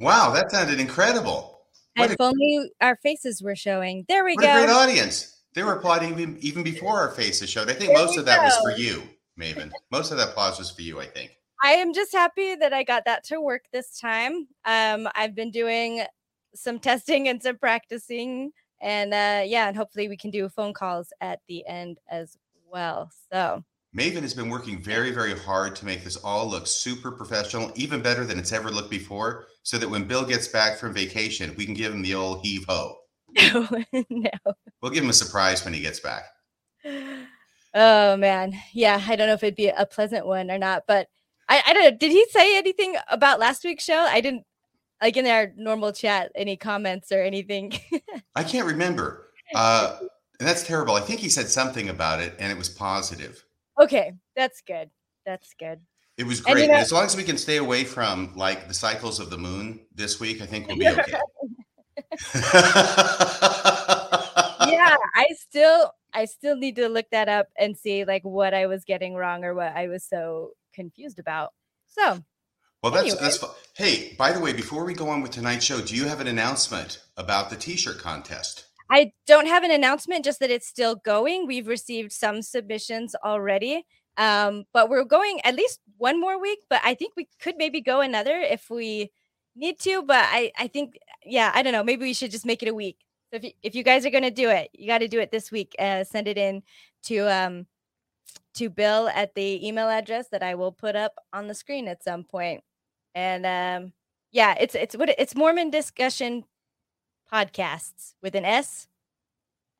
Wow, that sounded incredible. What a, If only our faces were showing. There we what a great audience. They were applauding even, even before our faces showed. I think There most of that was for you, Maven. Most of that applause was for you, I think. I am just happy that I got that to work this time. Um, I've been doing some testing and some practicing, and uh, yeah, and hopefully we can do phone calls at the end as well. So Maven has been working very, very hard to make this all look super professional, even better than it's ever looked before, so that when Bill gets back from vacation, we can give him the old heave ho. no, no. We'll give him a surprise when he gets back. Oh man, yeah. I don't know if it'd be a pleasant one or not, but I, I don't know. Did he say anything about last week's show? I didn't like in our normal chat. Any comments or anything? I can't remember. Uh, and that's terrible. I think he said something about it, and it was positive. Okay, that's good. That's good. It was And you great. Know- as long as we can stay away from like the cycles of the moon this week, I think we'll be okay. yeah, I still I still need to look that up and see like what I was getting wrong or what I was so confused about. So Well, that's Anyway. that's hey. By the way, before we go on with tonight's show, do you have an announcement about the T-shirt contest? I don't have an announcement, just that it's still going. We've received some submissions already. Um, but we're going at least one more week, but I think we could maybe go another if we need to. But I, I think, yeah, I don't know. Maybe we should just make it a week. So if you, if you guys are gonna do it, you got to do it this week. Uh, send it in to um to Bill at the email address that I will put up on the screen at some point. And um, yeah, it's it's what it's Mormon discussion podcasts with an S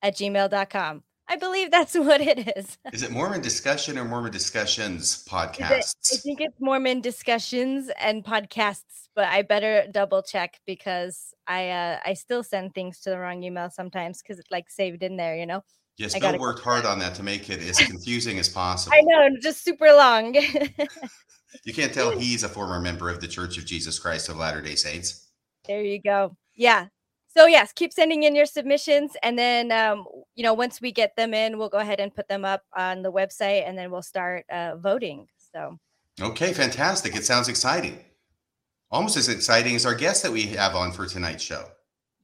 at gmail.com. I believe that's what it is. Is it Mormon discussion or Mormon discussions podcasts? I think it's Mormon discussions and podcasts, but I better double check because I uh, I still send things to the wrong email sometimes because it's like saved in there, you know. yes, I Bill worked hard on that to make it as confusing as possible. I know, just super long. You can't tell he's a former member of the Church of Jesus Christ of Latter-day Saints. There you go. Yeah. So yes, keep sending in your submissions, and then um, you know once we get them in, we'll go ahead and put them up on the website, and then we'll start uh, voting. So Okay, fantastic. It sounds exciting. Almost as exciting as our guest that we have on for tonight's show.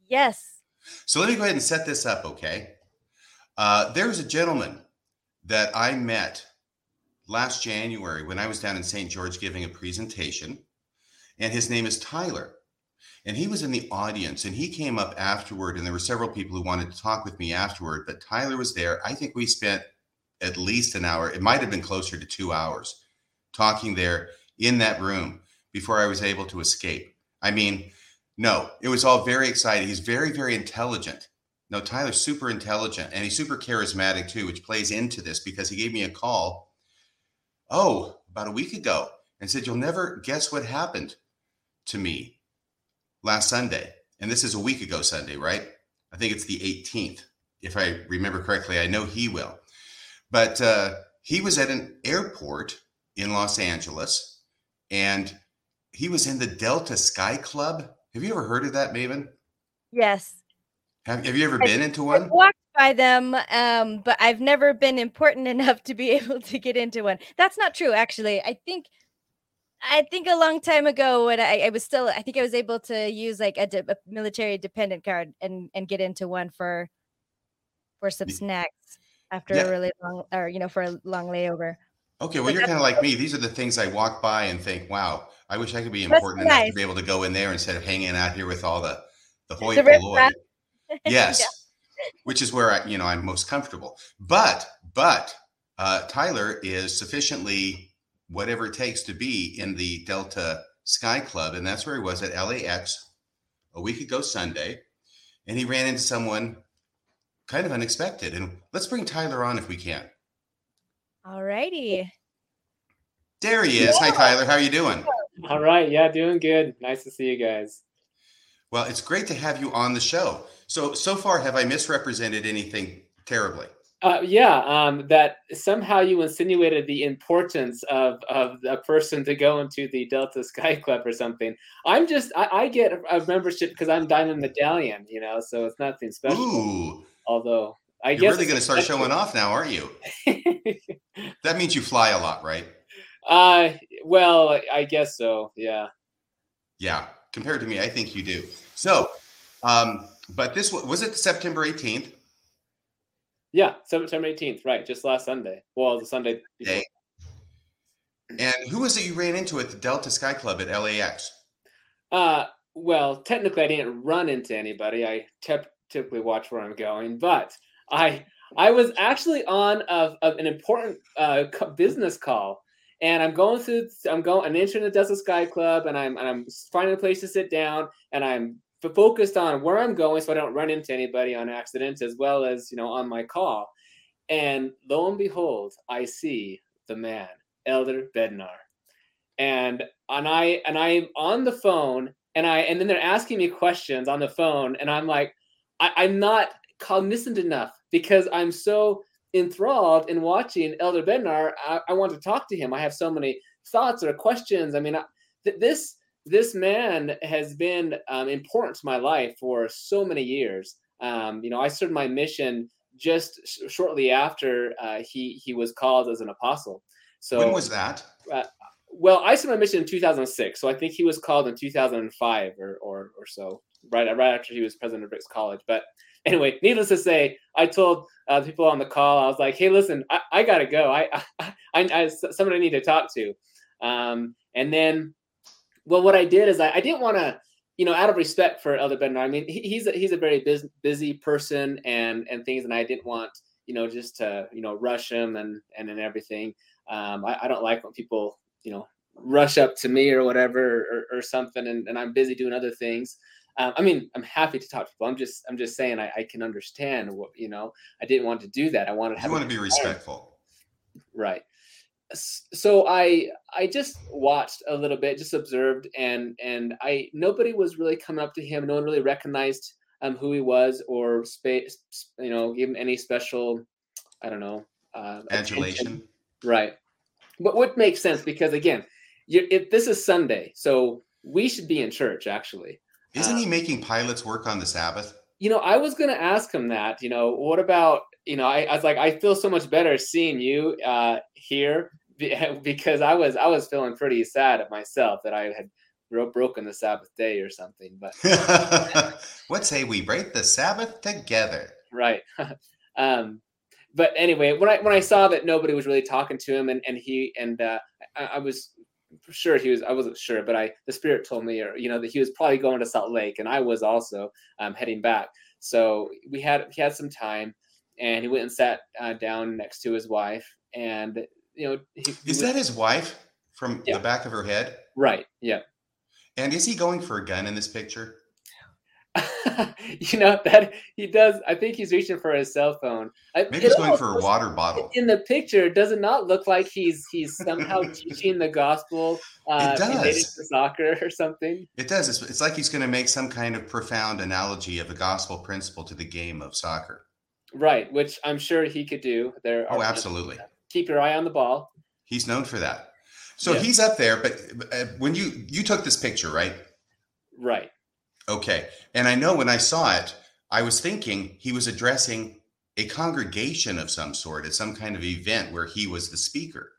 yes, So let me go ahead and set this up, okay? Uh, there's a gentleman that I met last January when I was down in St. George giving a presentation, and his name is Tyler. And he was in the audience, and he came up afterward, and there were several people who wanted to talk with me afterward, but Tyler was there. I think we spent at least an hour, it might have been closer to two hours, talking there in that room before I was able to escape. I mean, no, it was all very exciting. He's very, very intelligent. No, Tyler's super intelligent and he's super charismatic too, which plays into this because he gave me a call, oh, about a week ago and said, You'll never guess what happened to me last Sunday. And this is a week ago Sunday, right? I think it's the 18th. If I remember correctly, I know he will. But uh, he was at an airport in Los Angeles and he was in the Delta Sky Club. Have you ever heard of that, Maven? yes. Have, have you ever I- been into one? walked by them, um, but I've never been important enough to be able to get into one. That's not true, actually. I think, I think a long time ago when I, I was still, I think I was able to use like a, de- a military dependent card and and get into one for for some snacks after Yeah. a really long, or you know, for a long layover. Okay, well, but you're kind of like me. These are the things I walk by and think, wow, I wish I could be important be enough to be able to go in there instead of hanging out here with all the the hoi polloi. Yes, Yeah. which is where I, you know, I'm most comfortable. But, but uh, Tyler is sufficiently whatever it takes to be in the Delta Sky Club, and that's where he was at LAX a week ago Sunday, and he ran into someone kind of unexpected. And let's bring Tyler on if we can. All righty. There he is. Hi, Tyler. How are you doing? All right. Yeah, doing good. Nice to see you guys. Well, it's great to have you on the show. So, so far, have I misrepresented anything terribly? Uh, yeah, um, that somehow you insinuated the importance of, of a person to go into the Delta Sky Club or something. I'm just, I, I get a membership because I'm Diamond Medallion, you know, so it's nothing special. Ooh. Although I guess You're guess really going to start showing off now, aren't you? that means you fly a lot, right? uh, well, I guess so. Yeah. Yeah. Compared to me, I think you do. So, um, but this was it September 18th? Yeah, September 18th, right? Just last Sunday. Well, the Sunday before. And who was it you ran into at the Delta Sky Club at LAX? Uh, well, technically, I didn't run into anybody. I tep- typically watch where I'm going, but I I was actually on of, of an important uh, business call, and I'm going through. I'm going. I'm entering the Delta Sky Club, and I'm and I'm finding a place to sit down, and I'm focused on where I'm going, so I don't run into anybody on accident, as well as you know on my call. And lo and behold, I see the man, Elder Bednar, and and I and I'm on the phone, and I and then they're asking me questions on the phone, and I'm like, I, am not cognizant enough because I'm so enthralled in watching Elder Bednar. I, I, want to talk to him. I have so many thoughts or questions. I mean, I, th- this this man has been um, important to my life for so many years. Um, you know, I served my mission just sh- shortly after uh, he he was called as an apostle. So when was that? Uh, well, I served my mission in 2006, so I think he was called in 2005 or or, or so, right right after he was president of Ricks College. But anyway, needless to say, I told uh, people on the call, I was like, "Hey, listen, I, I gotta go. I, I, I, I somebody I need to talk to." Um, and then well, what I did is I, I didn't want to, you know, out of respect for Elder Bednar. I mean, he, he's a, he's a very busy, busy person and and things, and I didn't want, you know, just to you know rush him and and and everything. Um, I, I don't like when people, you know, rush up to me or whatever or, or something, and, and I'm busy doing other things. Um, I mean, I'm happy to talk to people. I'm just, I'm just saying, I, I can understand what you know. I didn't want to do that. I wanted to. You want to be respectful, right? So I I just watched a little bit, just observed, and and I nobody was really coming up to him. No one really recognized um, who he was or space, you know, give him any special, I don't know, uh, adulation. Attention. Right, but what makes sense because again, if this is Sunday, so we should be in church. Actually, isn't um, he making pilots work on the Sabbath? You know, I was going to ask him that. You know, what about you know, I, I, was like, I feel so much better seeing you uh, here because I was I was feeling pretty sad at myself that I had broken the Sabbath day or something. But what say we break the Sabbath together? Right. um, but anyway, when I when I saw that nobody was really talking to him, and and he and uh, I, I was sure he was i wasn't sure but i the spirit told me or you know that he was probably going to salt lake and i was also um, heading back so we had he had some time and he went and sat uh, down next to his wife and you know he, he is was, that his wife from yeah. the back of her head right yeah and is he going for a gun in this picture you know that he does i think he's reaching for his cell phone maybe he's going for a water bottle in the picture does it not look like he's he's somehow teaching the gospel uh, it does. soccer or something it does it's, it's like he's going to make some kind of profound analogy of a gospel principle to the game of soccer Right, which I'm sure he could do. There. Oh, absolutely. Keep your eye on the ball. He's known for that. So yes. he's up there, but uh, when you you took this picture, right? Right. Okay, and I know when I saw it, I was thinking he was addressing a congregation of some sort at some kind of event where he was the speaker.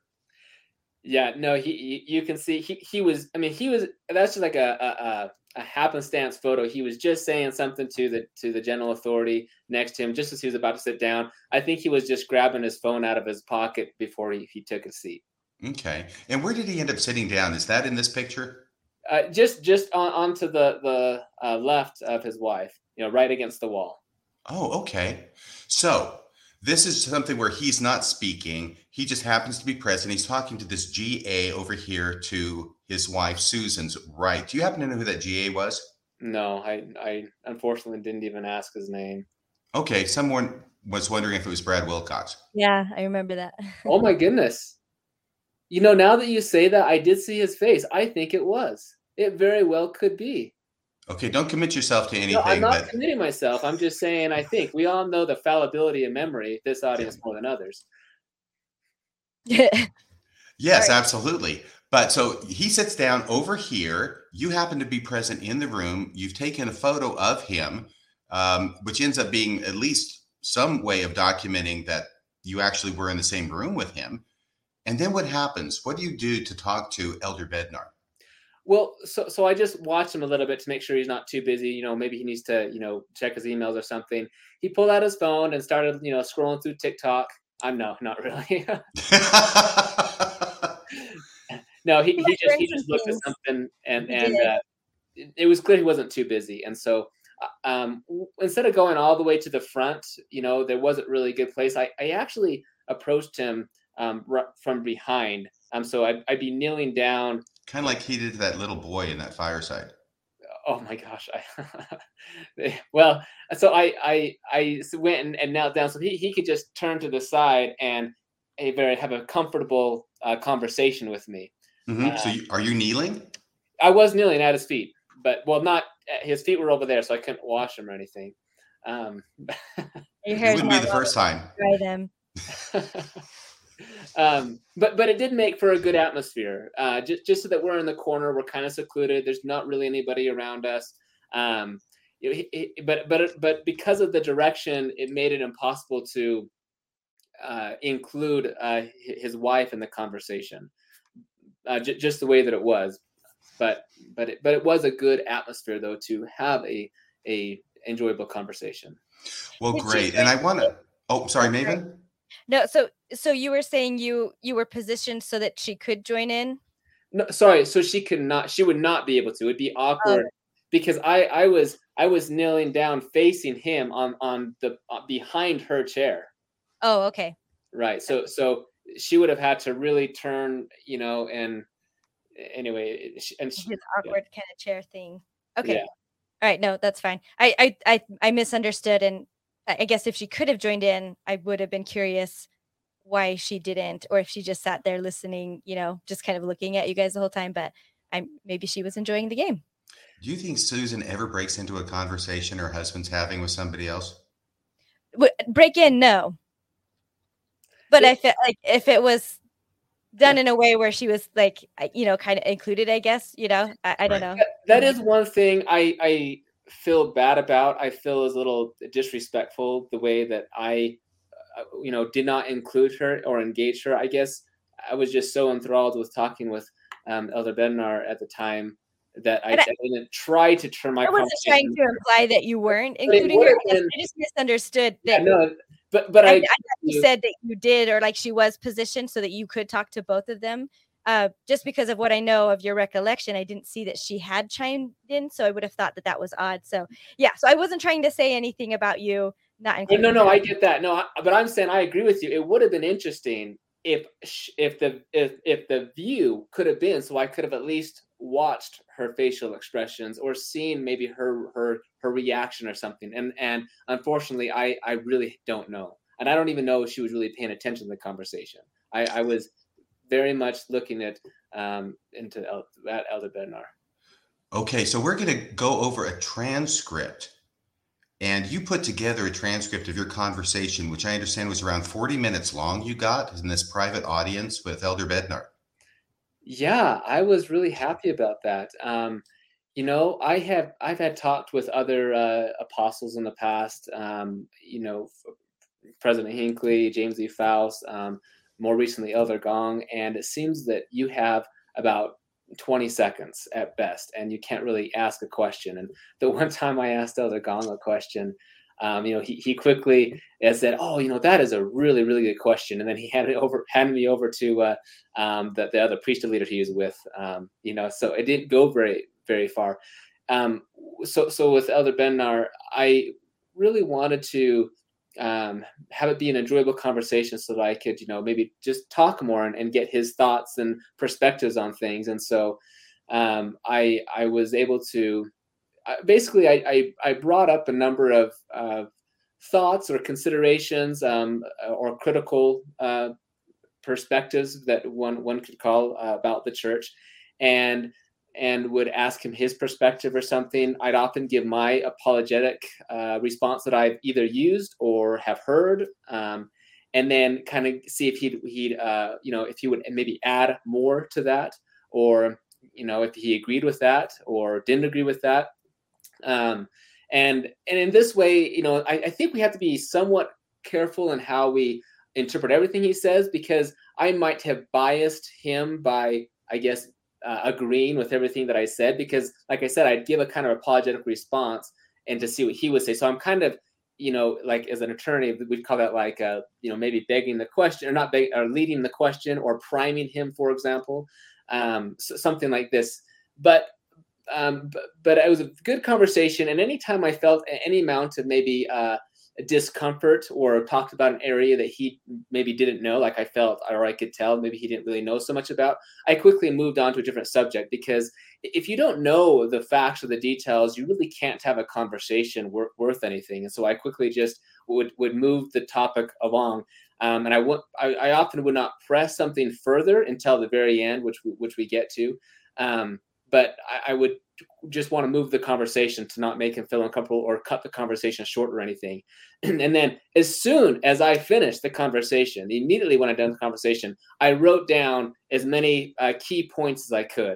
Yeah, no, he you can see he he was. I mean, he was. That's just like a, a, a happenstance photo. He was just saying something to the to the general authority next to him, just as he was about to sit down. I think he was just grabbing his phone out of his pocket before he, he took a seat. Okay. And where did he end up sitting down? Is that in this picture? Uh, just just on onto the the uh, left of his wife. You know, right against the wall. Oh, okay. So this is something where he's not speaking. He just happens to be present. He's talking to this GA over here to his wife Susan's right. Do you happen to know who that GA was? No, I I unfortunately didn't even ask his name. Okay, someone was wondering if it was Brad Wilcox. Yeah, I remember that. Oh my goodness. You know, now that you say that, I did see his face. I think it was. It very well could be. Okay, don't commit yourself to anything. No, I'm not but committing myself. I'm just saying I think. We all know the fallibility of memory, this audience more than others. yes, Right. absolutely. But so he sits down over here. You happen to be present in the room. You've taken a photo of him, um, which ends up being at least some way of documenting that you actually were in the same room with him. And then what happens? What do you do to talk to Elder Bednar? Well, so so I just watched him a little bit to make sure he's not too busy. You know, maybe he needs to, you know, check his emails or something. He pulled out his phone and started, you know, scrolling through TikTok. I'm no, not really. no, he, he might just he just some looked at something and He and uh, it, it was clear he wasn't too busy. And so, uh, um, w- instead of going all the way to the front, you know, there wasn't really a good place. I I actually approached him um, ru- from behind. Um, so I'd, I'd be kneeling down kind of like he did to that little boy in that fireside. oh my gosh I, well so I, I, I went and, and knelt down so he, he could just turn to the side and a very have a comfortable uh, conversation with me Mhm. so Uh, you, are you kneeling? i was kneeling at his feet but well not his feet were over there so i couldn't wash him or anything um Your It wouldn't be the first time. dry them. um, but but it did make for a good atmosphere. Uh, just just so that we're in the corner, we're kind of secluded. There's not really anybody around us. Um, it- it- but but but because of the direction, it made it impossible to uh, include uh, his wife in the conversation. Uh, j- just the way that it was, but but it, but it was a good atmosphere though to have a a enjoyable conversation. Well, great. And I join want to. Oh, sorry, Maven. No, so so you were saying you you were positioned so that she could join in. No, sorry. So she could not. She would not be able to. It'd be awkward because I I was I was kneeling down facing him on on the uh, behind her chair. Oh, okay. Right. So so she would have had to really turn. You know. And anyway, and she, His awkward kind of chair thing. Okay. Yeah. All right. No, that's fine. I I I, I misunderstood, and I I guess if she could have joined in, I would have been curious why she didn't, or if she just sat there listening, you know, just kind of looking at you guys the whole time. But I maybe she was enjoying the game. Do you think Susan ever breaks into a conversation her husband's having with somebody else? Break in, no. But Yeah. I felt like if it was done in a way where she was like, you know, kind of included, I guess, you know, I, I don't Right. know. that is one thing I I feel bad about. I feel is a little disrespectful the way that I, uh, you know, did not include her or engage her. I guess I was just so enthralled with talking with um, Elder Bednar at the time that I, I- I didn't try to turn my I wasn't trying to imply that you weren't it including her. I, been- I just misunderstood Yeah, that. no, but but I, I, I you said that you did, or like she was positioned so that you could talk to both of them. Uh, just because of what I know of your recollection, I didn't see that she had chimed in, so I would have thought that that was odd. So yeah, so I wasn't trying to say anything about you not no, including. no, no. I get that. No, I, but I'm saying I agree with you. It would have been interesting if if the if if the view could have been so I could have at least watched her facial expressions or seen maybe her her her reaction or something. And and unfortunately, I I really don't know, and I don't even know if she was really paying attention to the conversation. I I was very much looking at um into El, Elder Bednar. Okay, so we're going to go over a transcript. And you put together a transcript of your conversation, which I understand was around 40 minutes long, you got in this private audience with Elder Bednar. Yeah, I was really happy about that. Um, you know, I have I've had talked with other uh, apostles in the past. Um, you know, President Hinckley, James E. Faust, um, more recently Elder Gong, and it seems that you have about 20 seconds at best, and you can't really ask a question. And the one time I asked Elder Gong a question, um, you know, he, he quickly uh, said, "Oh, you know, that is a really really good question," and then he handed over handed me over to uh, um, the, the other priesthood leader he was with. Um, you know, so it didn't go very very far. Um, so so with Elder Bednar, I really wanted to um, have it be an enjoyable conversation so that I could, you know, maybe just talk more and, and get his thoughts and perspectives on things. And so um, I I was able to basically, I, I, I brought up a number of uh, thoughts or considerations um, or critical uh, perspectives that one one could call uh, about the church, and and would ask him his perspective or something. I'd often give my apologetic uh, response that I've either used or have heard, um, and then kind of see if he'd he'd uh, you know if he would maybe add more to that, or you know if he agreed with that or didn't agree with that. Um, and and in this way, you know, I, I think we have to be somewhat careful in how we interpret everything he says because I might have biased him by, I guess, uh, agreeing with everything that I said because, like I said, I'd give a kind of apologetic response and to see what he would say. So I'm kind of, you know, like as an attorney, we'd call that like, uh, you know, maybe begging the question or not beg or leading the question or priming him, for example, um, so something like this. But um, but, but it was a good conversation. And anytime I felt any amount of maybe uh, discomfort or talked about an area that he maybe didn't know, like I felt or I could tell maybe he didn't really know so much about, I quickly moved on to a different subject because if you don't know the facts or the details, you really can't have a conversation wor- worth anything. And so I quickly just would would move the topic along. Um, and I, w- I, I often would not press something further until the very end, which we, which we get to. Um, but I, I would just want to move the conversation to not make him feel uncomfortable or cut the conversation short or anything. and then as soon as I finished the conversation, immediately when I done the conversation, I wrote down as many uh, key points as I could.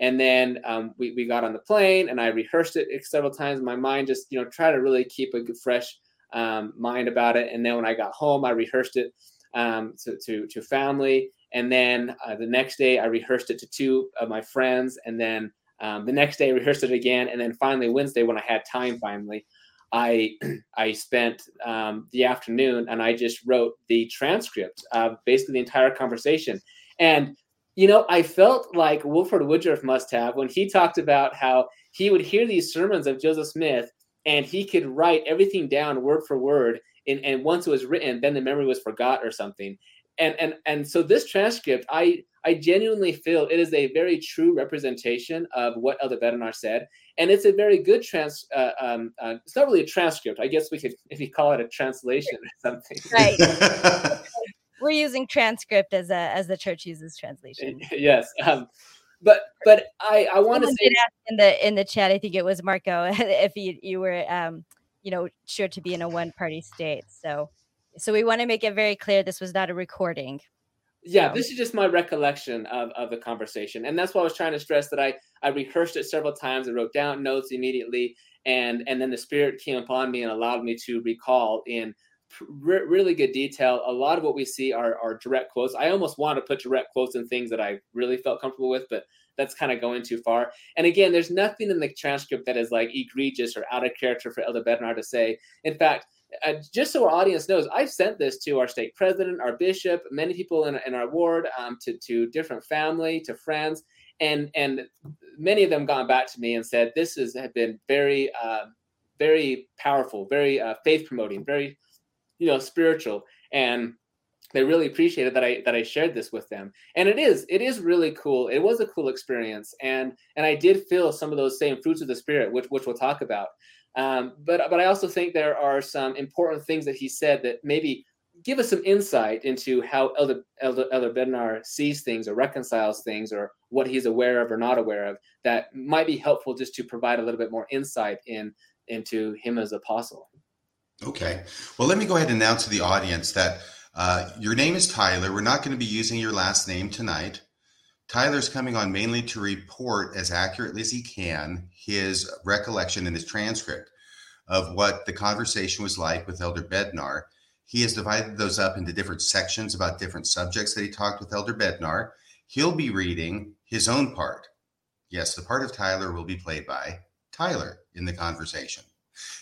And then um, we, we got on the plane and I rehearsed it several times my mind, just, you know, try to really keep a good, fresh um, mind about it. And then when I got home, I rehearsed it um, to, to, to family. And then uh, the next day, I rehearsed it to two of my friends. And then um, the next day, I rehearsed it again. And then finally, Wednesday, when I had time, finally, I I spent um, the afternoon and I just wrote the transcript of basically the entire conversation. And you know, I felt like Wilford Woodruff must have when he talked about how he would hear these sermons of Joseph Smith and he could write everything down word for word. And, and once it was written, then the memory was forgot or something and and and so this transcript i i genuinely feel it is a very true representation of what elder bednar said. And it's a very good trans uh, um, uh, it's not really a transcript. I guess we could if you call it a translation or something. Right. We're using transcript as a as the church uses translation. Yes um, but but i i want to say in the in the chat i think it was marco if you you were um you know sure to be in a one party state. So so we want to make it very clear this was not a recording. Yeah, this is just my recollection of, of the conversation. And that's why I was trying to stress that I, I rehearsed it several times. I wrote down notes immediately. And, and then the spirit came upon me and allowed me to recall in re- really good detail. A lot of what we see are, are direct quotes. I almost want to put direct quotes in things that I really felt comfortable with, but that's kind of going too far. And again, there's nothing in the transcript that is like egregious or out of character for Elder Bednar to say. In fact, uh, just so our audience knows, I've sent this to our stake president, our bishop, many people in, in our ward, um, to, to different family, to friends, and and many of them gone back to me and said this has been very uh, very powerful, very uh, faith promoting, very you know spiritual, and they really appreciated that I that I shared this with them. And it is it is really cool. It was a cool experience, and and I did feel some of those same fruits of the spirit, which which we'll talk about. Um, but but I also think there are some important things that he said that maybe give us some insight into how Elder, Elder, Elder Bednar sees things or reconciles things or what he's aware of or not aware of that might be helpful just to provide a little bit more insight in into him as apostle. Okay. Well, let me go ahead and announce to the audience that uh, your name is Tyler. We're not going to be using your last name tonight. Tyler's coming on mainly to report as accurately as he can his recollection and his transcript of what the conversation was like with Elder Bednar. He has divided those up into different sections about different subjects that he talked with Elder Bednar. He'll be reading his own part. Yes, the part of Tyler will be played by Tyler in the conversation.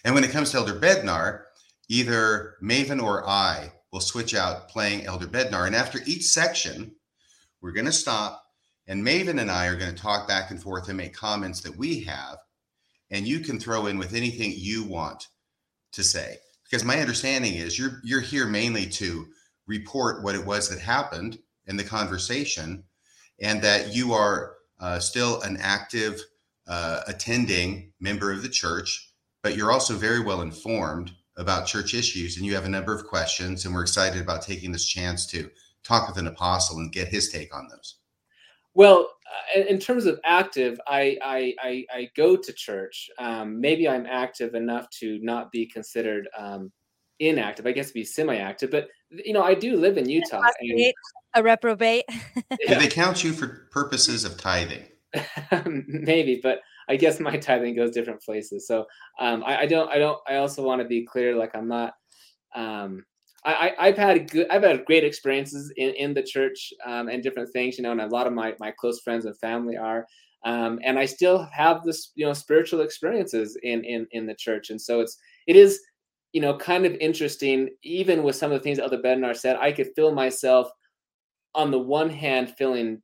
And when it comes to Elder Bednar, either Maven or I will switch out playing Elder Bednar. And after each section, we're going to stop and Maven and I are going to talk back and forth and make comments that we have. And you can throw in with anything you want to say. Because my understanding is you're you're here mainly to report what it was that happened in the conversation, and that you are uh, still an active uh, attending member of the church, but you're also very well informed about church issues and you have a number of questions. And we're excited about taking this chance to talk with an apostle and get his take on those. Well, uh, in terms of active, I I, I, I go to church. Um, maybe I'm active enough to not be considered um, inactive. I guess be semi-active, but you know I do live in Utah. And, a reprobate. Do they count you for purposes of tithing? maybe, but I guess my tithing goes different places. So um, I, I, don't, I don't, I also want to be clear, like I'm not, um, I, have had good, I've had great experiences in, in the church um, and different things, you know, and a lot of my, my close friends and family are, um, and I still have this, you know, spiritual experiences in, in, in the church. And so it's, it is, you know, kind of interesting, even with some of the things Elder Bednar said, I could feel myself on the one hand feeling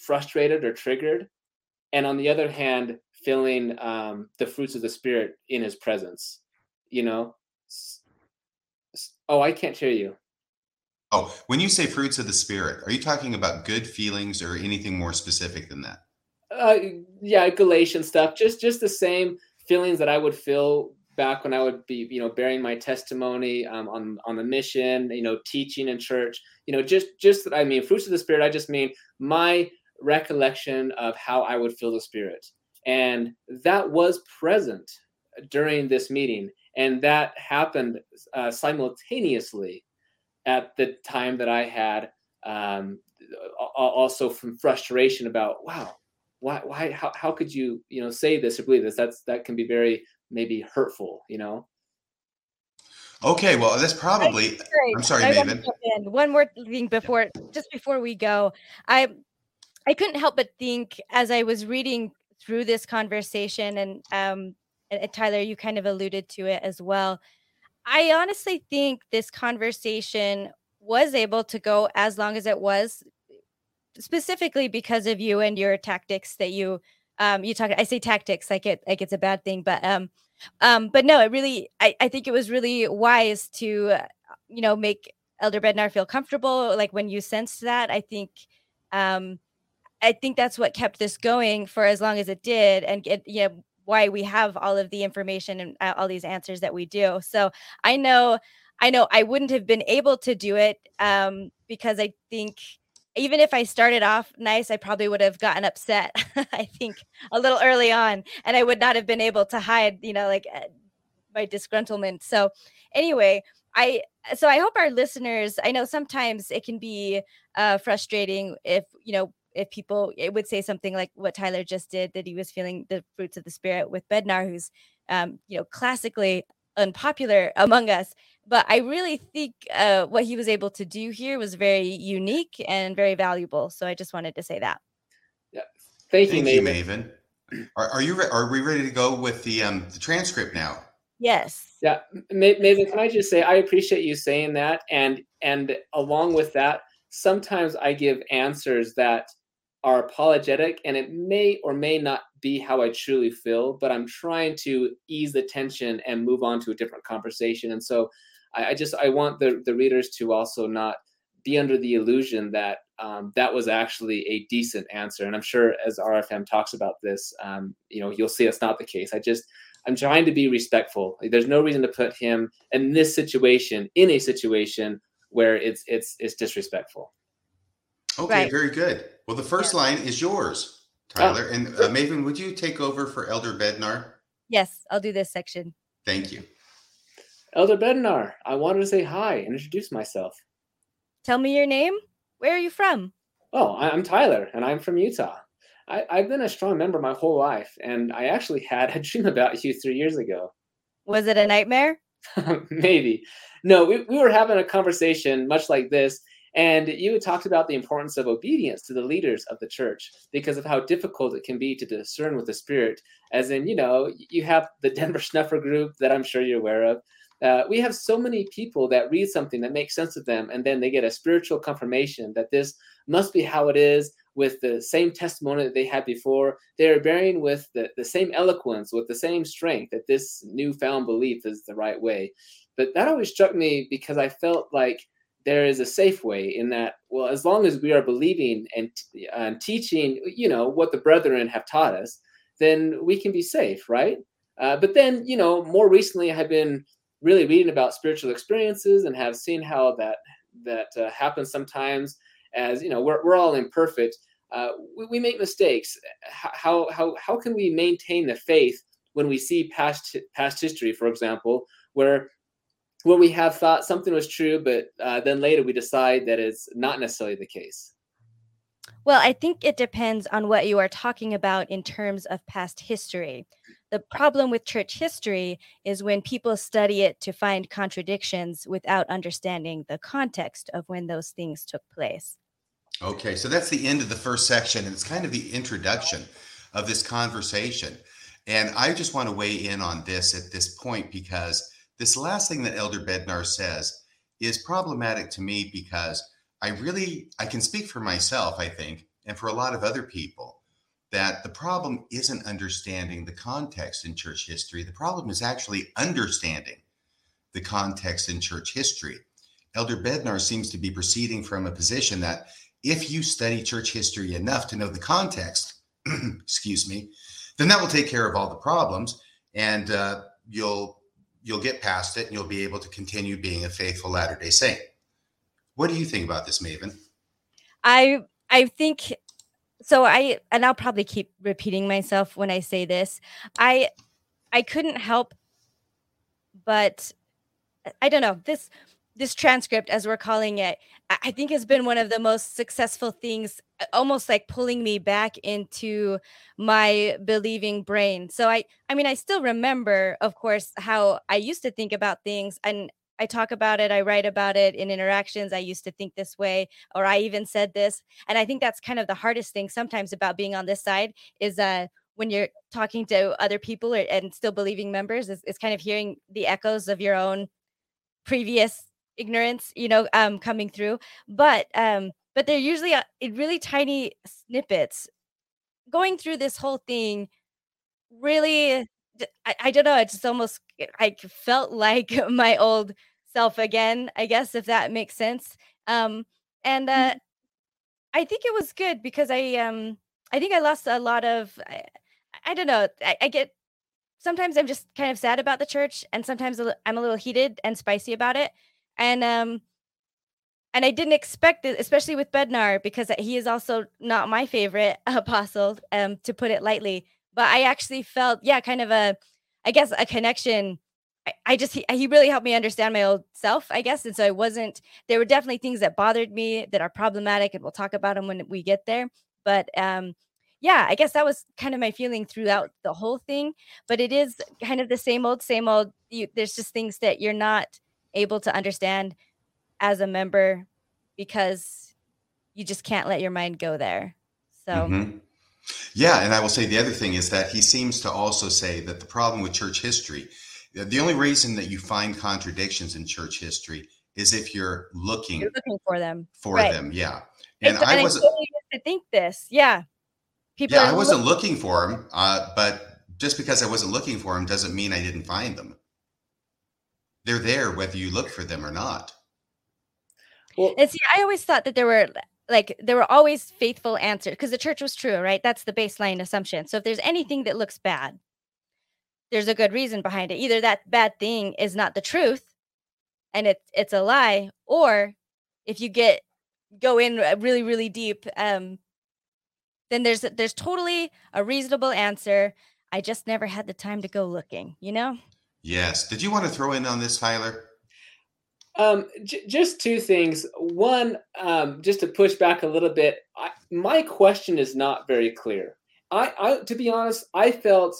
frustrated or triggered, and on the other hand feeling um, the fruits of the spirit in his presence you know oh i can't hear you oh when you say fruits of the spirit are you talking about good feelings or anything more specific than that uh, yeah galatian stuff just just the same feelings that i would feel back when i would be you know bearing my testimony um, on on the mission you know teaching in church you know just just that. i mean fruits of the spirit i just mean my recollection of how i would feel the spirit and that was present during this meeting. And that happened uh, simultaneously at the time that I had um, also from frustration about, wow, why, why, how, how could you, you know, say this or believe this? That's, that can be very maybe hurtful, you know? Okay, well, that's probably. I'm sorry, Maven. One more thing before, just before we go, I, I couldn't help but think as I was reading through this conversation and um and Tyler you kind of alluded to it as well. I honestly think this conversation was able to go as long as it was specifically because of you and your tactics that you um you talk I say tactics like it like it's a bad thing but um um but no it really I I think it was really wise to uh, you know make Elder Bednar feel comfortable like when you sensed that I think um I think that's what kept this going for as long as it did, and get you know why we have all of the information and uh, all these answers that we do. So I know, I know, I wouldn't have been able to do it um, because I think even if I started off nice, I probably would have gotten upset. I think a little early on, and I would not have been able to hide, you know, like uh, my disgruntlement. So anyway, I so I hope our listeners. I know sometimes it can be uh, frustrating if you know if people it would say something like what Tyler just did that he was feeling the fruits of the spirit with Bednar, who's um, you know classically unpopular among us. But I really think uh, what he was able to do here was very unique and very valuable. So I just wanted to say that. Yeah, thank you, Maven. You, Maven. Are, are you re- are we ready to go with the um the transcript now? Yes. Yeah, Maven. Can I just say I appreciate you saying that, and and along with that, sometimes I give answers that are apologetic and it may or may not be how I truly feel, but I'm trying to ease the tension and move on to a different conversation. And so I, I just I want the, the readers to also not be under the illusion that um, that was actually a decent answer. And I'm sure as RFM talks about this, um, you know, you'll see it's not the case. I just I'm trying to be respectful. There's no reason to put him in this situation in a situation where it's it's it's disrespectful. Okay, right. very good. Well, the first yeah. line is yours, oh. Tyler. Oh. And uh, Maven, would you take over for Elder Bednar? Yes, I'll do this section. Thank you. Elder Bednar, I wanted to say hi and introduce myself. Tell me your name. Where are you from? Oh, I'm Tyler, and I'm from Utah. I, have been a strong member my whole life, and I actually had a dream about you three years ago. Was it a nightmare? Maybe. No, we, we were having a conversation much like this, and you had talked about the importance of obedience to the leaders of the church because of how difficult it can be to discern with the Spirit. As in, you know, you have the Denver Snuffer group that I'm sure you're aware of. Uh, we have so many people that read something that makes sense to them, and then they get a spiritual confirmation that this must be how it is with the same testimony that they had before. They are bearing with the, the same eloquence, with the same strength that this newfound belief is the right way. But that always struck me because I felt like there is a safe way in that well as long as we are believing and, and teaching you know what the brethren have taught us then we can be safe, right? Uh, but then, you know, more recently, I've been really reading about spiritual experiences and have seen how that that uh, happens sometimes. As you know, we're we're all imperfect. Uh, we, we, make mistakes. How how how can we maintain the faith when we see past past history, for example, where when we have thought something was true, but uh, then later we decide that it's not necessarily the case? Well, I think it depends on what you are talking about in terms of past history. The problem with church history is when people study it to find contradictions without understanding the context of when those things took place. Okay, so that's the end of the first section, and it's kind of the introduction of this conversation. And I just want to weigh in on this at this point because this last thing that Elder Bednar says is problematic to me because I really I can speak for myself, I think, and for a lot of other people that the problem isn't understanding the context in church history. The problem is actually understanding the context in church history. Elder Bednar seems to be proceeding from a position that if you study church history enough to know the context, excuse me, then that will take care of all the problems, and uh, you'll you'll get past it, and you'll be able to continue being a faithful Latter Day Saint. What do you think about this, Maven? I I think so I and I'll probably keep repeating myself when I say this. I I couldn't help but I don't know. This this transcript as we're calling it I think has been one of the most successful things almost like pulling me back into my believing brain. So I I mean I still remember of course how I used to think about things and I talk about it, I write about it in interactions. I used to think this way, or I even said this. And I think that's kind of the hardest thing sometimes about being on this side is uh when you're talking to other people or, and still believing members is, is kind of hearing the echoes of your own previous ignorance, you know, um coming through. But um but they're usually uh, really tiny snippets. Going through this whole thing really I, I don't know. It's almost I felt like my old self again. I guess if that makes sense. Um, and uh, mm-hmm. I think it was good because I um I think I lost a lot of I, I don't know. I, I, get sometimes I'm just kind of sad about the church, and sometimes I'm a little heated and spicy about it. And um and I didn't expect it, especially with Bednar, because he is also not my favorite apostle, um, to put it lightly but I actually felt, yeah, kind of a, I guess, a connection. I, I just, he, he really helped me understand my old self, I guess. And so I wasn't, there were definitely things that bothered me that are problematic, and we'll talk about them when we get there. But, um, yeah, I guess that was kind of my feeling throughout the whole thing. But it is kind of the same old, same old. You, there's just things that you're not able to understand as a member because you just can't let your mind go there. So, mm-hmm. Yeah, and I will say the other thing is that he seems to also say that the problem with church history, the only reason that you find contradictions in church history is if you're looking, you're looking for them. For right. them, yeah. And I wasn't to think this, yeah. People yeah, I wasn't looking, looking for them, uh, but just because I wasn't looking for them doesn't mean I didn't find them. They're there whether you look for them or not. Well, and see, I always thought that there were like there were always faithful answers because the church was true, right? That's the baseline assumption. So if there's anything that looks bad, there's a good reason behind it. Either that bad thing is not the truth and it's it's a lie, or if you get go in uh, really really deep, um, then there's there's totally a reasonable answer. I just never had the time to go looking, you know? Yes. Did you want to throw in on this, Tyler? Um, j- just two things. One, um, just to push back a little bit, I, my question is not very clear. I, I, to be honest, I felt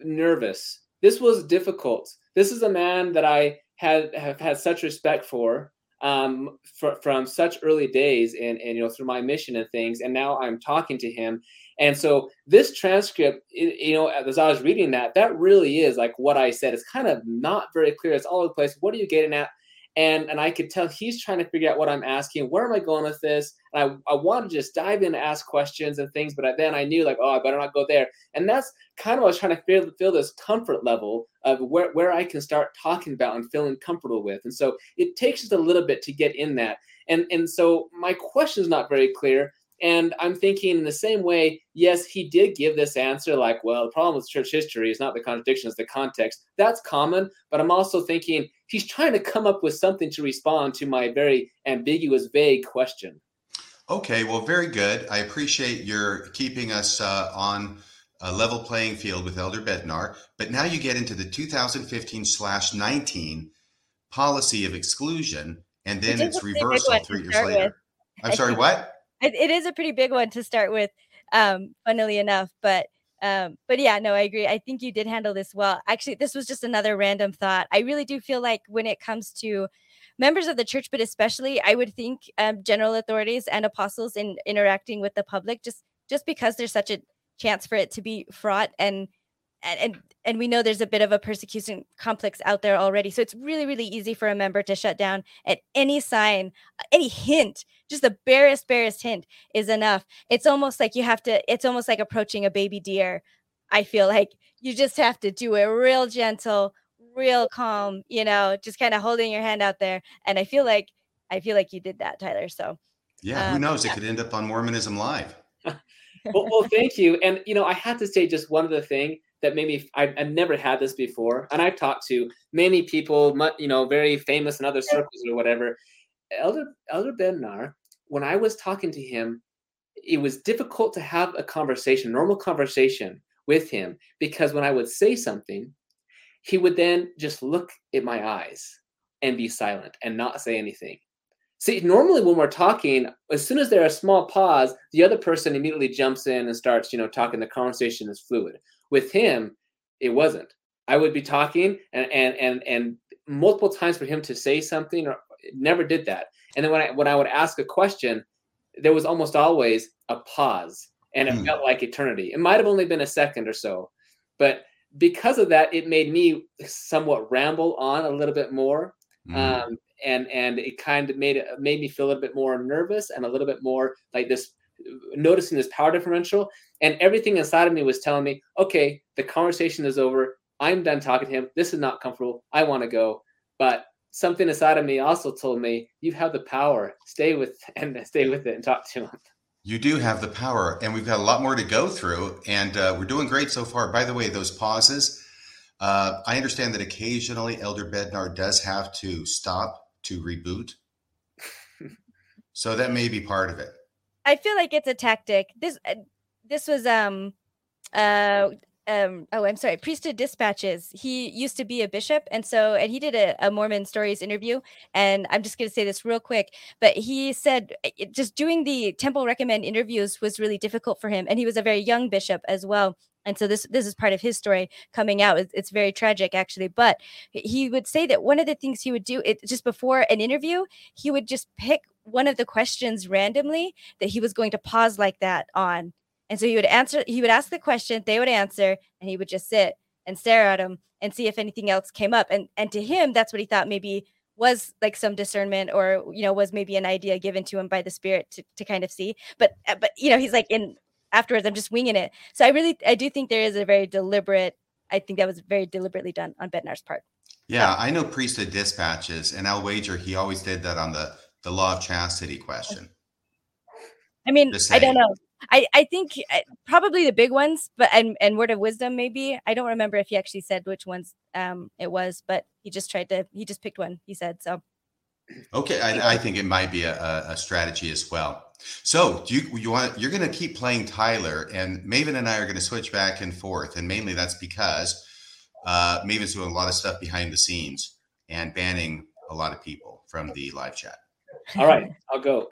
nervous. This was difficult. This is a man that I had have had such respect for, um, for from such early days, and and you know through my mission and things. And now I'm talking to him, and so this transcript, you know, as I was reading that, that really is like what I said. It's kind of not very clear. It's all over the place. What are you getting at? and and I could tell he's trying to figure out what I'm asking. Where am I going with this? And I I want to just dive in and ask questions and things, but then I knew like, oh, I better not go there. And that's kind of what I was trying to feel feel this comfort level of where where I can start talking about and feeling comfortable with. And so it takes just a little bit to get in that. And and so my question is not very clear. And I'm thinking in the same way, yes, he did give this answer like, well, the problem with church history is not the contradiction, it's the context. That's common. But I'm also thinking he's trying to come up with something to respond to my very ambiguous, vague question. Okay, well, very good. I appreciate your keeping us uh, on a level playing field with Elder Bednar. But now you get into the 2015 slash 19 policy of exclusion, and then it's reversal three years later. With. I'm I sorry, what? It, it is a pretty big one to start with, um, funnily enough. But um, but yeah, no, I agree. I think you did handle this well. Actually, this was just another random thought. I really do feel like when it comes to members of the church, but especially I would think um, general authorities and apostles in interacting with the public, just just because there's such a chance for it to be fraught and and and we know there's a bit of a persecution complex out there already. So it's really really easy for a member to shut down at any sign any hint just the barest barest hint is enough. It's almost like you have to it's almost like approaching a baby deer i feel like. You just have to do it real gentle real calm you know just kind of holding your hand out there. And i feel like i feel like you did that tyler so yeah who um, knows? It could end up on mormonism live. Well, well, thank you. And you know, I had to say just one other thing that made me. I've, I've never had this before, and I've talked to many people, you know, very famous in other circles or whatever. Elder Elder Bednar, when I was talking to him, it was difficult to have a conversation, normal conversation with him, because when I would say something, he would then just look at my eyes and be silent and not say anything. See, normally when we're talking, as soon as there's a small pause, the other person immediately jumps in and starts, you know, talking. The conversation is fluid. With him, it wasn't. I would be talking and and and and multiple times for him to say something or never did that. And then when I when I would ask a question, there was almost always a pause and it mm. felt like eternity. It might have only been a second or so, but because of that, it made me somewhat ramble on a little bit more. Mm. Um, and and it kind of made it made me feel a little bit more nervous and a little bit more like this noticing this power differential and everything inside of me was telling me okay the conversation is over. I'm done talking to him. This is not comfortable. I want to go. But something inside of me also told me you have the power. Stay with and stay with it and talk to him. You do have the power and we've got a lot more to go through and uh, we're doing great so far. By the way those pauses uh, i understand that occasionally elder bednar does have to stop to reboot. so that may be part of it. I feel like it's a tactic. This uh, this was um uh um oh i'm sorry priesthood dispatches. He used to be a bishop and so and he did a, a mormon stories interview and i'm just going to say this real quick but he said it, just doing the temple recommend interviews was really difficult for him and he was a very young bishop as well and so this this is part of his story coming out. It's, it's very tragic actually but he would say that one of the things he would do it just before an interview he would just pick one of the questions randomly that he was going to pause like that on and so he would answer he would ask the question they would answer and he would just sit and stare at him and see if anything else came up. And and to him that's what he thought maybe was like some discernment or you know was maybe an idea given to him by the spirit to, to kind of see. But uh, but you know he's like in afterwards i'm just winging it. So i really i do think there is a very deliberate i think that was very deliberately done on bednar's part. Yeah i know priesthood dispatches and i'll wager he always did that on the the law of chastity question. I mean i don't know I, I think uh, probably the big ones, but and and word of wisdom maybe. I don't remember if he actually said which ones um it was, but he just tried to he just picked one. He said so. Okay, I, I think it might be a, a strategy as well. So, do you you want you're going to keep playing Tyler, and Maven and I are going to switch back and forth, and mainly that's because uh, Maven's doing a lot of stuff behind the scenes and banning a lot of people from the live chat. All right, I'll go.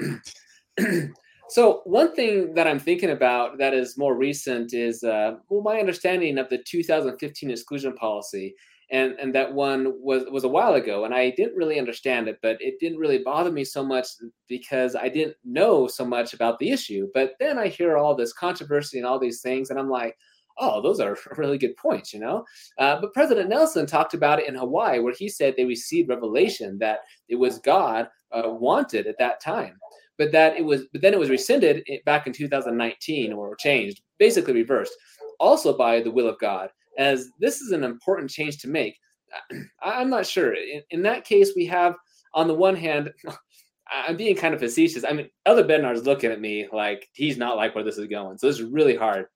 so one thing that I'm thinking about that is more recent is uh, well, my understanding of the 2015 exclusion policy and and that one was was a while ago and i didn't really understand it but it didn't really bother me so much because i didn't know so much about the issue. But then i hear all this controversy and all these things and i'm like oh those are really good points you know? Uh, but president nelson talked about it in hawaii where he said they received revelation that it was god uh, wanted at that time but that it was but then it was rescinded back in 2019 or changed basically reversed also by the will of god as this is an important change to make. I'm not sure. In, in that case, we have, on the one hand, I'm being kind of facetious. I mean, Elder Bednar's looking at me like he's not like where this is going. So this is really hard.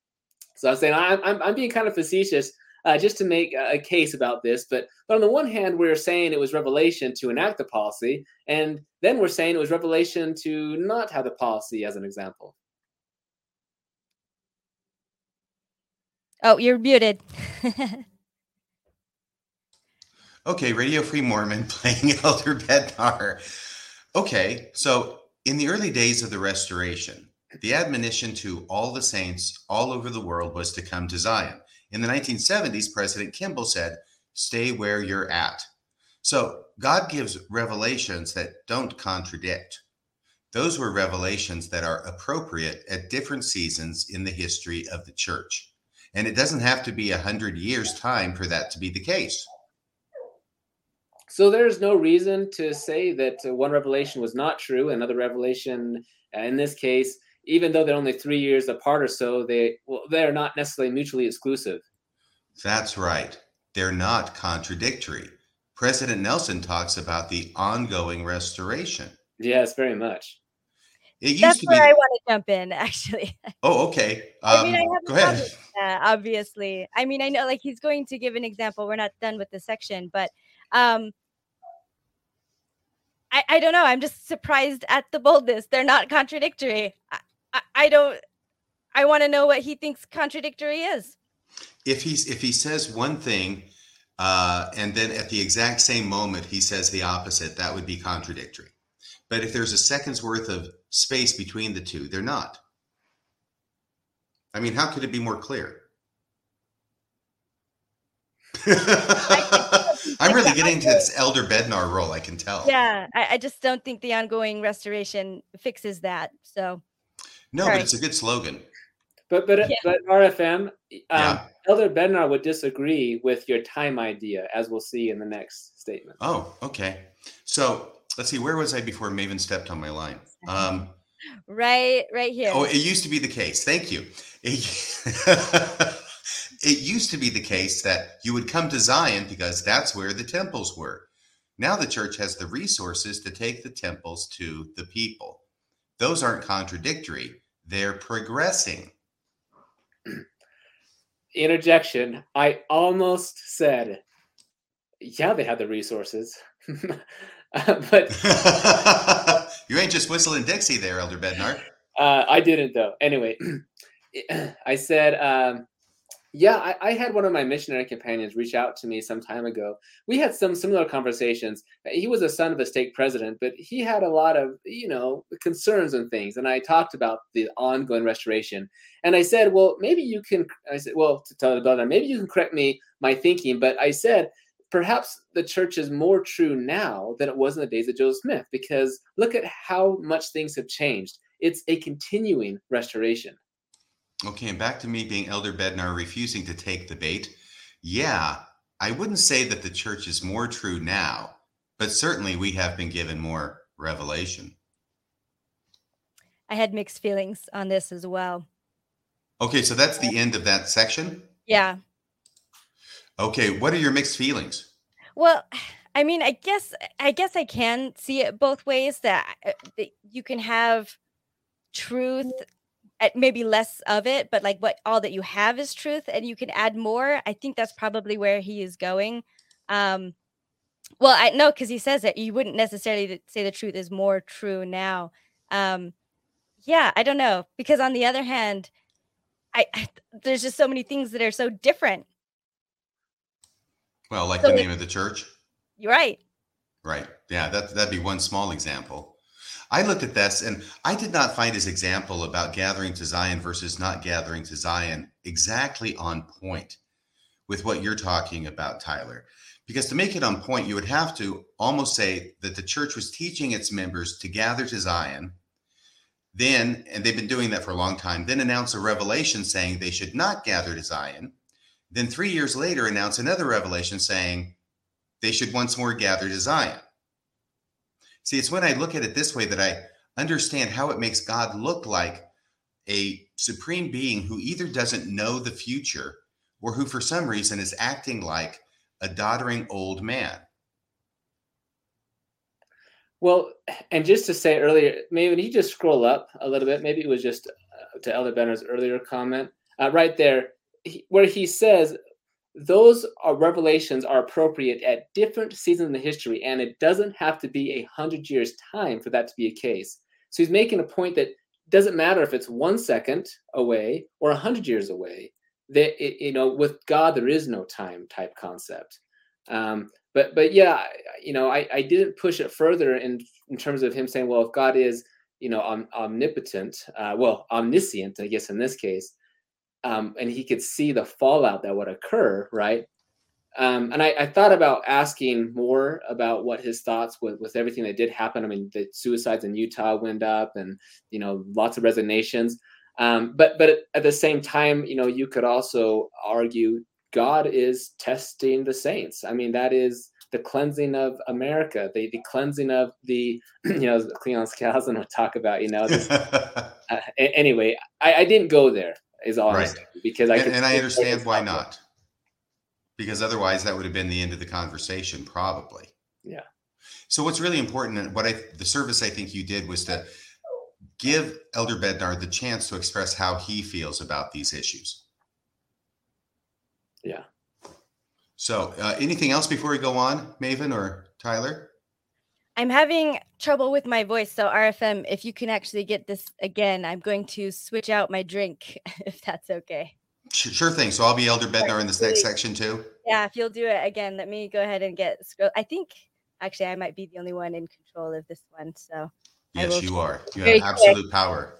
So I'm saying I'm, I'm, I'm being kind of facetious uh, just to make a case about this. But, but on the one hand, we're saying it was revelation to enact the policy. And then we're saying it was revelation to not have the policy as an example. Oh, you're muted. okay, Radio Free Mormon playing Elder Bednar. Okay, so in the early days of the restoration, the admonition to all the saints all over the world was to come to Zion. In the 1970s, President Kimball said, Stay where you're at. So God gives revelations that don't contradict. Those were revelations that are appropriate at different seasons in the history of the church. And it doesn't have to be a hundred years' time for that to be the case. So there's no reason to say that one revelation was not true, another revelation, uh, in this case, even though they're only three years apart or so, they well, they're not necessarily mutually exclusive. That's right. They're not contradictory. President Nelson talks about the ongoing restoration. Yes, very much. It used That's to where be... I want to jump in, actually. Oh, okay. Um, I mean, I um, go ahead. That, obviously, I mean, I know, like he's going to give an example. We're not done with the section, but um, I, I don't know. I'm just surprised at the boldness. They're not contradictory. I, I, I don't. I want to know what he thinks contradictory is. If he's if he says one thing, uh, and then at the exact same moment he says the opposite, that would be contradictory. But if there's a second's worth of space between the two. They're not. I mean, how could it be more clear? I'm really getting to this elder Bednar role. I can tell. Yeah, I, I, just don't think the ongoing restoration fixes that. So. No, Sorry. but it's a good slogan. But but yeah. but RFM, um, yeah. Elder Bednar would disagree with your time idea, as we'll see in the next statement. Oh, okay. So let's see. Where was I before Maven stepped on my line? Um, right, right here. Oh, it used to be the case. Thank you. It, it used to be the case that you would come to Zion because that's where the temples were. Now the church has the resources to take the temples to the people. Those aren't contradictory, they're progressing. Interjection. I almost said, yeah, they have the resources. but you ain't just whistling Dixie there, Elder Bednar. Uh, I didn't though. Anyway, I said, um, yeah, I, I, had one of my missionary companions reach out to me some time ago. We had some similar conversations. He was a son of a stake president, but he had a lot of, you know, concerns and things. And I talked about the ongoing restoration. And I said, well, maybe you can, I said, well, to tell the brother, maybe you can correct me my thinking. But I said, perhaps the church is more true now than it was in the days of Joseph Smith because look at how much things have changed. It's a continuing restoration. Okay, and back to me being Elder Bednar refusing to take the bait. Yeah, I wouldn't say that the church is more true now, but certainly we have been given more revelation. I had mixed feelings on this as well. Okay, so that's the end of that section? Yeah. Okay, what are your mixed feelings? Well, I mean, I guess I guess I can see it both ways that, uh, that you can have truth maybe less of it but like what all that you have is truth and you can add more i think that's probably where he is going um well i know because he says that you wouldn't necessarily say the truth is more true now um yeah i don't know because on the other hand I, I there's just so many things that are so different well, like so the name of the church. You're right. Right. Yeah, that that'd be one small example. I looked at this and I did not find his example about gathering to Zion versus not gathering to Zion exactly on point with what you're talking about, Tyler. Because to make it on point, you would have to almost say that the church was teaching its members to gather to Zion, then, and they've been doing that for a long time, then announce a revelation saying they should not gather to Zion, then three years later, announce another revelation saying they should once more gather to Zion. See, it's when I look at it this way that I understand how it makes God look like a supreme being who either doesn't know the future or who, for some reason, is acting like a doddering old man. Well, and just to say earlier, maybe you just scroll up a little bit, maybe it was just uh, to Elder Bednar's earlier comment, uh, right there, he, where he says those are revelations are appropriate at different seasons in the history, and it doesn't have to be a hundred years time for that to be a case. So he's making a point that doesn't matter if it's one second away or a hundred years away. That it, you know, with God there is no time type concept. Um, but but yeah, you know, I, I didn't push it further in in terms of him saying, well, if God is you know om, omnipotent, uh, well, omniscient, I guess in this case, um, and he could see the fallout that would occur, right? Um, and I, I, thought about asking more about what his thoughts with, with everything that did happen. I mean, the suicides in Utah went up, and you know, lots of resignations. Um, but but at the same time, you know, you could also argue God is testing the saints. I mean, that is the cleansing of America, the, the cleansing of the, you know, Cleon Skousen would talk about, you know. This, uh, anyway, I, I, didn't go there. Is all right. because I and, and I understand why not. Because otherwise, that would have been the end of the conversation, probably. Yeah. So what's really important, and what I the service I think you did was to give Elder Bednar the chance to express how he feels about these issues. Yeah. So, uh, anything else before we go on, Maven or Tyler? I'm having trouble with my voice. So, RFM, if you can actually get this again, I'm going to switch out my drink if that's okay. Sure thing. So, I'll be Elder Bednar in this next section too. Yeah, if you'll do it again, let me go ahead and get. I think actually I might be the only one in control of this one. So, yes, you are. You have absolute quick. power.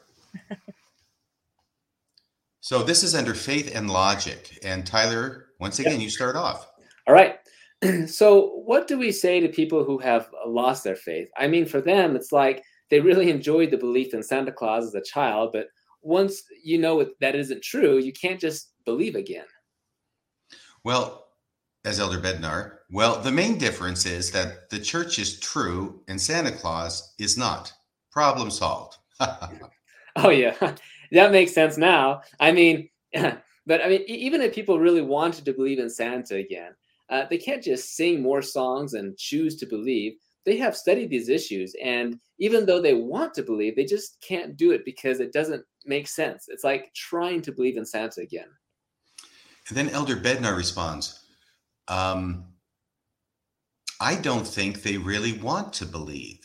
so, this is under faith and logic. And Tyler, once again, you start off. All right. So, what do we say to people who have lost their faith? I mean, for them, it's like they really enjoyed the belief in Santa Claus as a child, but once you know that isn't true, you can't just believe again. Well, as Elder Bednar, well, the main difference is that the church is true and Santa Claus is not. Problem solved. oh, yeah. That makes sense now. I mean, but I mean, even if people really wanted to believe in Santa again, uh, they can't just sing more songs and choose to believe. They have studied these issues, and even though they want to believe, they just can't do it because it doesn't make sense. It's like trying to believe in Santa again. And then Elder Bednar responds, um, I don't think they really want to believe.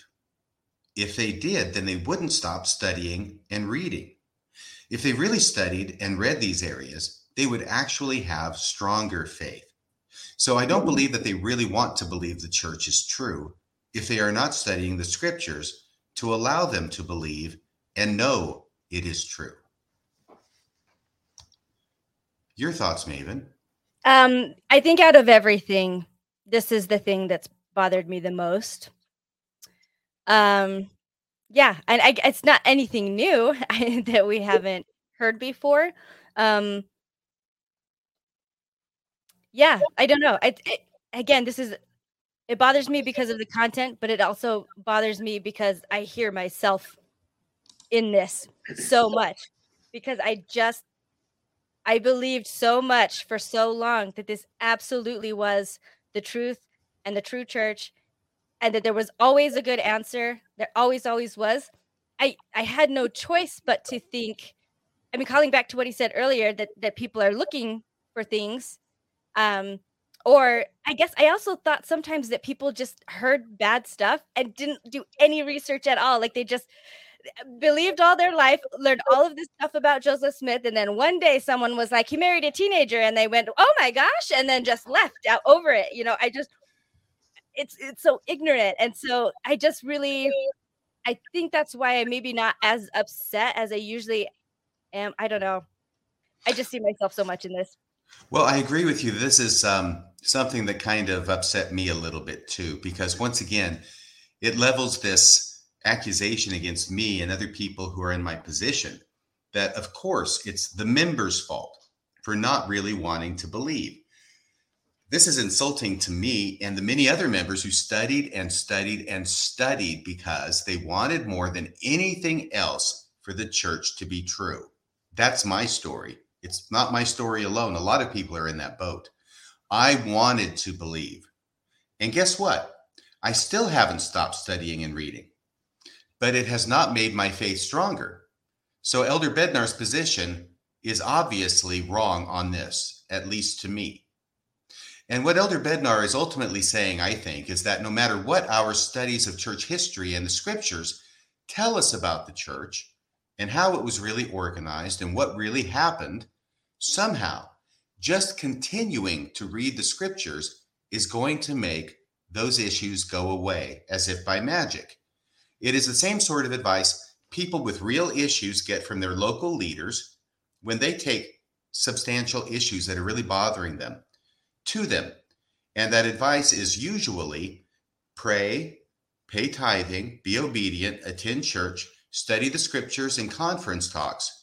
If they did, then they wouldn't stop studying and reading. If they really studied and read these areas, they would actually have stronger faith. So I don't believe that they really want to believe the church is true if they are not studying the scriptures to allow them to believe and know it is true. Your thoughts, Maven? Um, I think out of everything, this is the thing that's bothered me the most. Um, yeah, and I, it's not anything new that we haven't heard before. Um, yeah, I don't know. I, it, again, this is it bothers me because of the content, but it also bothers me because I hear myself in this so much because I just I believed so much for so long that this absolutely was the truth and the true church and that there was always a good answer. There always, always was. I I had no choice but to think. I mean, calling back to what he said earlier, that that people are looking for things, um, or I guess I also thought sometimes that people just heard bad stuff and didn't do any research at all. Like they just eh, believed all their life, learned all of this stuff about Joseph Smith, and then one day someone was like, he married a teenager, and they went, "Oh my gosh," and then just left out over it. You know, I just it's it's so ignorant and so i just really i think that's why i'm maybe not as upset as i usually am i don't know i just see myself so much in this well i agree with you this is um, something that kind of upset me a little bit too because once again it levels this accusation against me and other people who are in my position that of course it's the members fault for not really wanting to believe this is insulting to me and the many other members who studied and studied and studied because they wanted more than anything else for the church to be true. That's my story. It's not my story alone. A lot of people are in that boat. I wanted to believe. And guess what? I still haven't stopped studying and reading, but it has not made my faith stronger. So Elder Bednar's position is obviously wrong on this, at least to me. And what Elder Bednar is ultimately saying, I think, is that no matter what our studies of church history and the scriptures tell us about the church and how it was really organized and what really happened, somehow just continuing to read the scriptures is going to make those issues go away as if by magic. It is the same sort of advice people with real issues get from their local leaders when they take substantial issues that are really bothering them to them. And that advice is usually pray, pay tithing, be obedient, attend church, study the scriptures and conference talks,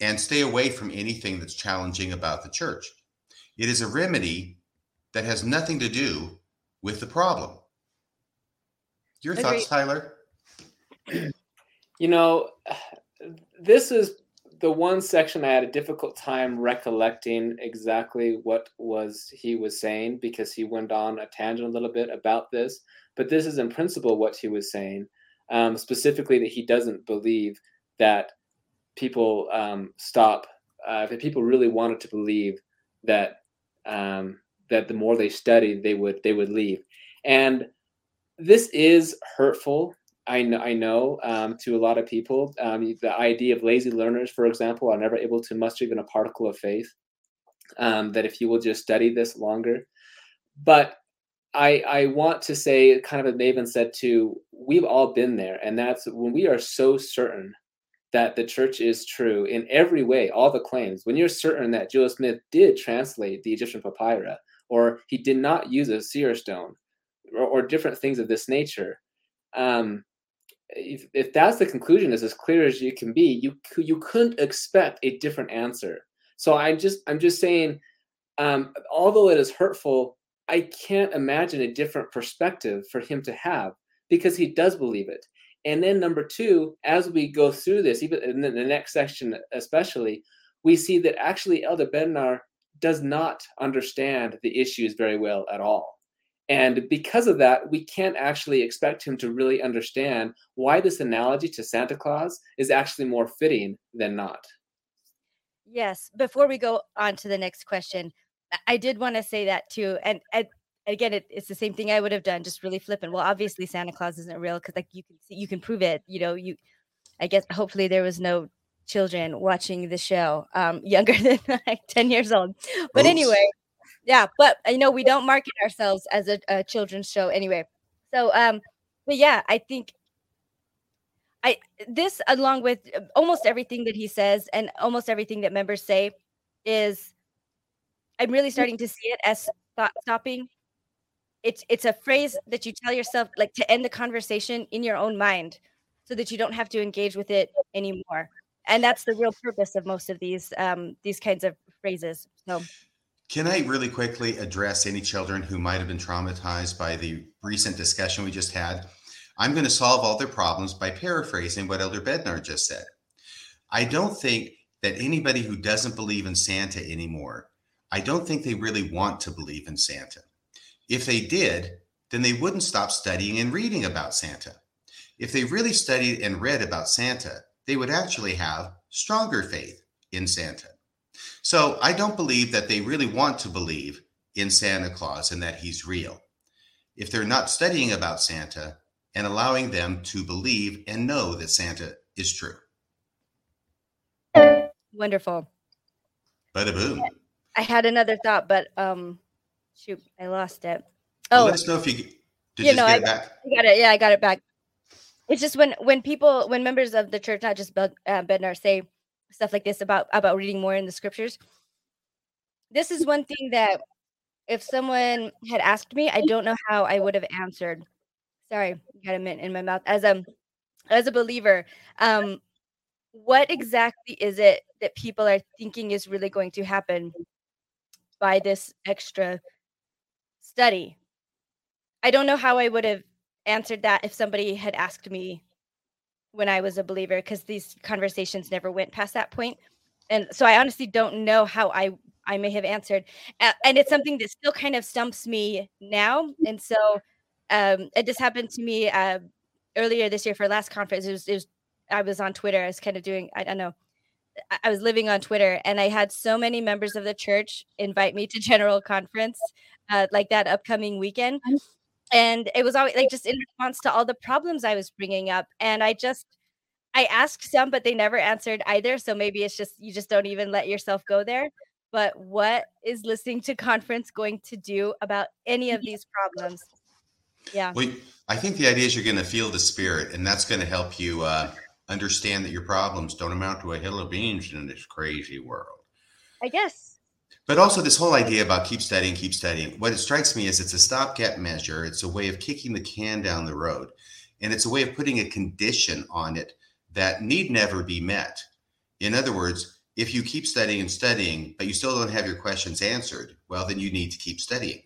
and stay away from anything that's challenging about the church. It is a remedy that has nothing to do with the problem. Your Agreed. thoughts, Tyler? You know, this is the one section I had a difficult time recollecting exactly what was he was saying because he went on a tangent a little bit about this. But this is in principle what he was saying, um, specifically that he doesn't believe that people um, stop. Uh, that people really wanted to believe that um, that the more they studied, they would they would leave, and this is hurtful I know, I know um, to a lot of people, um, the idea of lazy learners, for example, are never able to muster even a particle of faith. Um, that if you will just study this longer, but I I want to say, kind of as Maven said too, we've all been there, and that's when we are so certain that the church is true in every way, all the claims. When you're certain that Joseph Smith did translate the Egyptian papyri, or he did not use a seer stone, or, or different things of this nature. Um, if, if that's the conclusion is as clear as you can be you you couldn't expect a different answer so i'm just i'm just saying um, although it is hurtful i can't imagine a different perspective for him to have because he does believe it and then number two as we go through this even in the next section especially we see that actually elder bednar does not understand the issues very well at all and because of that, we can't actually expect him to really understand why this analogy to Santa Claus is actually more fitting than not. Yes. Before we go on to the next question, I- I did want to say that too. And, and again, it, it's the same thing I would have done, just really flippant. Well, obviously Santa Claus isn't real because like you can see, you can prove it. You know, you. I guess hopefully there was no children watching the show, um, younger than like ten years old. But Oops. anyway, yeah. But I know we don't market ourselves as a, a children's show anyway. So, um, but yeah, I think I this along with uh, almost everything that he says and almost everything that members say is I'm really starting to see it as thought stopping. It's it's a phrase that you tell yourself like to end the conversation in your own mind so that you don't have to engage with it anymore. And that's the real purpose of most of these um these kinds of phrases. So Can I really quickly address any children who might have been traumatized by the recent discussion we just had? I'm going to solve all their problems by paraphrasing what Elder Bednar just said. I don't think that anybody who doesn't believe in Santa anymore, I don't think they really want to believe in Santa. If they did, then they wouldn't stop studying and reading about Santa. If they really studied and read about Santa, they would actually have stronger faith in Santa. So I don't believe that they really want to believe in Santa Claus and that he's real. If they're not studying about Santa and allowing them to believe and know that Santa is true. wonderful. Bada boom. I had another thought, but um shoot, I lost it. Oh, let us know if you did You know, get I- it back. I got it. Yeah, I got it back. It's just when when people when members of the church, not just Bed, uh, Bednar, say stuff like this about about reading more in the scriptures. This is one thing that if someone had asked me, I don't know how I would have answered. Sorry, got a mint in my mouth. As a as a believer, um, what exactly is it that people are thinking is really going to happen by this extra study? I don't know how I would have answered that if somebody had asked me when I was a believer, because these conversations never went past that point. And so I honestly don't know how I I may have answered, and it's something that still kind of stumps me now. And so um, it just happened to me uh, earlier this year for last conference. It was, it was I was on Twitter. I was kind of doing I don't know. I was living on Twitter, and I had so many members of the church invite me to general conference, uh, like that upcoming weekend. And it was always like just in response to all the problems I was bringing up, and I just I asked some, but they never answered either. So maybe it's just you just don't even let yourself go there. But what is listening to conference going to do about any of these problems? Yeah. Well, I think the idea is you're going to feel the spirit, and that's going to help you uh, understand that your problems don't amount to a hill of beans in this crazy world. I guess. But also, this whole idea about keep studying, keep studying, what it strikes me is it's a stopgap measure. It's a way of kicking the can down the road, and it's a way of putting a condition on it that need never be met. In other words, if you keep studying and studying, but you still don't have your questions answered, well, then you need to keep studying.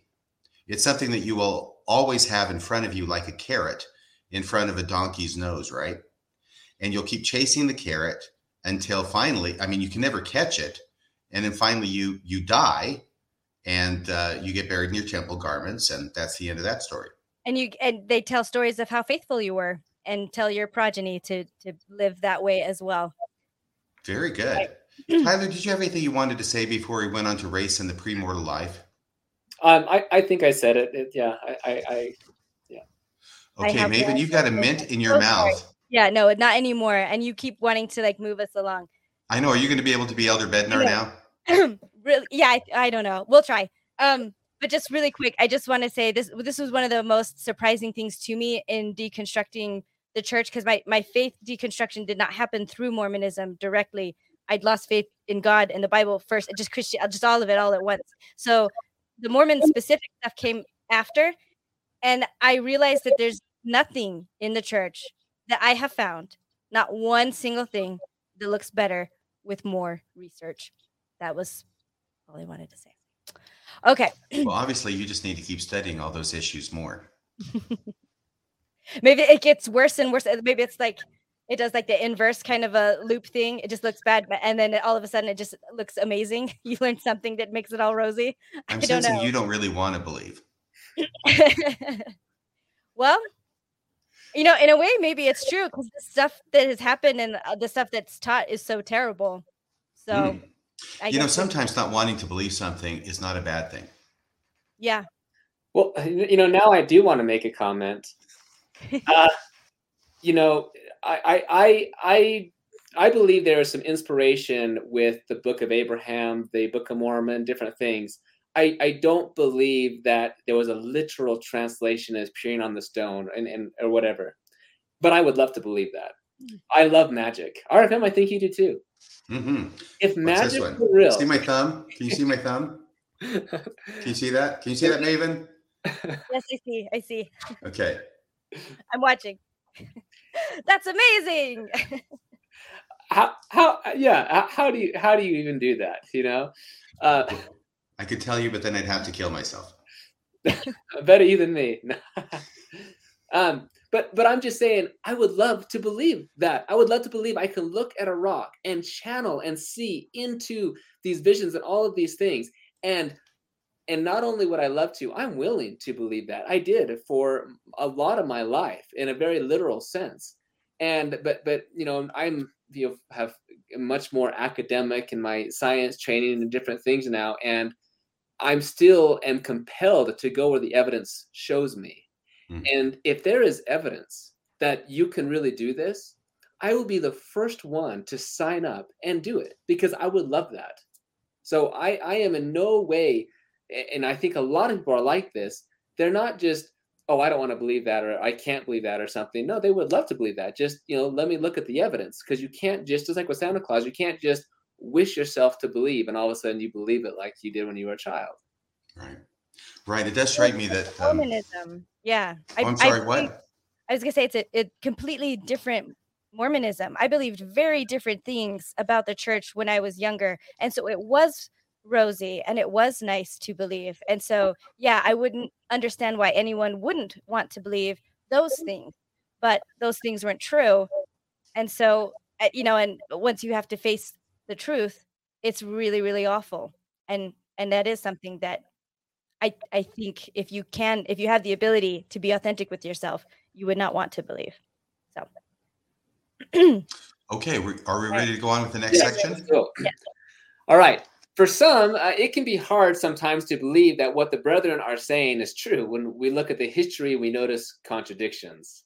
It's something that you will always have in front of you, like a carrot in front of a donkey's nose, right? And you'll keep chasing the carrot until finally, I mean, you can never catch it, and then finally you you die, and uh, you get buried in your temple garments, and that's the end of that story. And you and they tell stories of how faithful you were and tell your progeny to to live that way as well. Very good. Tyler, did you have anything you wanted to say before we went on to race in the premortal life? Um, I, I think I said it. it yeah, I, I, I yeah. Okay, Maven, you've got a mint in your oh, mouth. Sorry. Yeah, no, not anymore. And you keep wanting to like move us along. I know. Are you going to be able to be Elder Bednar now? really? Yeah, I, I don't know. We'll try. Um, but just really quick, I just want to say this. This was one of the most surprising things to me in deconstructing the church because my my faith deconstruction did not happen through Mormonism directly. I'd lost faith in God and the Bible first, just Christian, just all of it all at once. So the Mormon specific stuff came after, and I realized that there's nothing in the church that I have found, not one single thing that looks better with more research. That was all I wanted to say. Okay. Well, obviously, you just need to keep studying all those issues more. maybe it gets worse and worse. Maybe it's like it does like the inverse kind of a loop thing. It just looks bad, but and then all of a sudden it just looks amazing. You learn something that makes it all rosy. I'm I sensing you don't really want to believe. well, you know, in a way, maybe it's true because the stuff that has happened and uh, the stuff that's taught is so terrible. So, mm. You know, sometimes not wanting to believe something is not a bad thing. Yeah. Well, you know, now I do want to make a comment uh, you know, I, I, I, I believe there is some inspiration with the Book of Abraham, the Book of Mormon, different things. I, I don't believe that there was a literal translation as appearing on the stone and, and or whatever. But I would love to believe that. Hmm. I love magic. RFM, I think you do too. Mm-hmm. If What's magic were real, see my thumb? Can you see my thumb? Can you see that? Can you see that, Maven? Yes, I see. I see. Okay. I'm watching. That's amazing. how how yeah, how do you how do you even do that, you know? Uh, I could tell you but then I'd have to kill myself. Better you than me. um but but I'm just saying I would love to believe that. I would love to believe I can look at a rock and channel and see into these visions and all of these things and and not only would I love to, I'm willing to believe that. I did for a lot of my life in a very literal sense. And but but you know, I'm you know have much more academic in my science training and different things now and I'm still am compelled to go where the evidence shows me. Mm. And if there is evidence that you can really do this, I will be the first one to sign up and do it because I would love that. So I I am in no way and I think a lot of people are like this. They're not just, oh, I don't want to believe that, or I can't believe that, or something. No, they would love to believe that. Just, you know, let me look at the evidence because you can't just, just like with Santa Claus, you can't just wish yourself to believe and all of a sudden you believe it like you did when you were a child. Right. Right. It does strike me that um, Mormonism. Yeah. Oh, I, am sorry. I, what? I was gonna say it's a, a completely different Mormonism. I believed very different things about the church when I was younger, and so it was rosy and it was nice to believe. And so, yeah, I wouldn't understand why anyone wouldn't want to believe those things, but those things weren't true. And so, eh, you know, and once you have to face the truth, it's really, really awful. And and that is something that I, I think if you can, if you have the ability to be authentic with yourself, you would not want to believe. So, Okay, are we ready to go on with the next Yeah, section? let's. Yes. All right. For some, uh, it can be hard sometimes to believe that what the brethren are saying is true. When we look at the history, we notice contradictions.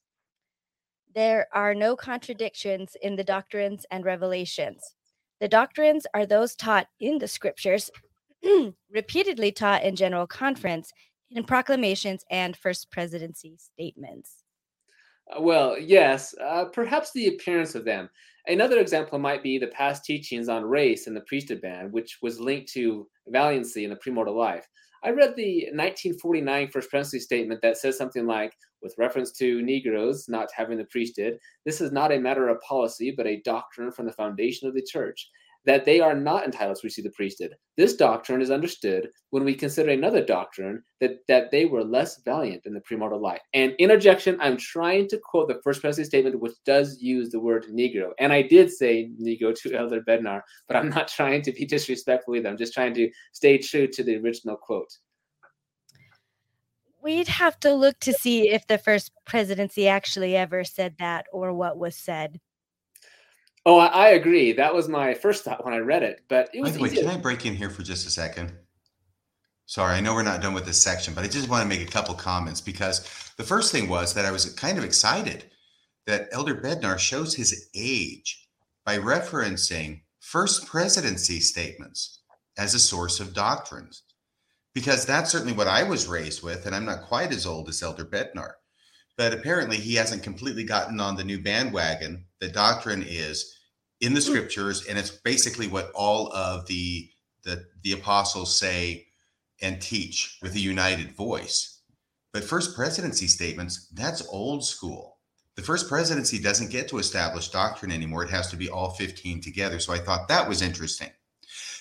there are no contradictions in the doctrines and revelations. The doctrines are those taught in the scriptures, repeatedly taught in general conference, in proclamations and first presidency statements. Uh, Well, yes, uh, perhaps the appearance of them. Another example might be the past teachings on race in the priesthood ban, which was linked to valiancy in the premortal life. I read the 1949 First Presidency statement that says something like, with reference to Negroes not having the priesthood, this is not a matter of policy, but a doctrine from the foundation of the church, that they are not entitled to receive the priesthood. This doctrine is understood when we consider another doctrine that, that they were less valiant in the premortal life. And interjection, I'm trying to quote the first presidency statement, which does use the word Negro. And I did say Negro to Elder Bednar, but I'm not trying to be disrespectful either. I'm just trying to stay true to the original quote. We'd have to look to see if the first presidency actually ever said that or what was said. Oh, I, I agree. That was my first thought when I read it, but it By was the way, can I break in here for just a second? Sorry, I know we're not done with this section, but I just want to make a couple comments because the first thing was that I was kind of excited that Elder Bednar shows his age by referencing first presidency statements as a source of doctrines. Because that's certainly what I was raised with, and I'm not quite as old as Elder Bednar. But apparently, he hasn't completely gotten on the new bandwagon. The doctrine is in the scriptures, and it's basically what all of the the, the apostles say and teach with a united voice. But first presidency statements, that's old school. The first presidency doesn't get to establish doctrine anymore. It has to be all 15 together. So I thought that was interesting.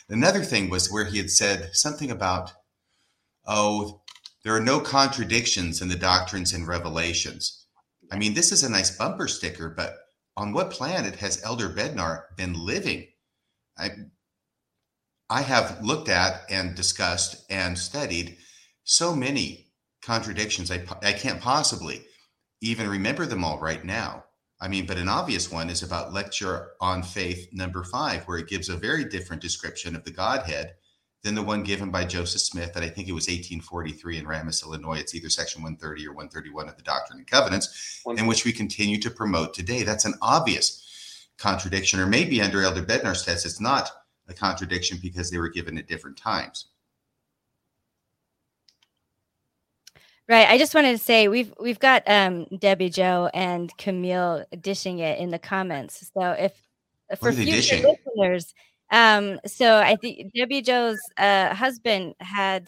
Another thing was where he had said something about, oh, there are no contradictions in the doctrines and revelations. I mean, this is a nice bumper sticker, but on what planet has Elder Bednar been living? I, I have looked at and discussed and studied so many contradictions. I, I can't possibly even remember them all right now. I mean, but an obvious one is about lecture on faith number five, where it gives a very different description of the Godhead than the one given by Joseph Smith. And I think it was 1843 in Ramus, Illinois. It's either section 130 or 131 of the Doctrine and Covenants, in which we continue to promote today. That's an obvious contradiction, or maybe under Elder Bednar's test, it's not a contradiction because they were given at different times. Right. I just wanted to say we've we've got um Debbie Joe and Camille dishing it in the comments. So if for future dishing? listeners, um, so I think Debbie Joe's uh, husband had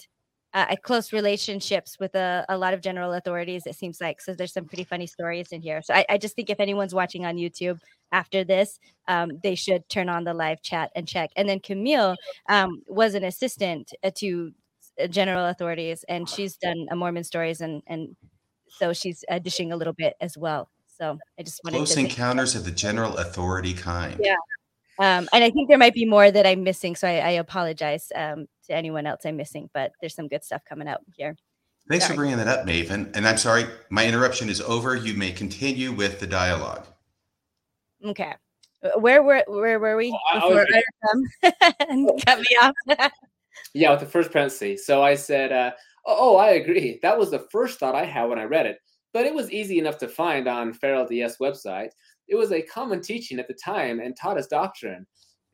uh, a close relationships with a, a lot of general authorities. It seems like so. There's some pretty funny stories in here. So I, I just think if anyone's watching on YouTube after this, um, they should turn on the live chat and check. And then Camille um, was an assistant uh, to uh, general authorities, and she's done a Mormon stories, and and so she's uh, dishing a little bit as well. So I just wanted Close to. encounters of the general authority kind. Yeah. Um, and I think there might be more that I'm missing, so I, I apologize um, to anyone else I'm missing. But there's some good stuff coming out here. Thanks for bringing that up, Maven. And I'm sorry, my interruption is over. You may continue with the dialogue. Okay, where were where were we Well, I- I was before RFM cut me off? Yeah, with the first presidency. So I said, uh, oh, oh, I agree. That was the first thought I had when I read it. But it was easy enough to find on FairLDS website. It was a common teaching at the time and taught as doctrine.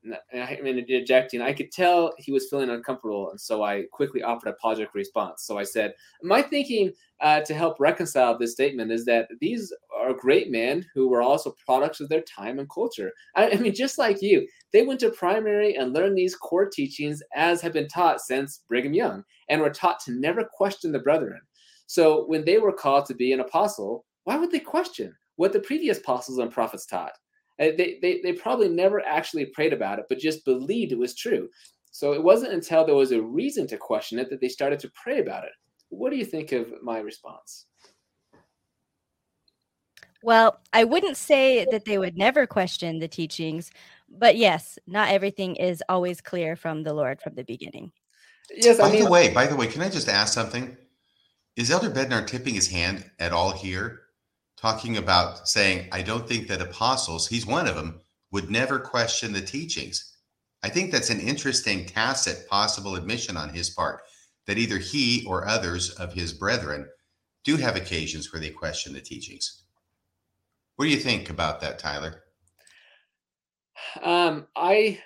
And I mean, ejecting, I could tell he was feeling uncomfortable. And so I quickly offered a apologetic response. So I said, My thinking uh, to help reconcile this statement is that these are great men who were also products of their time and culture. I, I mean, just like you, they went to primary and learned these core teachings as have been taught since Brigham Young and were taught to never question the brethren. So when they were called to be an apostle, why would they question what the previous apostles and prophets taught? They, they, they probably never actually prayed about it, but just believed it was true. So it wasn't until there was a reason to question it that they started to pray about it. What do you think of my response? Well, I wouldn't say that they would never question the teachings, but yes, not everything is always clear from the Lord from the beginning. yes, by I mean, the way, by the way, can I just ask something? Is Elder Bednar tipping his hand at all here, talking about saying, I don't think that apostles, he's one of them, would never question the teachings. I think that's an interesting tacit possible admission on his part that either he or others of his brethren do have occasions where they question the teachings. What do you think about that, Tyler? Um, I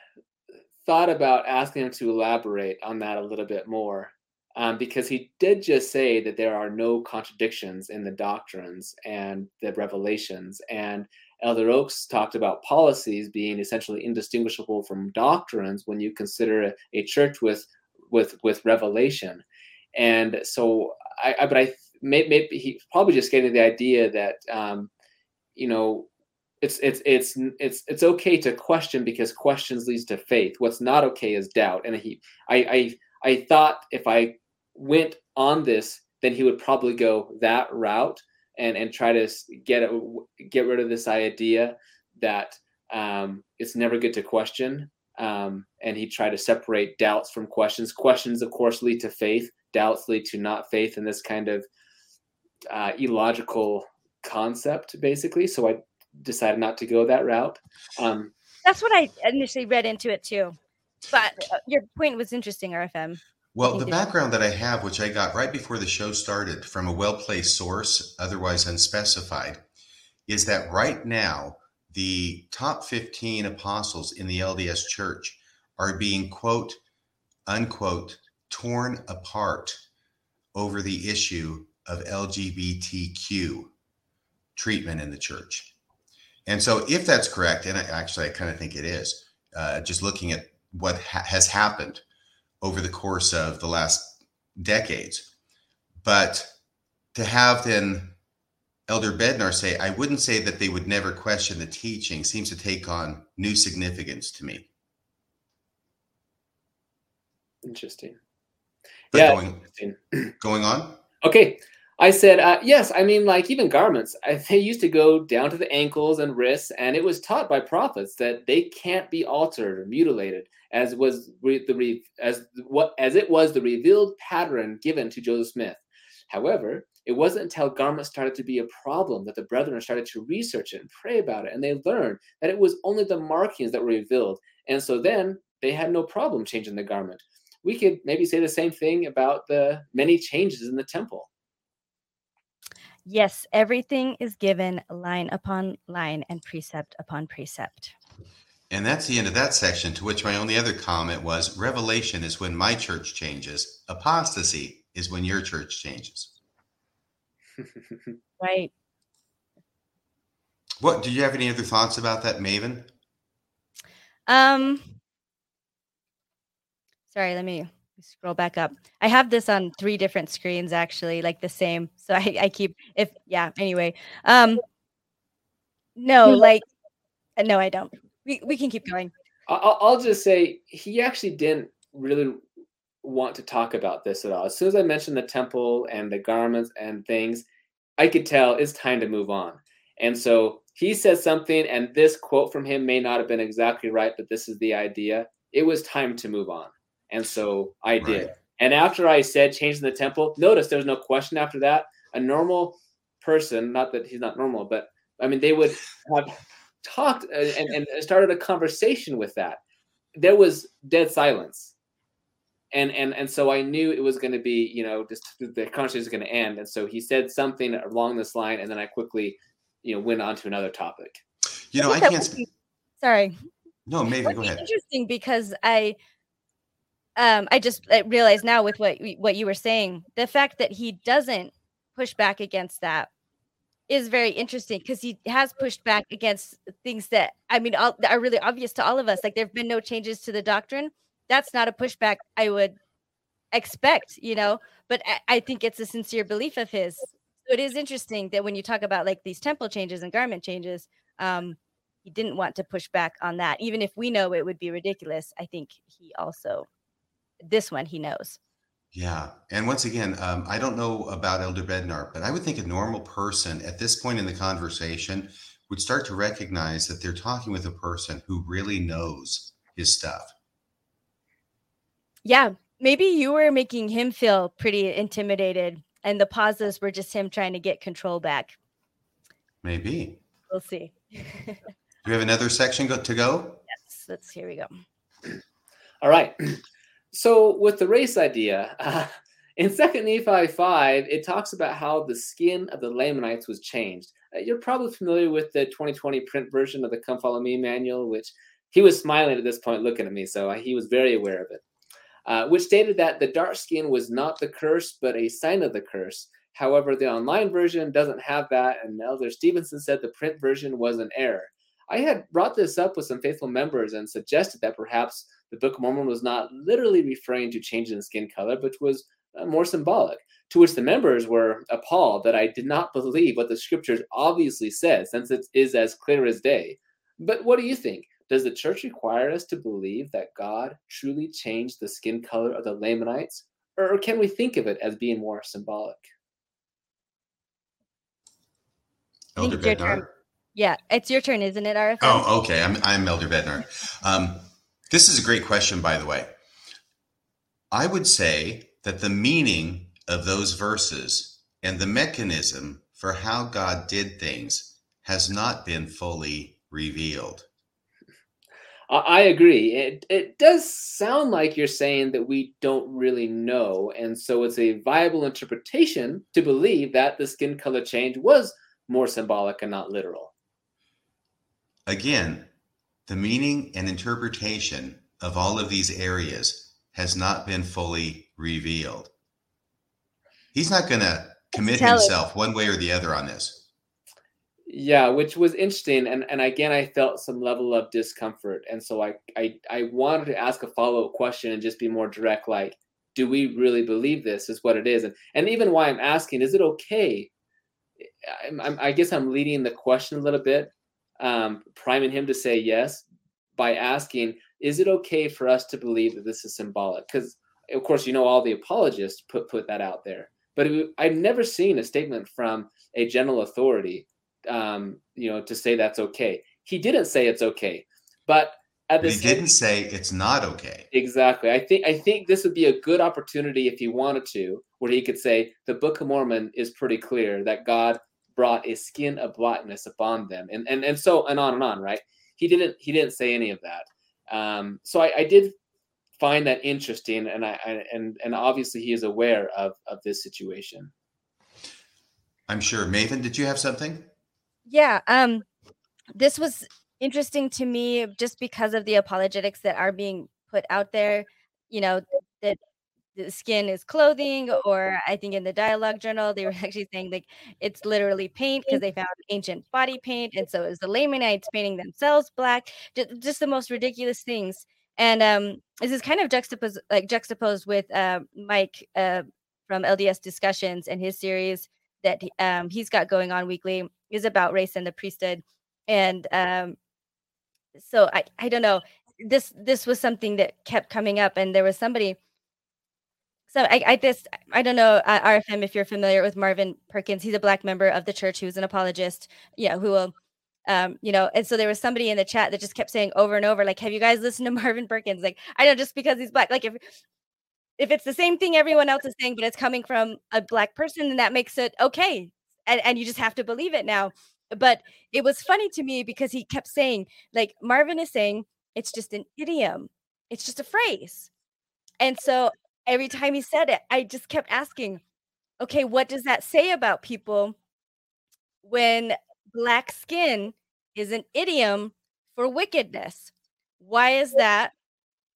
thought about asking him to elaborate on that a little bit more um, because he did just say that there are no contradictions in the doctrines and the revelations. And Elder Oaks talked about policies being essentially indistinguishable from doctrines when you consider a, a church with with with revelation. And so, I, I but I maybe, he probably just getting the idea that um, you know it's it's it's it's it's okay to question because questions leads to faith. What's not okay is doubt. And he, I, I, I thought if I went on this, then he would probably go that route and and try to get it, get rid of this idea that um, it's never good to question. Um, and he tried to separate doubts from questions. Questions, of course, lead to faith. Doubts lead to not faith in this kind of uh, illogical concept, basically. So I decided not to go that route. Um, That's what I initially read into it too. But uh, your point was interesting, RFM. Well, the background that I have, which I got right before the show started from a well placed source, otherwise unspecified, is that right now, the top 15 apostles in the LDS church are being, quote, unquote, torn apart over the issue of LGBTQ treatment in the church. And so, if that's correct, and I, actually I kind of think it is, uh, just looking at what ha- has happened over the course of the last decades, but to have then Elder Bednar say, I wouldn't say that they would never question the teaching, seems to take on new significance to me. Interesting. But yeah. Going, interesting. going on. Okay. I said, uh, yes, I mean, like even garments, I, they used to go down to the ankles and wrists, and it was taught by prophets that they can't be altered or mutilated, as was re- the re- as what as it was the revealed pattern given to Joseph Smith. However, it wasn't until garments started to be a problem that the brethren started to research it and pray about it, and they learned that it was only the markings that were revealed, and so then they had no problem changing the garment. We could maybe say the same thing about the many changes in the temple. Yes, everything is given line upon line and precept upon precept. And that's the end of that section, to which my only other comment was revelation is when my church changes, apostasy is when your church changes. right. What do you have any other thoughts about that, Maven? Um sorry, let me scroll back up. I have this on three different screens actually, like the same. So I, I keep if yeah, anyway. Um no, like uh, no, I don't. We we can keep going. I'll, I'll just say he actually didn't really want to talk about this at all. As soon as I mentioned the temple and the garments and things, I could tell it's time to move on. And so he said something, and this quote from him may not have been exactly right, but this is the idea. It was time to move on. And so I did. Right. And after I said changing the temple, notice there was no question after that. A normal person, not that he's not normal, but I mean, they would have talked uh, and, and started a conversation with that. There was dead silence. And, and and so I knew it was going to be, you know, just the conversation is going to end. And so he said something along this line, and then I quickly, you know, went on to another topic. You know, I, I can't. Be, sorry. No, maybe go ahead. Interesting because I um, I just realized now with what what you were saying, the fact that he doesn't push back against that is very interesting because he has pushed back against things that I mean all, are really obvious to all of us. Like there have been no changes to the doctrine. That's not a pushback I would expect, you know. But I, I think it's a sincere belief of his. So it is interesting that when you talk about like these temple changes and garment changes, um, he didn't want to push back on that, even if we know it would be ridiculous. I think he also this one he knows. Yeah. And once again, um, I don't know about Elder Bednar, but I would think a normal person at this point in the conversation would start to recognize that they're talking with a person who really knows his stuff. Yeah. maybe you were making him feel pretty intimidated, and the pauses were just him trying to get control back. Maybe. We'll see. Do we have another section go- to go? yes, let's here we go. All right. So with the race idea, uh, in Second Nephi five, it talks about how the skin of the Lamanites was changed. Uh, you're probably familiar with the 2020 print version of the Come Follow Me manual, which he was smiling at this point, looking at me, so he was very aware of it. Uh, which stated that the dark skin was not the curse, but a sign of the curse. However, the online version doesn't have that, and Elder Stevenson said the print version was an error. I had brought this up with some faithful members and suggested that perhaps the Book of Mormon was not literally referring to changing the skin color, but was uh, more symbolic. To which the members were appalled that I did not believe what the scriptures obviously said, since it is as clear as day. But what do you think? Does the church require us to believe that God truly changed the skin color of the Lamanites? Or can we think of it as being more symbolic? I think Elder it's your Bednar. turn. Yeah, it's your turn, isn't it, RFM? Oh, okay. I'm, I'm Elder Bednar. Um, this is a great question, by the way. I would say that the meaning of those verses and the mechanism for how God did things has not been fully revealed. I agree. It it does sound like you're saying that we don't really know, and so it's a viable interpretation to believe that the skin color change was more symbolic and not literal. Again, the meaning and interpretation of all of these areas has not been fully revealed. He's not going to commit Tell it. himself one way or the other on this. Yeah, which was interesting, and and again, I felt some level of discomfort, and so I I I wanted to ask a follow up question and just be more direct, like, do we really believe this? Is what it is, and and even why I'm asking, is it okay? I'm, I'm, I guess I'm leading the question a little bit, um, priming him to say yes by asking, is it okay for us to believe that this is symbolic? Because of course, you know, all the apologists put put that out there, but it, I've never seen a statement from a general authority um, you know, to say that's okay. He didn't say it's okay, but at the he same didn't say it's not okay. exactly. I think I think this would be a good opportunity if he wanted to, where he could say the Book of Mormon is pretty clear that God brought a skin of blackness upon them, and and and so and on and on. Right? He didn't he didn't say any of that. Um, so I, I did find that interesting, and I, I and and obviously he is aware of of this situation. I'm sure. Maven, did you have something? Yeah, um this was interesting to me just because of the apologetics that are being put out there, you know, that the skin is clothing or I think in the dialogue journal they were actually saying like it's literally paint because they found ancient body paint and so is the Lamanites painting themselves black just, just the most ridiculous things. And um this is kind of juxtaposed like juxtaposed with uh, Mike uh, from LDS discussions and his series that um, he's got going on weekly is about race and the priesthood. And um so i i don't know this this was something that kept coming up and there was somebody so i i this i don't know uh, rfm if you're familiar with marvin perkins he's a black member of the church who's an apologist yeah who will um you know and so there was somebody in the chat that just kept saying over and over like have you guys listened to marvin perkins? Like i know just because he's black like if if it's the same thing everyone else is saying but it's coming from a black person then that makes it okay and, and you just have to believe it now. But it was funny to me because he kept saying like marvin is saying it's just an idiom. It's just a phrase. And so every time he said it i just kept asking okay what does that say about people when black skin is an idiom for wickedness? Why is that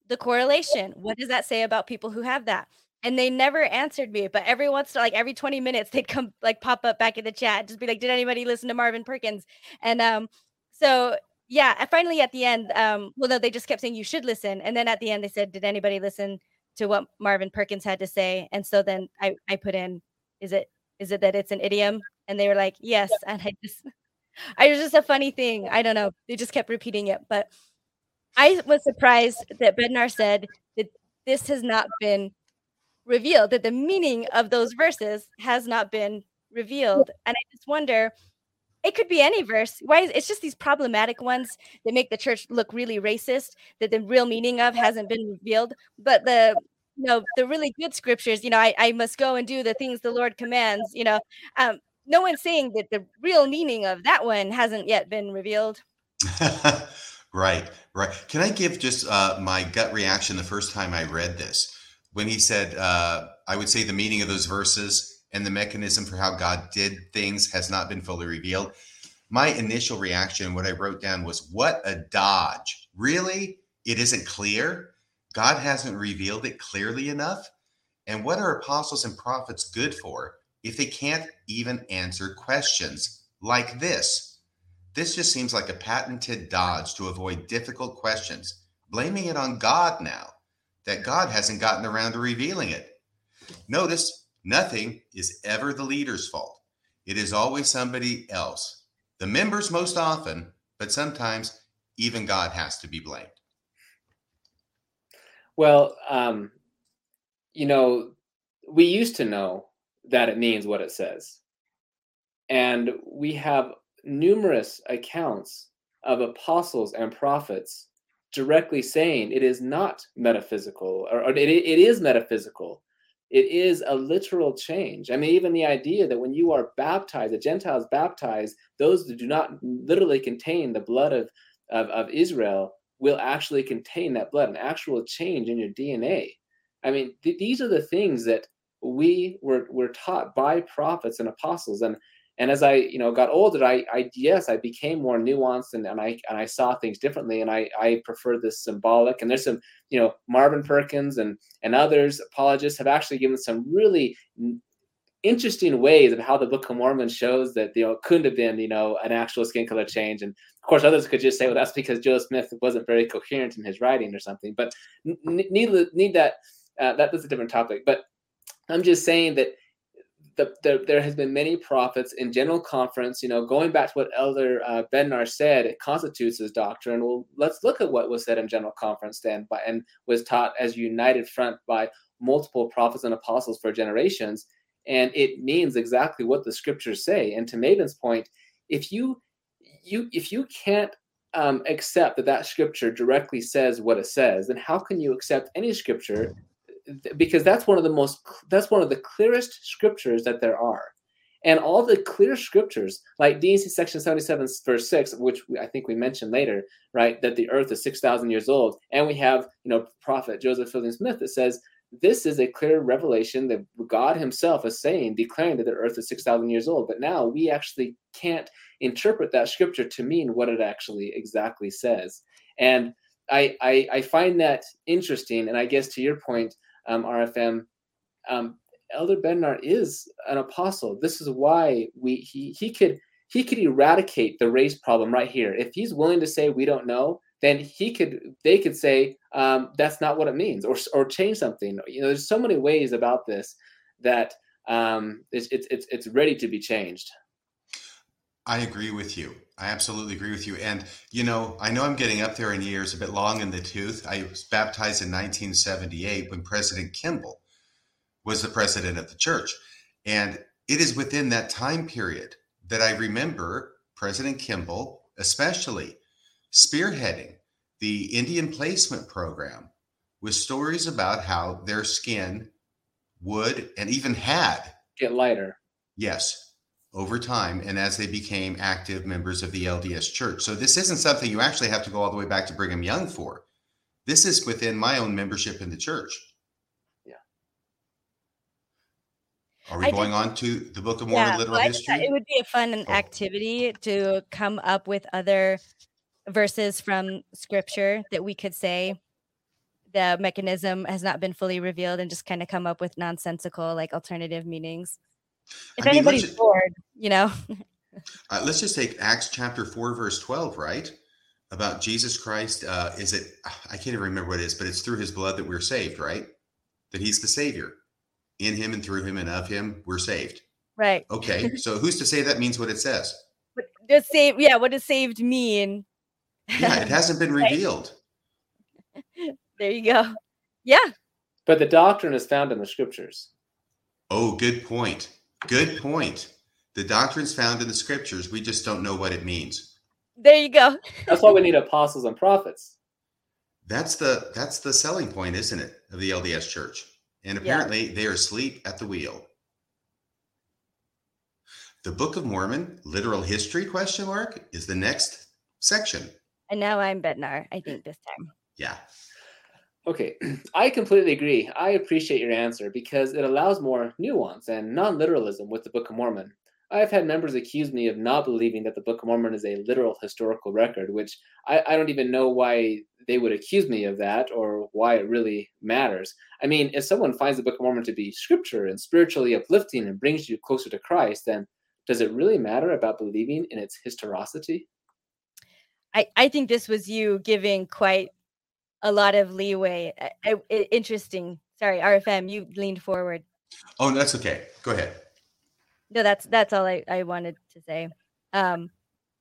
the correlation? What does that say about people who have that? And they never answered me but every once in like every 20 minutes they'd come like pop up back in the chat just be like did anybody listen to marvin perkins? And um so yeah finally at the end um well no they just kept saying you should listen. And then at the end they said did anybody listen to what marvin perkins had to say and so then i i put in is it is it that it's an idiom? And they were like yes and i just i was just a funny thing i don't know they just kept repeating it but i was surprised that bednar said that this has not been revealed that the meaning of those verses has not been revealed and i just wonder it could be any verse. Why is it's just these problematic ones that make the church look really racist that the real meaning of hasn't been revealed. But the you know the really good scriptures you know i, I must go and do the things the lord commands you know. Um no one's saying that the real meaning of that one hasn't yet been revealed. Right right. Can i give just uh, my gut reaction the first time i read this? When he said uh, i would say the meaning of those verses and the mechanism for how god did things has not been fully revealed my initial reaction what i wrote down was what a dodge really it isn't clear God hasn't revealed it clearly enough. And what are apostles and prophets good for if they can't even answer questions like this? This just seems like a patented dodge to avoid difficult questions, blaming it on God now that God hasn't gotten around to revealing it. Notice nothing is ever the leader's fault, it is always somebody else. The members most often, but sometimes even God has to be blamed. Well, um, you know, we used to know that it means what it says. And we have numerous accounts of apostles and prophets directly saying it is not metaphysical, or, or it, it is metaphysical. It is a literal change. I mean, even the idea that when you are baptized, the Gentiles baptized, those that do not literally contain the blood of, of, of Israel will actually contain that blood, an actual change in your DNA. I mean, th- these are the things that we were, were taught by prophets and apostles. And and as I, you know, got older, I, I yes, I became more nuanced and, and I and I saw things differently. And I I prefer this symbolic. And there's some, you know, Marvin Perkins and and others apologists have actually given some really interesting ways of how the Book of Mormon shows that you know couldn't have been you know an actual skin color change, and of course others could just say, well, that's because Joe Smith wasn't very coherent in his writing or something. But need need that uh, that is a different topic. But I'm just saying that. The, the, there has been many prophets in general conference, you know, going back to what Elder uh, Bednar said, it constitutes his doctrine. Well, let's look at what was said in general conference then, by, and was taught as united front by multiple prophets and apostles for generations and it means exactly what the scriptures say and to maven's point if you you if you can't um, accept that that scripture directly says what it says then how can you accept any scripture because that's one of the most that's one of the clearest scriptures that there are and all the clear scriptures like D&C section 77 verse 6 which i think we mentioned later right that the earth is 6000 years old and we have you know prophet joseph fielding smith that says this is a clear revelation that God Himself is saying, declaring that the earth is 6,000 years old. But now we actually can't interpret that scripture to mean what it actually exactly says. And I, I, I find that interesting. And I guess to your point, um, RFM, um, Elder Bednar is an apostle. This is why we he he could he could eradicate the race problem right here. If he's willing to say we don't know, then he could they could say um, that's not what it means or or change something you know there's so many ways about this that um, it's, it's it's it's ready to be changed i agree with you. I absolutely agree with you. And you know i know i'm getting up there in years a bit long in the tooth. I was baptized in 1978 when president kimball was the president of the church. And it is within that time period that i remember president kimball especially spearheading the Indian placement program with stories about how their skin would and even had get lighter. Yes, over time and as they became active members of the LDS church. So this isn't something you actually have to go all the way back to Brigham Young for. This is within my own membership in the church. Yeah. Are we I going did, on to the Book of Mormon yeah, literal history? It would be a fun oh. activity to come up with other verses from scripture that we could say the mechanism has not been fully revealed and just kind of come up with nonsensical like alternative meanings if I mean, anybody's just, bored you know uh, let's just take acts chapter 4 verse 12 right about jesus christ uh, is it i can't even remember what it is but it's through his blood that we're saved right that he's the savior in him and through him and of him we're saved right okay so who's to say that means what it says what does save yeah what does saved mean yeah, it hasn't been revealed. there you go. Yeah. But the doctrine is found in the scriptures. Oh, good point. Good point. The doctrine's found in the scriptures. We just don't know what it means. There you go. that's why we need apostles and prophets. That's the that's the selling point, isn't it, of the LDS church? And Yeah. apparently they are asleep at the wheel. The Book of Mormon, literal history question mark, is the next section. And now I'm Bednar, I think this time. Yeah. Okay, I completely agree. I appreciate your answer because it allows more nuance and non literalism with the Book of Mormon. I've had members accuse me of not believing that the Book of Mormon is a literal historical record, which I, I don't even know why they would accuse me of that or why it really matters. I mean, if someone finds the Book of Mormon to be scripture and spiritually uplifting and brings you closer to Christ, then does it really matter about believing in its historicity? I, I think this was you giving quite a lot of leeway. I- I- I- interesting. Sorry, RFM, you leaned forward. Oh, that's okay. Go ahead. No, that's that's all I, I wanted to say. Um,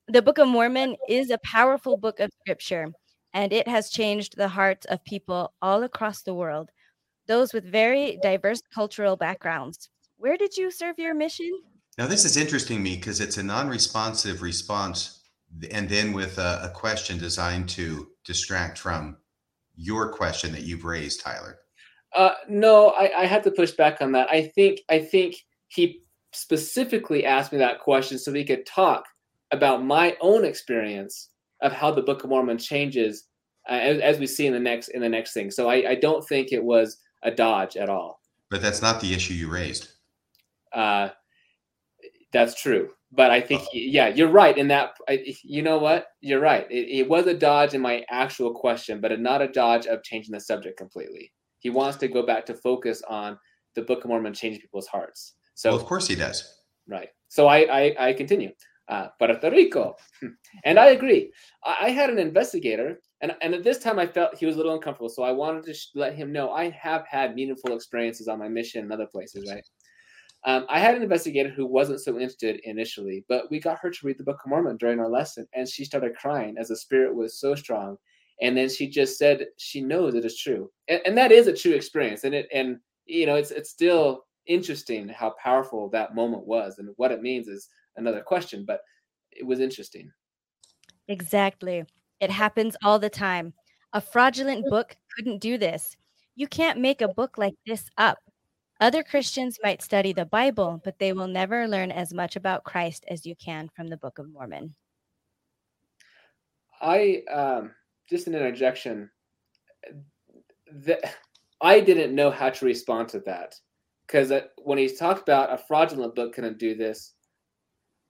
the Book of Mormon is a powerful book of scripture, and it has changed the hearts of people all across the world, those with very diverse cultural backgrounds. Where did you serve your mission? Now, this is interesting to me because it's a non responsive response and then with a, a question designed to distract from your question that you've raised, Tyler. Uh, no, I, I had to push back on that. I think I think he specifically asked me that question so we could talk about my own experience of how the Book of Mormon changes uh, as, as we see in the next in the next thing. So I, I don't think it was a dodge at all. But that's not the issue you raised. Uh, that's true. But I think, yeah, you're right in that. I, you know what? You're right. It, it was a dodge in my actual question, but not a dodge of changing the subject completely. He wants to go back to focus on the Book of Mormon changing people's hearts. So, well, of course he does. right. So I, I, I continue. Uh, Puerto Rico. and I agree. I, I had an investigator, and, and at this time I felt he was a little uncomfortable. So I wanted to sh- let him know I have had meaningful experiences on my mission in other places, right? Um, I had an investigator who wasn't so interested initially, but we got her to read the Book of Mormon during our lesson, and she started crying as the spirit was so strong. And then she just said she knows it is true, and, and that is a true experience. And it and you know it's it's still interesting how powerful that moment was, and what it means is another question, but it was interesting. Exactly. It happens all the time. A fraudulent book couldn't do this. You can't make a book like this up. Other Christians might study the Bible, but they will never learn as much about Christ as you can from the Book of Mormon. I um, just an interjection. I didn't know how to respond to that because when he talked about a fraudulent book couldn't do this,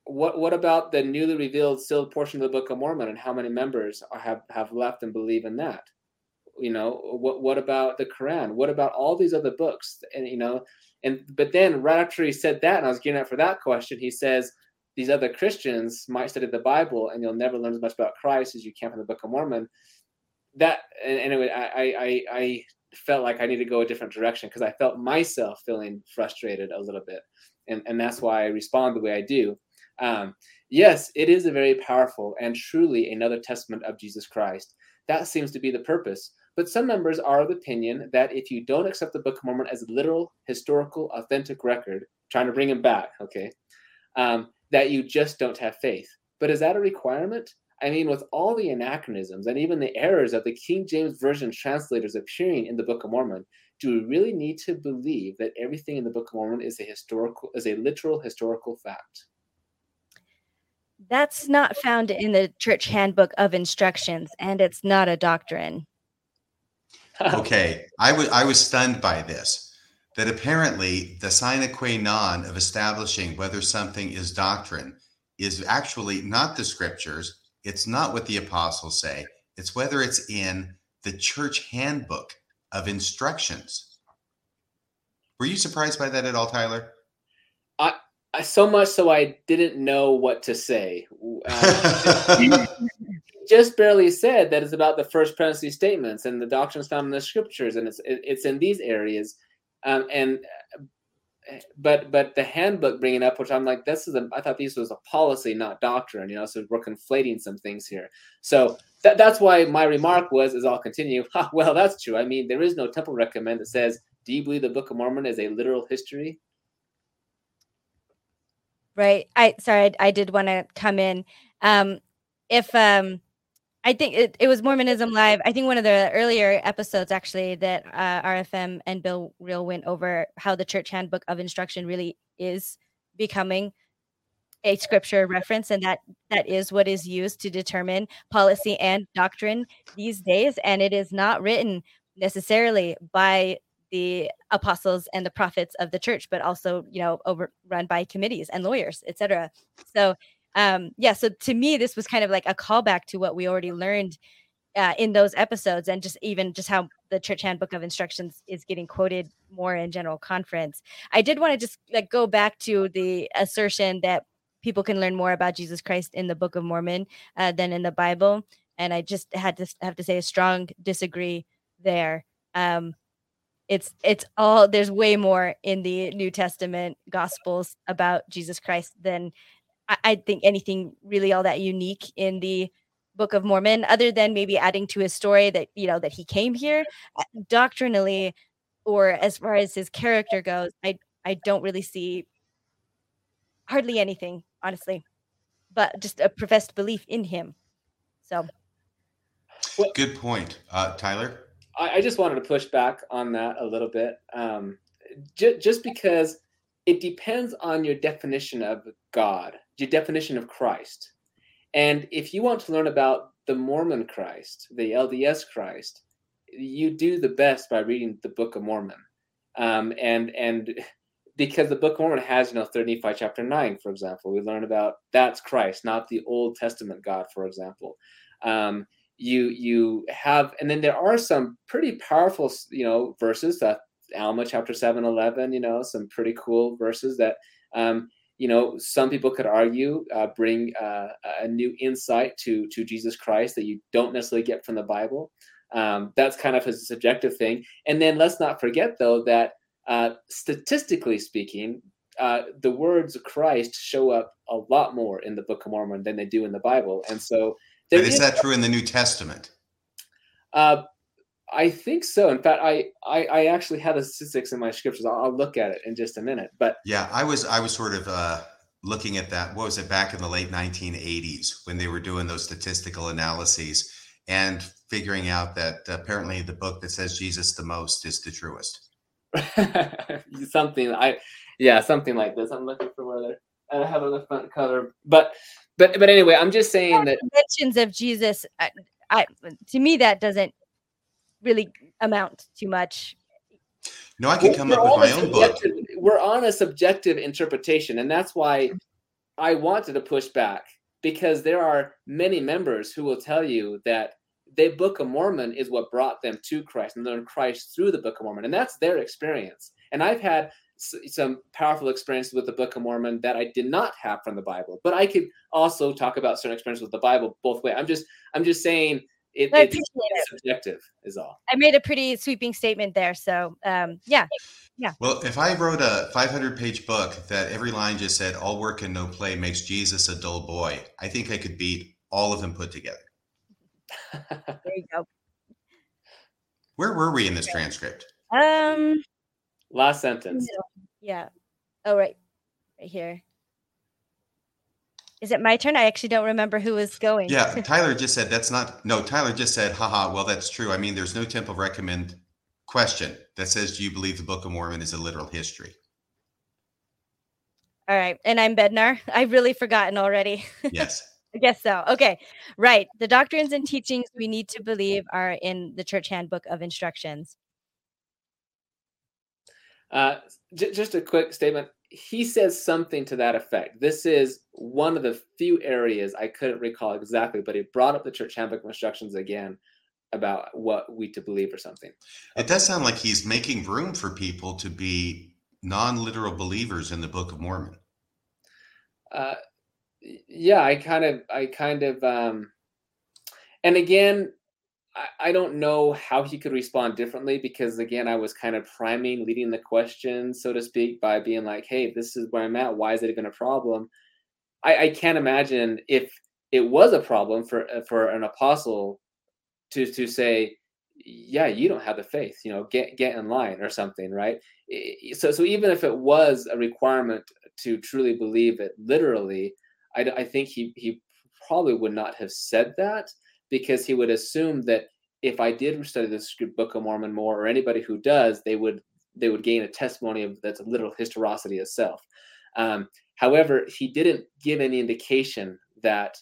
what what about the newly revealed sealed portion of the Book of Mormon and how many members have have left and believe in that? You know, what what about the Quran? What about all these other books? And you know, and but then right after he said that, and I was getting up for that question, he says these other Christians might study the Bible and you'll never learn as much about Christ as you can from the Book of Mormon. That and anyway, I I I felt like I need to go a different direction because I felt myself feeling frustrated a little bit, and and that's why I respond the way I do. Um, yes, it is a very powerful and truly another testament of Jesus Christ. That seems to be the purpose. But some members are of the opinion that if you don't accept the Book of Mormon as a literal, historical, authentic record, trying to bring him back, okay, um, that you just don't have faith. But is that a requirement? I mean, with all the anachronisms and even the errors of the King James Version translators appearing in the Book of Mormon, do we really need to believe that everything in the Book of Mormon is a historical, is a literal historical fact? That's not found in the church handbook of instructions, and it's not a doctrine. Okay, I was I was stunned by this. That apparently the sine qua non of establishing whether something is doctrine is actually not the scriptures. It's not what the apostles say. It's whether it's in the church handbook of instructions. Were you surprised by that at all, Tyler? I, so much so I didn't know what to say. Uh, just barely said that it's about the first presidency statements and the doctrines found in the scriptures, and it's it's in these areas. Um, and but but the handbook bringing up, which I'm like, this is a, I thought this was a policy, not doctrine. You know, so we're conflating some things here. So that, that's why my remark was, as I'll continue. well, that's true. I mean, there is no temple recommend that says, "Do you believe the Book of Mormon is a literal history?" Right. I sorry, I, I did want to come in. Um, if um, I think it, it was Mormonism Live. I think one of the earlier episodes actually that uh, RFM and Bill Reel went over how the church handbook of instruction really is becoming a scripture reference and that that is what is used to determine policy and doctrine these days and it is not written necessarily by the apostles and the prophets of the church but also you know overrun by committees and lawyers etc so um yeah so to me this was kind of like a callback to what we already learned uh, in those episodes and just even just how the church handbook of instructions is getting quoted more in general conference. I did want to just like go back to the assertion that people can learn more about jesus christ in the book of mormon uh, than in the bible and i just had to have to say a strong disagree there. Um it's it's all there's way more in the new testament gospels about jesus christ than I, I think anything really all that unique in the Book of Mormon, other than maybe adding to his story that you know that he came here. Uh, doctrinally, or as far as his character goes, I I don't really see hardly anything, honestly, but just a professed belief in him. So, good point, uh, Tyler. I, I, just wanted to push back on that a little bit, um, j- just because it depends on your definition of God, your definition of Christ. And if you want to learn about the Mormon Christ, the LDS Christ, you do the best by reading the Book of Mormon. Um, and and because the Book of Mormon has, you know, 3rd Nephi chapter 9, for example, we learn about that's Christ, not the Old Testament God, for example. Um, you you have, and then there are some pretty powerful, you know, verses that Alma chapter 7, 11, you know, some pretty cool verses that um, you know, some people could argue uh, bring uh, a new insight to to Jesus Christ that you don't necessarily get from the Bible. Um, that's kind of a subjective thing. And then let's not forget, though, that uh, statistically speaking, uh, the words Christ show up a lot more in the Book of Mormon than they do in the Bible. And so, but is, is that true in the New Testament? Uh, I think so. In fact, I, I, I actually have the statistics in my scriptures. I'll, I'll, look at it in just a minute. But yeah, I was I was sort of uh, looking at that. What was it back in the late 1980s when they were doing those statistical analyses and figuring out that apparently the book that says Jesus the most is the truest. something I, yeah, something like this. I'm looking for where I have on the front cover, but but but anyway, I'm just saying that mentions of Jesus. I, I to me that doesn't really amount to much. No, I can come up with my own book. We're on a subjective interpretation, and that's why I wanted to push back because there are many members who will tell you that the Book of Mormon is what brought them to Christ and learned Christ through the Book of Mormon, and that's their experience. And I've had some powerful experiences with the Book of Mormon that I did not have from the Bible, but I could also talk about certain experiences with the Bible both way. I'm just I'm just saying it, it's, it's subjective is all. I made a pretty sweeping statement there so um, yeah yeah. Well if i wrote a 500 page book that every line just said all work and no play makes jesus a dull boy i think i could beat all of them put together. There you go. Where were we in this transcript? Um last sentence. yeah. Oh right. Right here is it my turn? I actually don't remember who was going. Yeah, Tyler just said that's not. No, Tyler just said, haha, well, that's true. I mean, there's no temple recommend question that says, do you believe the Book of Mormon is a literal history? All right. And I'm Bednar. I've really forgotten already. Yes. I guess so. Okay. Right. The doctrines and teachings we need to believe are in the church handbook of instructions. Uh, j- just a quick statement he says something to that effect. This is one of the few areas I couldn't recall exactly, but he brought up the church handbook instructions again about what we to believe or something. It does sound like he's making room for people to be non-literal believers in the Book of Mormon. Uh, yeah, I kind of, I kind of, um, and again, I, don't know how he could respond differently because again, I was kind of priming, leading the question, so to speak, by being like, "Hey, this is where I'm at. Why is it even a problem?" I, I can't imagine if it was a problem for uh, for an apostle to to say, "Yeah, you don't have the faith. You know, get get in line or something." Right. So so even if it was a requirement to truly believe it literally, I, I think he he probably would not have said that because he would assume that if I did study the Book of Mormon more, or anybody who does, they would they would gain a testimony of that's a literal historicity itself. Um, however, he didn't give any indication that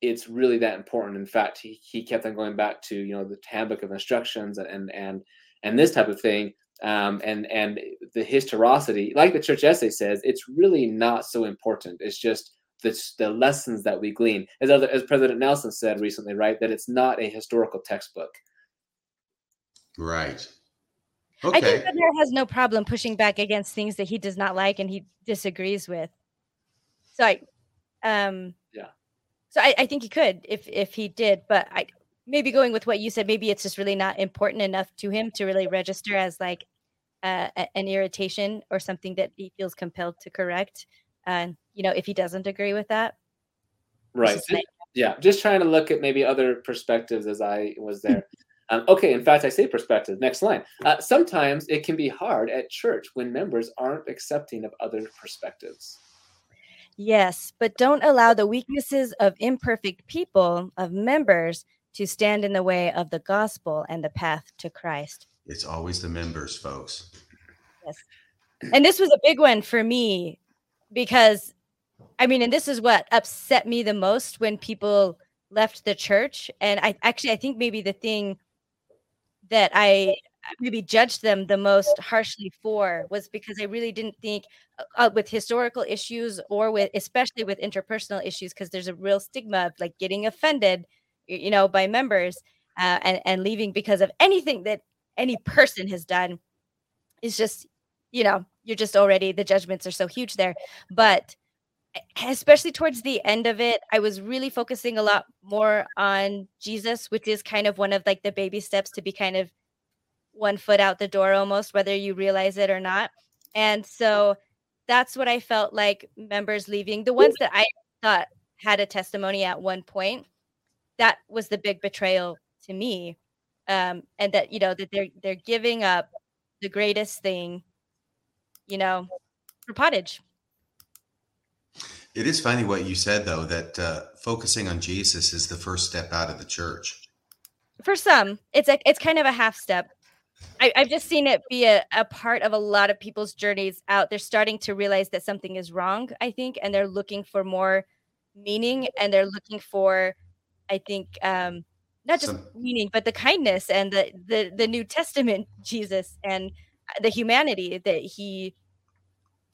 it's really that important. In fact, he, he kept on going back to you know the handbook of instructions and and and this type of thing. Um, and and the historicity, like the church essay says, it's really not so important. It's just the, the lessons that we glean, as other, as President Nelson said recently, right? That it's not a historical textbook. Right. Okay. I think Bednar has no problem pushing back against things that he does not like and he disagrees with. So I, um, yeah. So I, I think he could if if he did, but I maybe going with what you said, maybe it's just really not important enough to him to really register as like uh, an irritation or something that he feels compelled to correct. And you know, if he doesn't agree with that, right? yeah, just trying to look at maybe other perspectives as I was there. Um, okay, in fact, I say perspective. Next line. Uh, sometimes it can be hard at church when members aren't accepting of other perspectives. Yes, but don't allow the weaknesses of imperfect people, of members, to stand in the way of the gospel and the path to Christ. It's always the members, folks. Yes. And this was a big one for me because, I mean, and this is what upset me the most when people left the church. And I actually, I think maybe the thing that I maybe judged them the most harshly for was because I really didn't think uh, uh with historical issues or with especially with interpersonal issues because there's a real stigma of like getting offended, you know, by members uh, and and leaving because of anything that any person has done is just you know you're just already the judgments are so huge there. But especially towards the end of it i was really focusing a lot more on jesus which is kind of one of like the baby steps to be kind of one foot out the door almost whether you realize it or not. And so that's what i felt like members leaving. The ones that i thought had a testimony at one point that was the big betrayal to me um and that you know that they're they're giving up the greatest thing you know for pottage it is funny what you said, though, that uh, focusing on Jesus is the first step out of the church. For some, it's a, it's kind of a half step. I, have just seen it be a, a part of a lot of people's journeys out. They're starting to realize that something is wrong, I think, and they're looking for more meaning and they're looking for, I think, um, not just some... meaning, but the kindness and the, the the New Testament Jesus and the humanity that he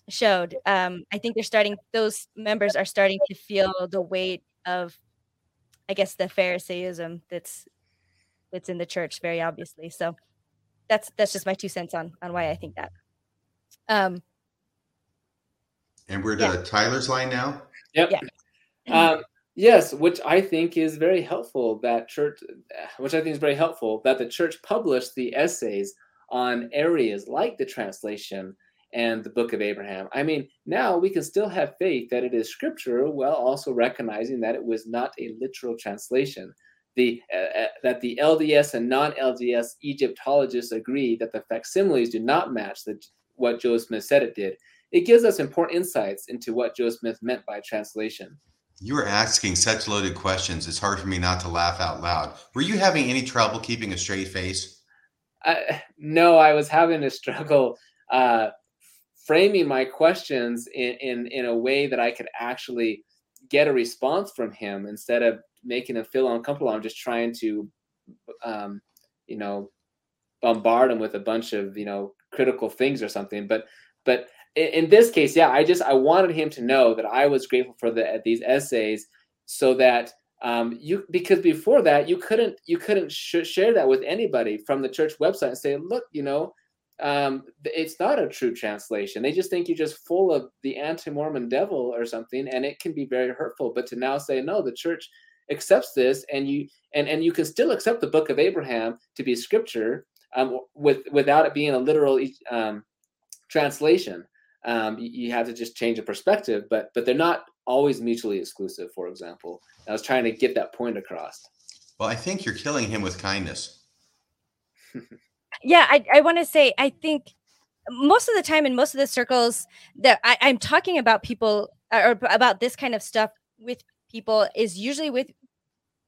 showed. Um, I think they're starting; those members are starting to feel the weight of, I guess, the Pharisaism that's that's in the church, very obviously. So that's that's just my two cents on on why I think that. Um, and we're to yeah. Tyler's line now. Yep. Yeah. Um, yes, which I think is very helpful. That church, which I think is very helpful, that the church published the essays on areas like the translation and the book of Abraham. I mean, now we can still have faith that it is scripture while also recognizing that it was not a literal translation. The, uh, uh that the LDS and non LDS Egyptologists agree that the facsimiles do not match the, what Joseph Smith said it did. It gives us important insights into what Joseph Smith meant by translation. You are asking such loaded questions. It's hard for me not to laugh out loud. Were you having any trouble keeping a straight face? No, I was having a struggle uh, framing my questions in, in in a way that I could actually get a response from him instead of making him feel uncomfortable. I'm just trying to, um, you know, bombard him with a bunch of you know critical things or something. But but in, in this case, yeah, I just I wanted him to know that I was grateful for the these essays so that um, you because before that you couldn't you couldn't sh- share that with anybody from the church website and say look you know um, it's not a true translation. They just think you're just full of the anti-Mormon devil or something, and it can be very hurtful. But to now say no, the church accepts this, and you and and you can still accept the Book of Abraham to be scripture um, with without it being a literal um, translation. Um, you, have to just change the perspective, but but they're not always mutually exclusive. For example, I was trying to get that point across. Well, I think you're killing him with kindness. yeah, I, I want to say, I think most of the time in most of the circles that I, I'm talking about people or about this kind of stuff with people is usually with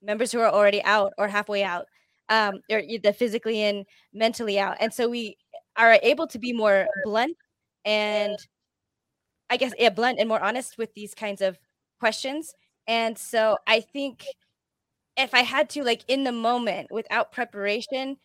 members who are already out or halfway out, um, or the physically and mentally out. And so we are able to be more blunt and I guess yeah, blunt and more honest with these kinds of questions. And so I think if I had to, like in the moment, without preparation,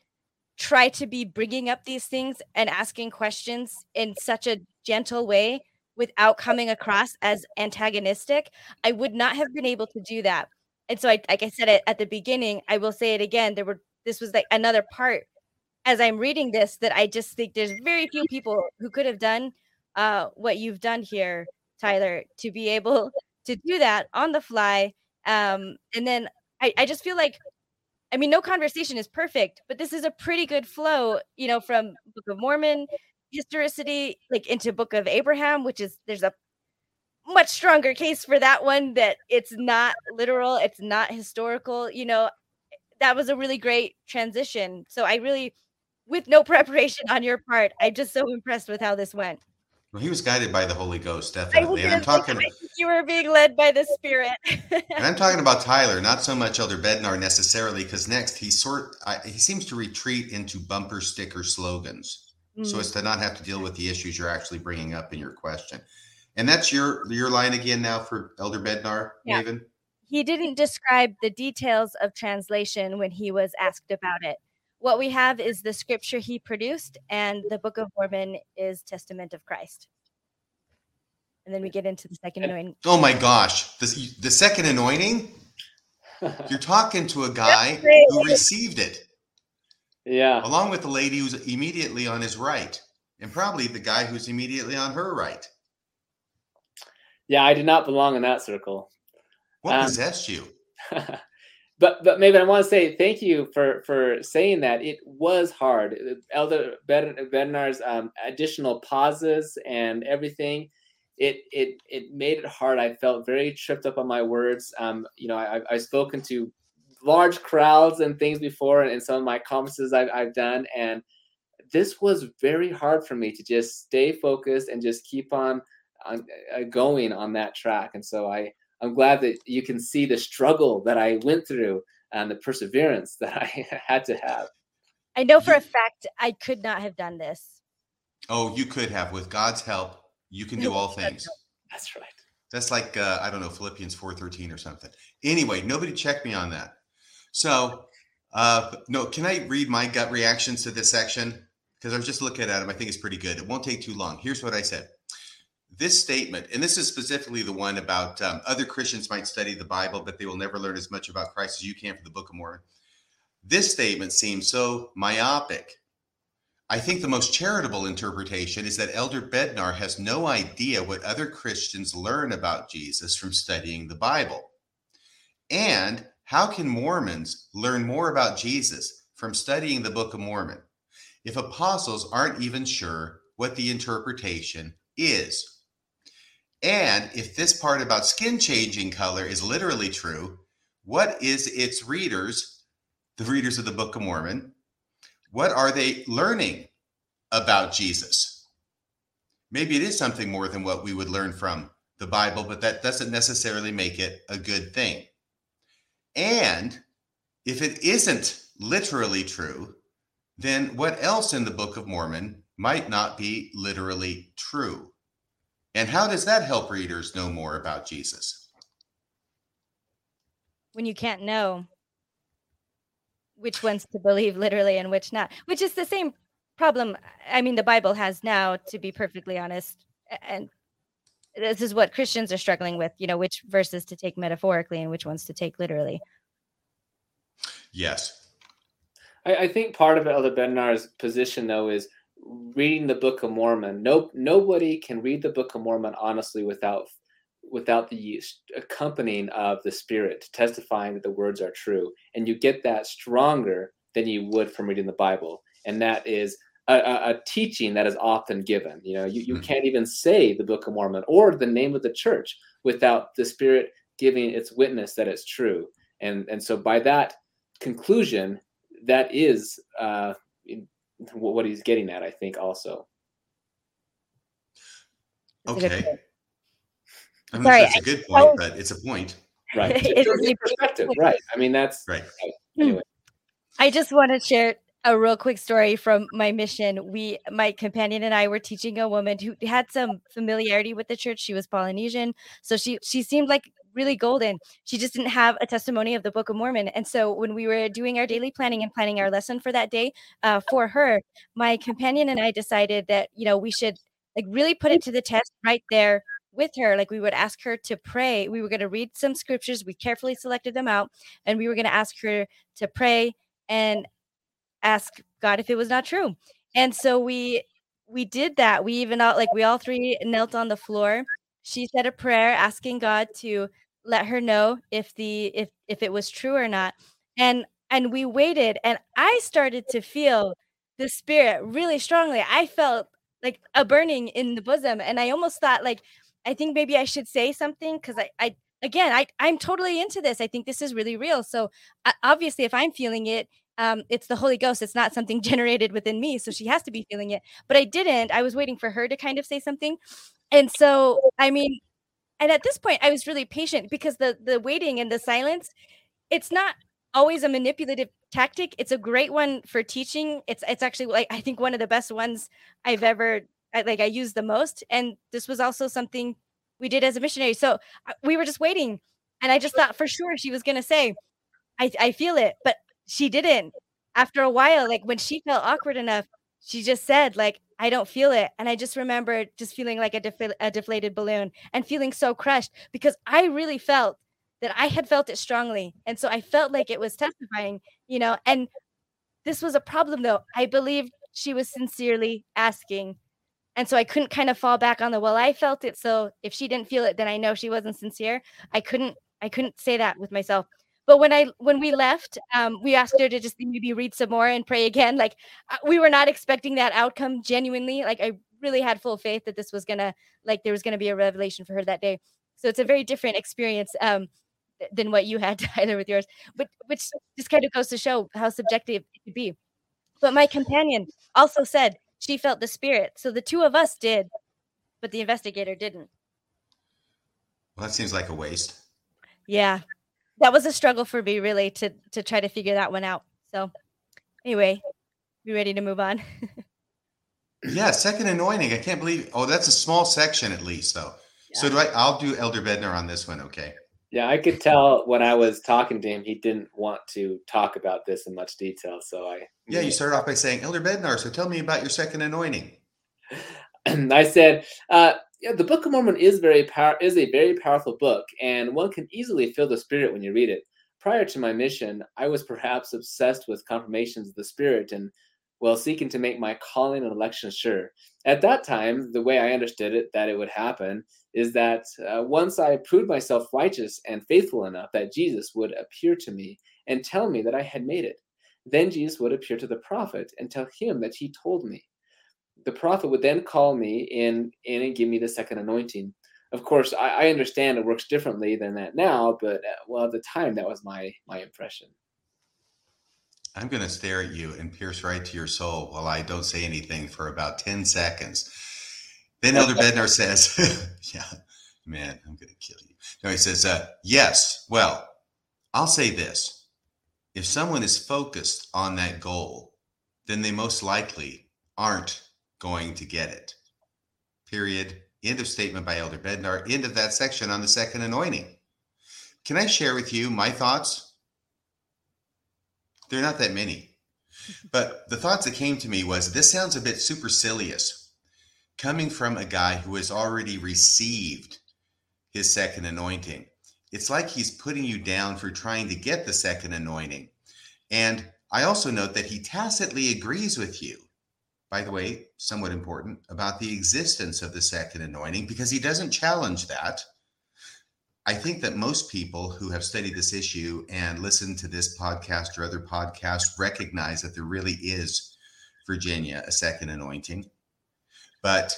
try to be bringing up these things and asking questions in such a gentle way without coming across as antagonistic, I would not have been able to do that. And so, I, like I said it at the beginning, I will say it again. There were this was like another part as I'm reading this that I just think there's very few people who could have done uh, what you've done here, Tyler, to be able to do that on the fly. Um, and then I, I just feel like, I mean, no conversation is perfect, but this is a pretty good flow, you know, from Book of Mormon historicity, like into Book of Abraham, which is there's a much stronger case for that one that it's not literal, it's not historical, you know. That was a really great transition. So I really, with no preparation on your part, I'm just so impressed with how this went. Well, he was guided by the Holy Ghost, definitely. And I'm talking. you were being led by the Spirit. and I'm talking about Tyler, not so much Elder Bednar necessarily, because next he sort I, he seems to retreat into bumper sticker slogans, mm. so as to not have to deal with the issues you're actually bringing up in your question. And that's your your line again now for Elder Bednar, yeah. Maven. He didn't describe the details of translation when he was asked about it what we have is the scripture he produced, and the Book of Mormon is Testament of Christ. And then we get into the second anointing. Oh my gosh, the, the second anointing? You're talking to a guy who received it. Yeah. Along with the lady who's immediately on his right, and probably the guy who's immediately on her right. Yeah, I did not belong in that circle. What um, possessed you? but but maybe I want to say thank you for for saying that. It was hard. Elder Bednar's um, additional pauses and everything. It it it made it hard. I felt very tripped up on my words. Um, you know, I, I've spoken to large crowds and things before, and, some of my conferences I've, I've done, and this was very hard for me to just stay focused and just keep on, on uh, going on that track. And so I I'm glad that you can see the struggle that I went through and the perseverance that I had to have. I know for a fact I could not have done this. Oh, you could have. With God's help, you can do all things. That's right. That's like uh, I don't know Philippians four thirteen or something. Anyway, nobody checked me on that. So, uh, no, can I read my gut reactions to this section? Because I was just looking at them. I think it's pretty good. It won't take too long. Here's what I said this statement, and this is specifically the one about um, other Christians might study the Bible, but they will never learn as much about Christ as you can for the Book of Mormon. This statement seems so myopic. I think the most charitable interpretation is that Elder Bednar has no idea what other Christians learn about Jesus from studying the Bible. And how can Mormons learn more about Jesus from studying the Book of Mormon if apostles aren't even sure what the interpretation is? And if this part about skin changing color is literally true, what is its readers, the readers of the Book of Mormon, what are they learning about Jesus? Maybe it is something more than what we would learn from the Bible, but that doesn't necessarily make it a good thing. And if it isn't literally true, then what else in the Book of Mormon might not be literally true? And how does that help readers know more about Jesus? When you can't know which ones to believe literally and which not, which is the same problem. I mean, the Bible has now, to be perfectly honest. And this is what Christians are struggling with, you know, which verses to take metaphorically and which ones to take literally. Yes. I, I think part of Elder Bednar's position, though, is reading the Book of Mormon. No, nobody can read the Book of Mormon honestly without without the accompanying of the Spirit testifying that the words are true, and you get that stronger than you would from reading the Bible, and that is. A, a, a teaching that is often given. You know, you, you mm-hmm. can't even say the Book of Mormon or the name of the church without the Spirit giving its witness that it's true. And and so by that conclusion, that is uh, what he's getting at, I think, also. Okay. I mean, Sorry, that's a good point, but it's a point. Right. It's So really- perspective. Right. I mean, that's Right. Hmm. Anyway. I just want to share a real quick story from my mission. We, my companion and I, were teaching a woman who had some familiarity with the church. She was Polynesian, so she she seemed like really golden. She just didn't have a testimony of the Book of Mormon. And so when we were doing our daily planning and planning our lesson for that day, uh, for her, my companion and I decided that you know we should like really put it to the test right there with her. Like we would ask her to pray. We were going to read some scriptures. We carefully selected them out, and we were going to ask her to pray and ask God if it was not true. And so we we did that. We even all like we all three knelt on the floor. She said a prayer asking God to let her know if the if if it was true or not. And and we waited and I started to feel the spirit really strongly. I felt like a burning in the bosom and I almost thought like I think maybe I should say something cuz I I again I I'm totally into this. I think this is really real. So obviously if I'm feeling it um, it's the Holy Ghost. It's not something generated within me. So she has to be feeling it. But I didn't. I was waiting for her to kind of say something. And so, I mean, and at this point, I was really patient because the the waiting and the silence, it's not always a manipulative tactic. It's a great one for teaching. It's it's actually like I think one of the best ones I've ever like I used the most. And this was also something we did as a missionary. So uh, we were just waiting, and I just thought for sure she was gonna say, "I I feel it," but she didn't. After a while, like when she felt awkward enough, she just said, like, I don't feel it. And I just remember just feeling like a, defla- a deflated balloon and feeling so crushed because I really felt that I had felt it strongly. And so I felt like it was testifying, you know, and this was a problem though. I believed she was sincerely asking. And so I couldn't kind of fall back on the well, I felt it. So if she didn't feel it, then I know she wasn't sincere. I couldn't, I couldn't say that with myself. But when I when we left, um, we asked her to just maybe read some more and pray again. Like uh, we were not expecting that outcome. Genuinely, like I really had full faith that this was gonna like there was gonna be a revelation for her that day. So it's a very different experience um, than what you had Tyler with yours, but which just kind of goes to show how subjective it could be. But my companion also said she felt the spirit. So the two of us did, but the investigator didn't. Well, that seems like a waste. Yeah. That was a struggle for me really to to try to figure that one out. So anyway, we ready to move on? Yeah, second anointing. I can't believe. Oh, that's a small section at least, though. So do I? I'll do Elder Bednar on this one. Okay. Yeah, I could tell when I was talking to him, he didn't want to talk about this in much detail. So I, Yeah, you started off by saying Elder Bednar. So tell me about your second anointing. And I said, uh, yeah, the Book of Mormon is very power is a very powerful book, and one can easily feel the Spirit when you read it. Prior to my mission, I was perhaps obsessed with confirmations of the Spirit and well, seeking to make my calling and election sure. At that time, the way I understood it, that it would happen is that uh, once I proved myself righteous and faithful enough, that Jesus would appear to me and tell me that I had made it. Then Jesus would appear to the prophet and tell him that he told me. The prophet would then call me in, and give me the second anointing. Of course, I, I understand it works differently than that now, but uh, well, at the time, that was my my impression. I'm going to stare at you and pierce right to your soul while I don't say anything for about 10 seconds. Then Elder Bednar says, Yeah, man, I'm going to kill you. No, he says, uh, Yes, well, I'll say this. If someone is focused on that goal, then they most likely aren't going to get it. Period. End of statement by Elder Bednar. End of that section on the second anointing. Can I share with you my thoughts? They're not that many. But the thoughts that came to me was this sounds a bit supercilious coming from a guy who has already received his second anointing. It's like he's putting you down for trying to get the second anointing. And I also note that he tacitly agrees with you, by the way, somewhat important, about the existence of the second anointing because he doesn't challenge that. I think that most people who have studied this issue and listened to this podcast or other podcasts recognize that there really is, Virginia, a second anointing. But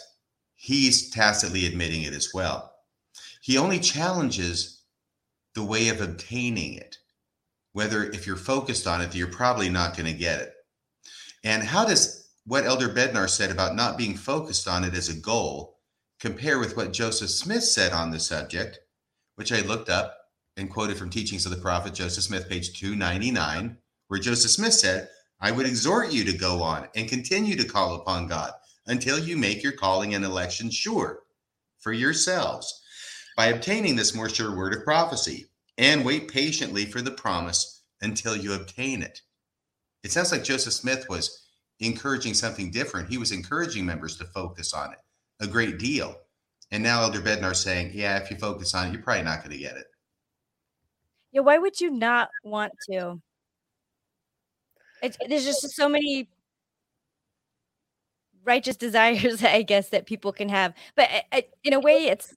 he's tacitly admitting it as well. He only challenges the way of obtaining it, whether if you're focused on it, you're probably not going to get it. And how does what Elder Bednar said about not being focused on it as a goal compare with what Joseph Smith said on the subject? which I looked up. and quoted from Teachings of the Prophet Joseph Smith, page 299, where Joseph Smith said, I would exhort you to go on and continue to call upon God until you make your calling and election sure for yourselves by obtaining this more sure word of prophecy and wait patiently for the promise until you obtain it. It sounds like Joseph Smith was encouraging something different. He was encouraging members to focus on it a great deal. And now Elder Bednar saying, yeah, if you focus on it, you're probably not going to get it. Yeah, why would you not want to? It's, there's just so many righteous desires, I guess, that people can have. But I, I, in a way, it's,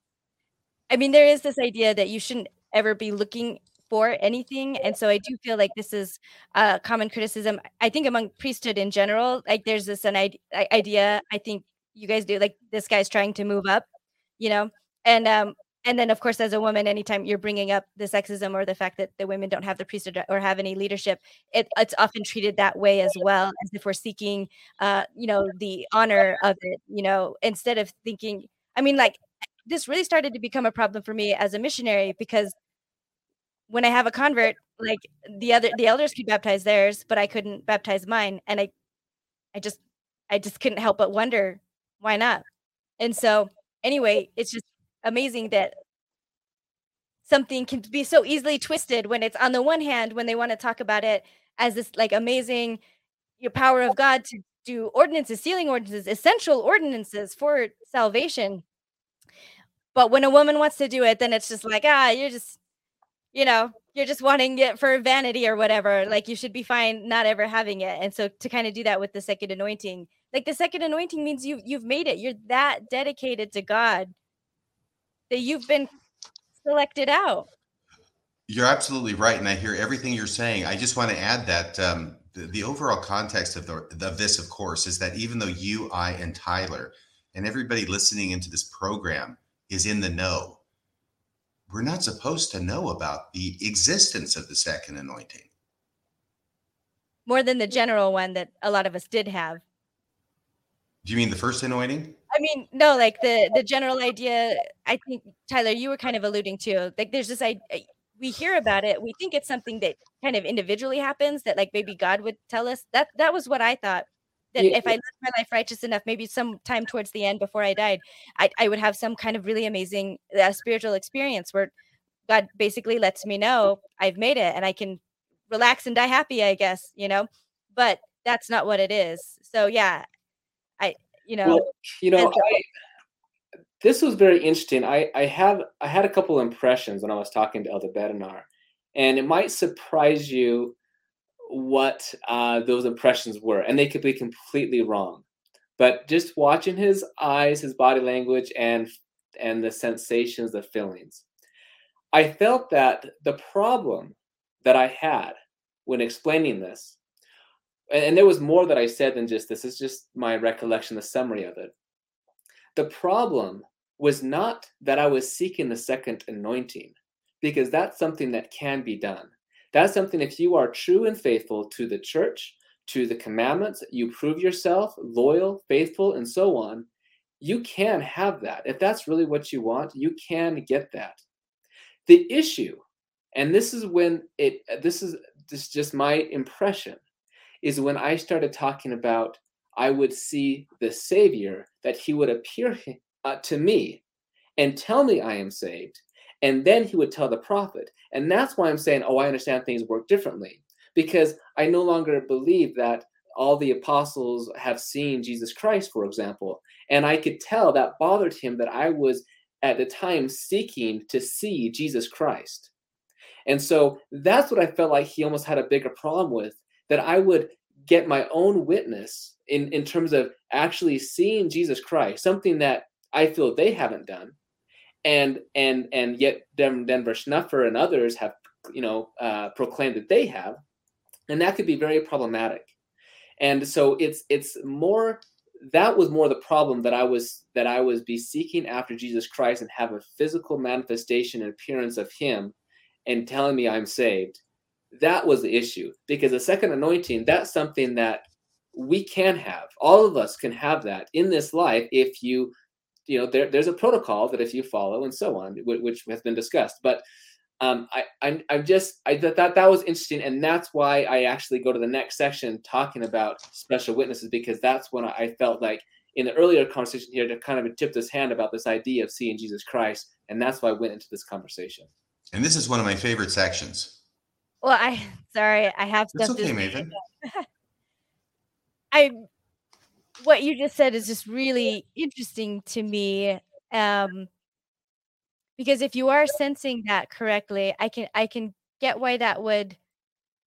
I mean, there is this idea that you shouldn't ever be looking for anything. And so I do feel like this is a common criticism. I think among priesthood in general, like there's this an idea. I think you guys do like this guy's trying to move up, you know, and um, and then of course as a woman anytime you're bringing up the sexism or the fact that the women don't have the priesthood or have any leadership it, it's often treated that way as well as if we're seeking uh you know the honor of it you know instead of thinking i mean like this really started to become a problem for me as a missionary because when i have a convert like the other the elders could baptize theirs but i couldn't baptize mine and i i just i just couldn't help but wonder why not and so anyway it's just amazing that something can be so easily twisted when it's on the one hand when they want to talk about it as this like amazing your power of God to do ordinances, sealing ordinances, essential ordinances for salvation. But when a woman wants to do it, then it's just like, ah, you're just, you know, you're just wanting it for vanity or whatever. Like you should be fine not ever having it. And so to kind of do that with the second anointing, like the second anointing means you you've made it. You're that dedicated to God that you've been selected out. You're absolutely right, and I hear everything you're saying. I just want to add that um, the, the, overall context of, the, of this, of course, is that even though you, I, and Tyler, and everybody listening into this program is in the know, we're not supposed to know about the existence of the second anointing. More than the general one that a lot of us did have. Do you mean the first anointing? I mean, no, like the the general idea. I think Tyler, you were kind of alluding to. Like, there's this idea. We hear about it. We think it's something that kind of individually happens. That like maybe God would tell us. That that was what I thought. That yeah. if I lived my life righteous enough, maybe sometime towards the end before I died, I I would have some kind of really amazing uh, spiritual experience where God basically lets me know I've made it and I can relax and die happy. I guess you know, but that's not what it is. So yeah, I, you know, well, you know, I, this was very interesting. I, I have, I had a couple impressions when I was talking to Elder Bednar, and it might surprise you what uh, those impressions were, and they could be completely wrong. But just watching his eyes, his body language, and and the sensations, the feelings, I felt that the problem that I had when explaining this and there was more that I said than just this. is just my recollection, the summary of it. The problem was not that I was seeking the second anointing, because that's something that can be done. That's something if you are true and faithful to the church, to the commandments, you prove yourself loyal, faithful, and so on, you can have that. If that's really what you want, you can get that. The issue, and this is when it this is this is just my impression is when I started talking about I would see the Savior, that he would appear uh, to me and tell me I am saved. And then he would tell the prophet. And that's why I'm saying, oh, I understand things work differently. Because I no longer believe that all the apostles have seen Jesus Christ, for example. And I could tell that bothered him that I was at the time seeking to see Jesus Christ. And so that's what I felt like he almost had a bigger problem with that I would get my own witness in, in terms of actually seeing Jesus Christ, something that I feel they haven't done. And and and yet Denver Snuffer and others have you know uh, proclaimed that they have, and that could be very problematic. And so it's it's more that was more the problem that I was that I was be seeking after Jesus Christ and have a physical manifestation and appearance of Him, and telling me I'm saved that was the issue because the second anointing that's something that we can have all of us can have that in this life if you you know there, there's a protocol that if you follow and so on which has been discussed but um, I, I I'm just I thought that that was interesting, and that's why I actually go to the next section talking about special witnesses because that's when I felt like in the earlier conversation here to kind of tip this hand about this idea of seeing Jesus Christ, and that's why I went into this conversation. And this is one of my favorite sections. Well, I sorry, I have It's okay, Maven. I what you just said is just really interesting to me. Um because if you are sensing that correctly, I can I can get why that would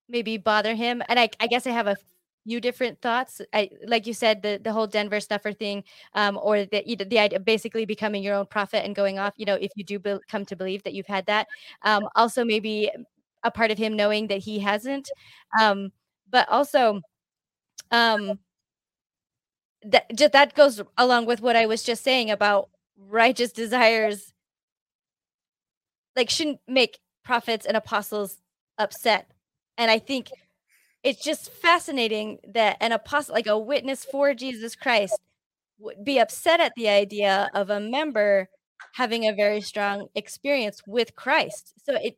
maybe bother him. And I I guess I have a few different thoughts. I like you said the the whole Denver Snuffer thing, um, or the the idea of basically becoming your own prophet and going off. You know, if you do be- come to believe that you've had that, um, also maybe a part of him knowing that he hasn't, um, but also, um, that just that goes along with what I was just saying about righteous desires. Like shouldn't make prophets and apostles upset, and I think it's just fascinating that an apostle, like a witness for Jesus Christ, would be upset at the idea of a member having a very strong experience with Christ. So it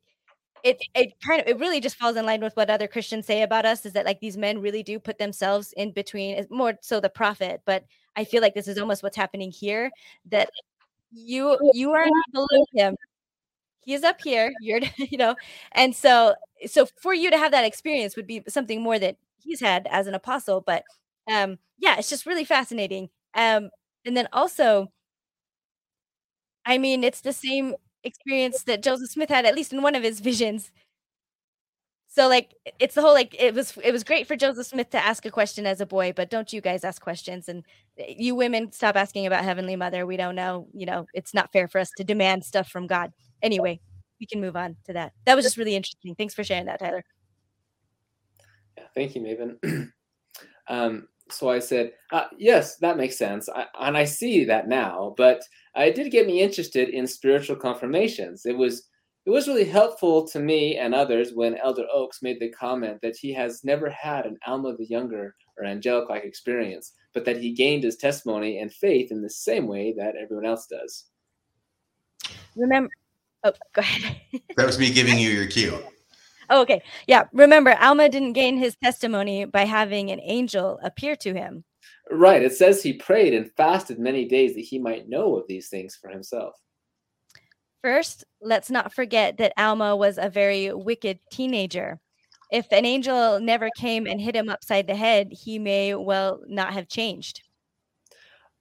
it it kind of it really just falls in line with what other Christians say about us is that like these men really do put themselves in between it's more so the prophet, but I feel like this is almost what's happening here that you you are not below him. He's up here, you're you know, and so so for you to have that experience would be something more that he's had as an apostle, but um yeah, it's just really fascinating. Um and then also I mean, it's the same experience that Joseph Smith had, at least in one of his visions. So, like, it's the whole like it was it was great for Joseph Smith to ask a question as a boy, but don't you guys ask questions? And eh, you women stop asking about Heavenly Mother. We don't know. You know, it's not fair for us to demand stuff from God. Anyway, we can move on to that. That was just really interesting. Thanks for sharing that, Tyler. Yeah, thank you, Maven. um, so I said, uh, yes, that makes sense, I, and I see that now. But it did get me interested in spiritual confirmations. It was it was really helpful to me and others when Elder Oaks made the comment that he has never had an Alma the Younger or angelic-like experience, but that he gained his testimony and faith in the same way that everyone else does. Remember? Oh, go ahead. That was me giving you your cue. Oh, okay. Yeah. Remember, Alma didn't gain his testimony by having an angel appear to him. Right. It says he prayed and fasted many days that he might know of these things for himself. First, let's not forget that Alma was a very wicked teenager. If an angel never came and hit him upside the head, he may well not have changed.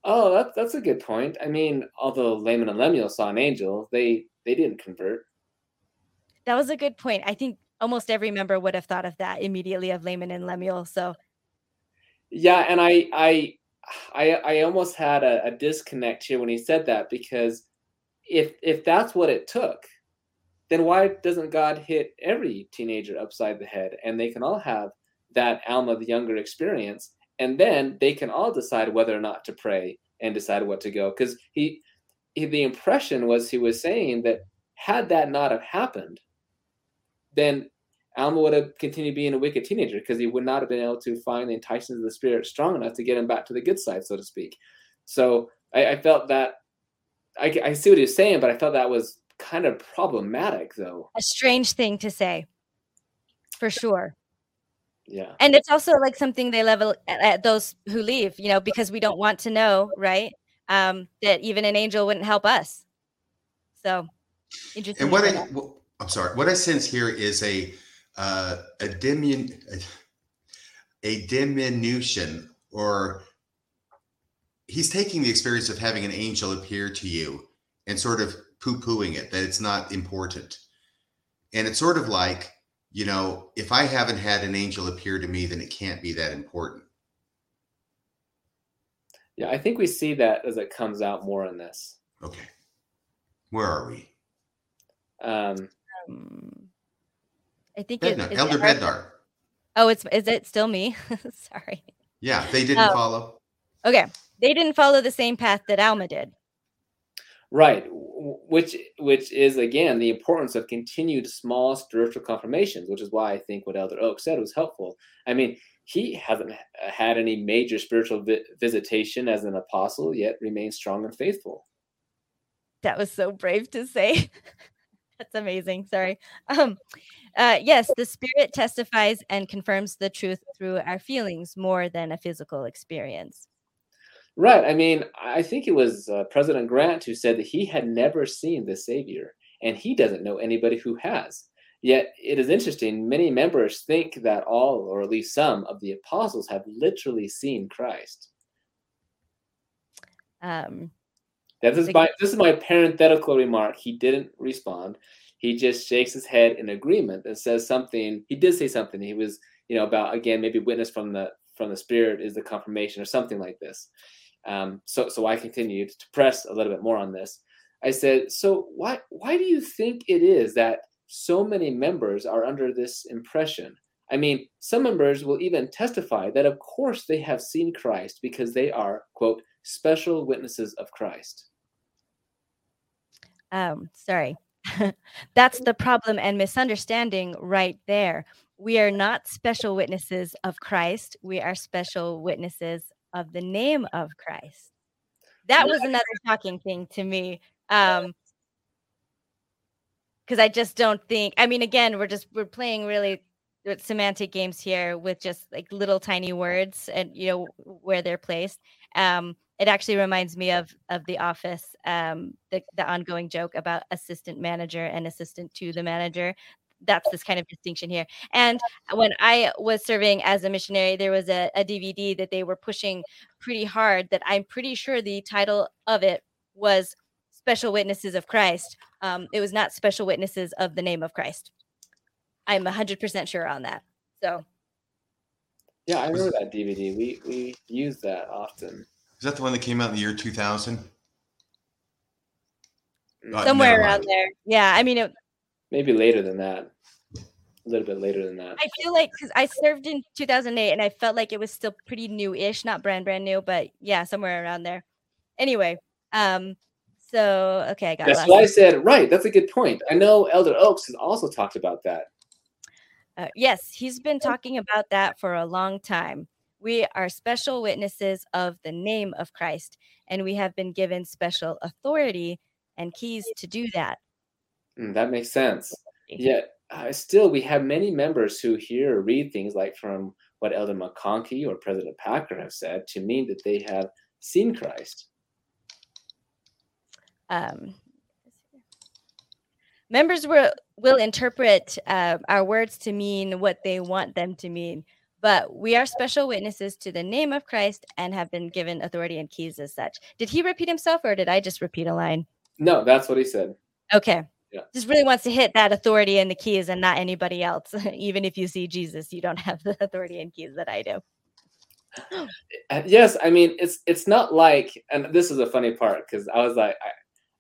Oh, that's that's a good point. I mean, although Laman and Lemuel saw an angel, they they didn't convert. That was a good point. I think almost every member would have thought of that immediately of Laman and Lemuel. So, Yeah, and I I I, I almost had a, a disconnect here when he said that because if if that's what it took, then why doesn't God hit every teenager upside the head and they can all have that Alma the Younger experience, and then they can all decide whether or not to pray and decide what to go? Because he, he the impression was he was saying that had that not have happened, then Alma would have continued being a wicked teenager because he would not have been able to find the enticements of the spirit strong enough to get him back to the good side, so to speak. So I, I felt that I, I see what he was saying, but I felt that was kind of problematic, though. a strange thing to say, for sure. Yeah. And it's also like something they level at, at those who leave, you know, because we don't want to know, right? Um, that even an angel wouldn't help us. So, interesting. And what I, hear that. wh- I'm sorry, what I sense here is a uh, a dimin a diminution, or he's taking the experience of having an angel appear to you and sort of poo-pooing it that it's not important. And it's sort of like, you know, if I haven't had an angel appear to me, then it can't be that important. Yeah, I think we see that as it comes out more in this. Okay, where are we? Um, Um, Mm, I think it, Bednar, is Elder it Bednar. Oh, it's is it still me? Sorry. Yeah, they didn't Oh. follow. Okay, they didn't follow the same path that Alma did. right, which which is again the importance of continued small spiritual confirmations, which is why I think what Elder Oak said was helpful. I mean, he hasn't had any major spiritual vi- visitation as an apostle, yet remains strong and faithful. That was so brave to say. That's amazing. Sorry. Um, uh, yes, the spirit testifies and confirms the truth through our feelings more than a physical experience. Right. I mean, I think it was uh, President Grant who said that he had never seen the Savior, and he doesn't know anybody who has. Yet it is interesting, many members think that all, or at least some, of the apostles have literally seen Christ. Um, This is my this is my parenthetical remark. He didn't respond. He just shakes his head in agreement and says something. He did say something. He was, you know, about again maybe witness from the from the spirit is the confirmation or something like this. Um, so so I continued to press a little bit more on this. I said, so why why do you think it is that so many members are under this impression? I mean, some members will even testify that of course they have seen Christ because they are quote special witnesses of Christ. Um, sorry. That's the problem and misunderstanding right there. We are not special witnesses of Christ. We are special witnesses of the name of Christ. That was another shocking thing to me. Um, because I just don't think. I mean, again, we're just we're playing really semantic games here with just like little tiny words and you know where they're placed. Um, it actually reminds me of of The Office, um, the the ongoing joke about assistant manager and assistant to the manager. That's this kind of distinction here. And when I was serving as a missionary, there was a, a DVD that they were pushing pretty hard. That I'm pretty sure the title of it was "Special Witnesses of Christ." Um, it was not "Special Witnesses of the Name of Christ." I'm 100% sure on that. So, Yeah, I remember that DVD. We we use that often. Is that the one that came out in the year 2000? Uh, somewhere never around there. Yeah, I mean, it, Maybe later than that. A little bit later than that. I feel like because I served in 2008 and I felt like it was still pretty new-ish, not brand brand new, but yeah, somewhere around there. Anyway, um, so okay, I got That's lost. why I said right. That's a good point. I know Elder Oaks has also talked about that. Uh, yes, he's been talking about that for a long time. We are special witnesses of the name of Christ, and we have been given special authority and keys to do that. Mm, that makes sense. Yet, uh, still, we have many members who hear or read things like from what Elder McConkie or President Packer have said to mean that they have seen Christ. um, members will will interpret uh, our words to mean what they want them to mean but we are special witnesses to the name of christ and have been given authority and keys as such. Did he repeat himself or did i just repeat a line? No, that's what he said. okay. Yeah. just really wants to hit that authority and the keys and not anybody else. Even if you see jesus you don't have the authority and keys that i do. Uh, Yes, I mean it's it's not like, and this is a funny part because I was like,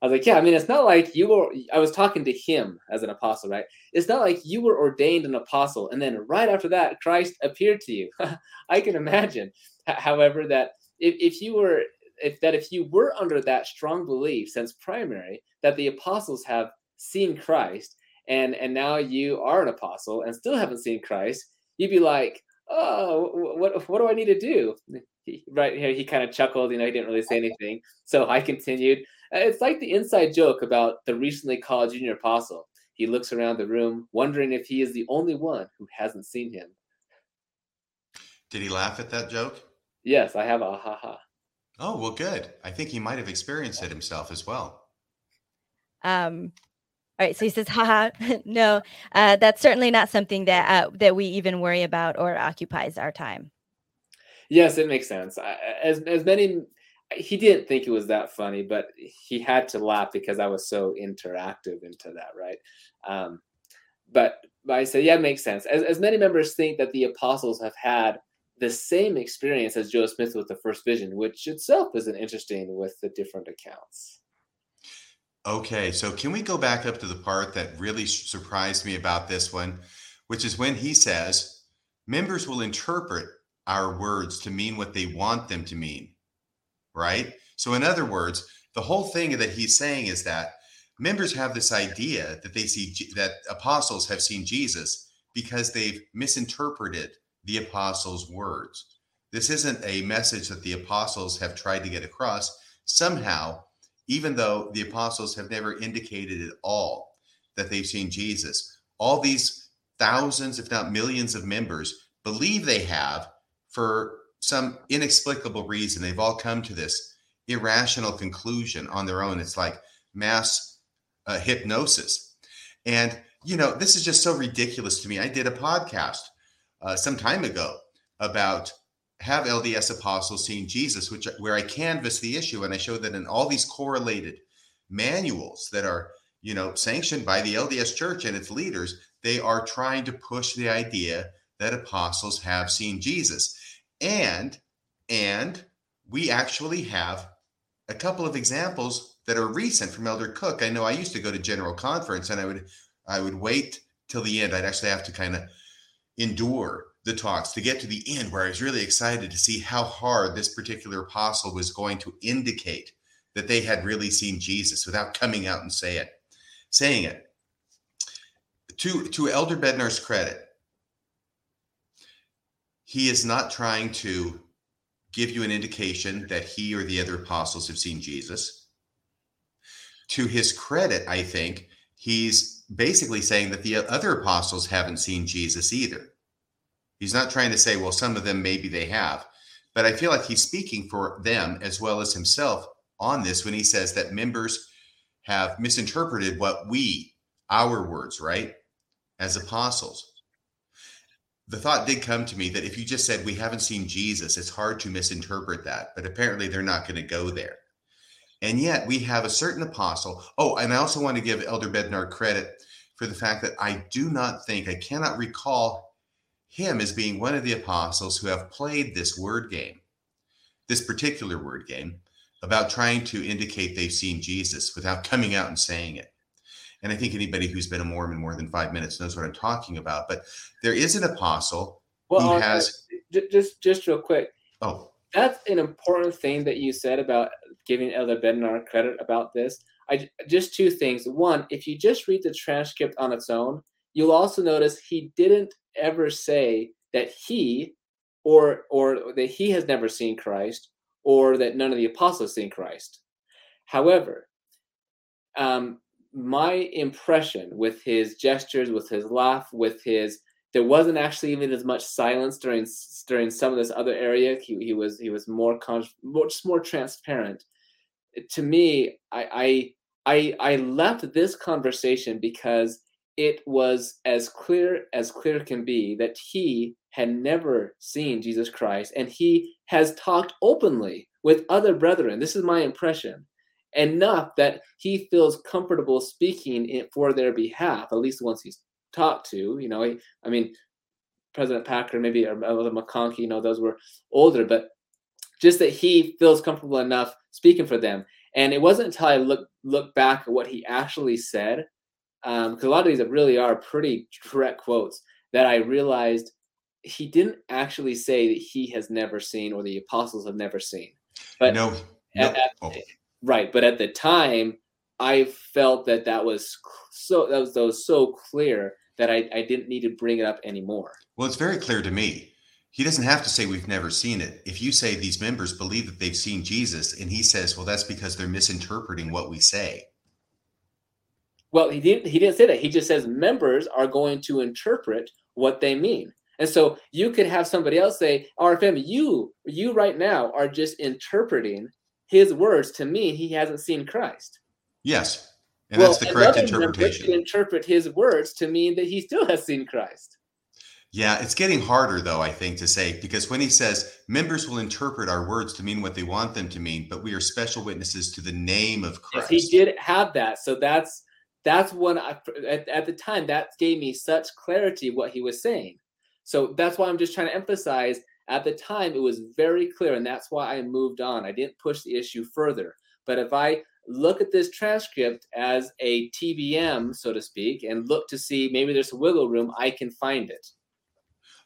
I, was like, yeah, I mean it's not like you were. I was talking to him as an apostle, right? It's not like you were ordained an apostle and then right after that Christ appeared to you. I can imagine, however, that if if you were if that if you were under that strong belief since primary that the apostles have seen Christ and and now you are an apostle and still haven't seen Christ, you'd be like, oh, what what do I need to do? He, right here, he kind of chuckled. You know, he didn't really say anything. So I continued. Uh, It's like the inside joke about the recently called junior apostle. He looks around the room, wondering if he is the only one who hasn't seen him. Did he laugh at that joke? Yes, I have a ha ha. Oh, well, good. I think he might have experienced it himself as well. Um, all right, so he says, haha, no, uh, that's certainly not something that uh, that we even worry about or occupies our time. Yes, it makes sense. I- As as many, he didn't think it was that funny, but he had to laugh because I was so interactive into that, right? Um, but but I said, yeah, it makes sense. As as many members think that the apostles have had the same experience as Joe Smith with the first vision, which itself isn't interesting with the different accounts. Okay, so can we go back up to the part that really surprised me about this one, which is when he says, members will interpret our words to mean what they want them to mean, right? So, in other words, the whole thing that he's saying is that members have this idea that they see that apostles have seen Jesus because they've misinterpreted the apostles' words. This isn't a message that the apostles have tried to get across. Somehow, even though the apostles have never indicated at all that they've seen Jesus. All these thousands, if not millions, of members believe they have for some inexplicable reason. They've all come to this irrational conclusion on their own. It's like mass uh, hypnosis. And, you know, this is just so ridiculous to me. I did a podcast uh, some time ago about have LDS apostles seen Jesus, which where I canvassed the issue and I showed that in all these correlated manuals that are, you know, sanctioned by the LDS Church and its leaders, they are trying to push the idea that apostles have seen Jesus. And and we actually have a couple of examples that are recent from Elder Cook. I know I used to go to General Conference and I would I would wait till the end. I'd actually have to kind of endure the talks to get to the end where I was really excited to see how hard this particular apostle was going to indicate that they had really seen Jesus without coming out and say it, saying it. To to Elder Bednar's credit, he is not trying to give you an indication that he or the other apostles have seen Jesus. To his credit, I think he's basically saying that the other apostles haven't seen Jesus either. He's not trying to say, well, some of them maybe they have, but I feel like he's speaking for them as well as himself on this when he says that members have misinterpreted what we, our words, right, as apostles. The thought did come to me that if you just said we haven't seen Jesus, it's hard to misinterpret that, but apparently they're not going to go there. And yet we have a certain apostle. Oh, and I also want to give Elder Bednar credit for the fact that I do not think, I cannot recall him as being one of the apostles who have played this word game, this particular word game, about trying to indicate they've seen Jesus without coming out and saying it. And I think anybody who's been a Mormon more than five minutes knows what I'm talking about. But there is an apostle well, who has just just real quick. Oh, that's an important thing that you said about giving Elder Bednar credit about this. I just two things. One, if you just read the transcript on its own, you'll also notice he didn't ever say that he or or that he has never seen Christ or that none of the apostles seen Christ. However, um, my impression with his gestures, with his laugh, with his there wasn't actually even as much silence during during some of this other area. He, he was he was more, con- more more transparent. To me, I I I left this conversation because it was as clear as clear can be that he had never seen Jesus Christ and he has talked openly with other brethren. This is my impression. Enough that he feels comfortable speaking for their behalf, at least once he's talked to. You know, he, I mean, President Packer, maybe or McConkie, you know, those were older, but just that he feels comfortable enough speaking for them. And it wasn't until I look look back at what he actually said because um, a lot of these really are pretty direct quotes that I realized he didn't actually say that he has never seen or the apostles have never seen. But no, at, at, oh. Right. But at the time, I felt that that was so that was, that was so clear that I, I didn't need to bring it up anymore. Well, it's very clear to me. He doesn't have to say we've never seen it. If you say these members believe that they've seen Jesus, and he says, well, that's because they're misinterpreting what we say. Well, he didn't. He didn't say that. He just says members are going to interpret what they mean. And so you could have somebody else say, RFM, you, you right now are just interpreting his words to mean he hasn't seen Christ. Yes. And well, that's the correct interpretation. interpret his words to mean that he still has seen Christ. Yeah, it's getting harder though, I think, to say because when he says members will interpret our words to mean what they want them to mean, but we are special witnesses to the name of Christ. Yes, he did have that. So that's that's when I at, at the time that gave me such clarity what he was saying. So that's why I'm just trying to emphasize at the time it was very clear, and that's why I moved on. I didn't push the issue further. But if I look at this transcript as a TBM, so to speak, and look to see maybe there's a wiggle room, I can find it.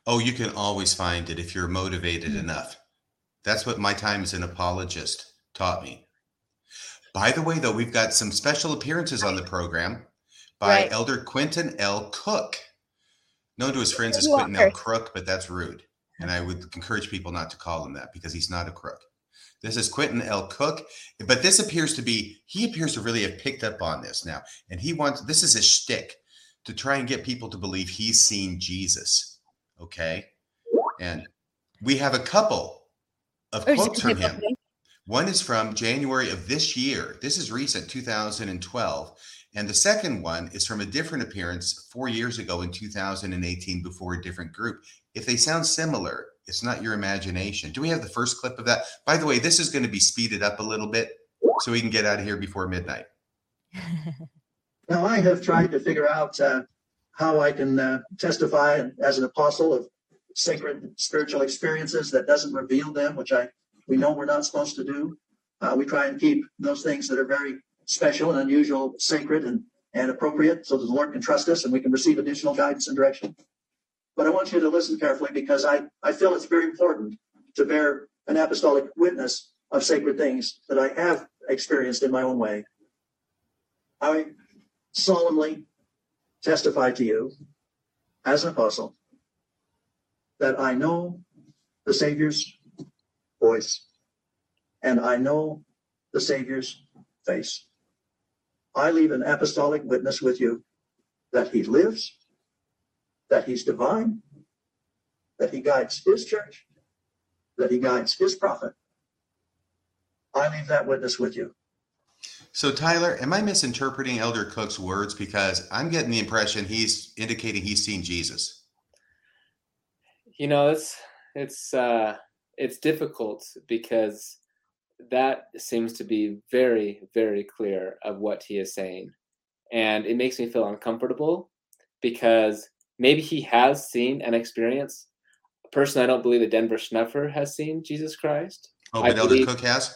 Oh, you can always find it if you're motivated mm-hmm. enough. That's what my time as an apologist taught me. By the way, though, we've got some special appearances on the program by right. Elder Quentin L. Cook, known to his friends as Quentin L. Crook, but that's rude. And I would encourage people not to call him that because he's not a crook. This is Quentin L. Cook, but this appears to be, he appears to really have picked up on this now. And he wants, this is a shtick to try and get people to believe he's seen Jesus. Okay. And we have a couple of is quotes from him. One is from January of this year. This is recent, 2012. And the second one is from a different appearance four years ago in 2018 before a different group. If they sound similar, it's not your imagination. Do we have the first clip of that? By the way, this is going to be speeded up a little bit so we can get out of here before midnight. Now, I have tried to figure out uh, how I can uh, testify as an apostle of sacred spiritual experiences that doesn't reveal them, which I we know we're not supposed to do. Uh, we try and keep those things that are very special and unusual sacred and, and appropriate so that the Lord can trust us and we can receive additional guidance and direction. But I want you to listen carefully because I, I feel it's very important to bear an apostolic witness of sacred things that I have experienced in my own way. I solemnly testify to you as an apostle that I know the Savior's voice and I know the Savior's face. I leave an apostolic witness with you that he lives, that he's divine, that he guides his church, that he guides his prophet. I leave that witness with you. So, Tyler, am I misinterpreting Elder Cook's words? Because I'm getting the impression he's indicating he's seen Jesus. You know, it's it's uh it's difficult because that seems to be very very clear of what he is saying. And it makes me feel uncomfortable because maybe he has seen an experience. Personally, I don't believe that Denver Snuffer has seen Jesus Christ. Oh, I but Elder believe- Cook has?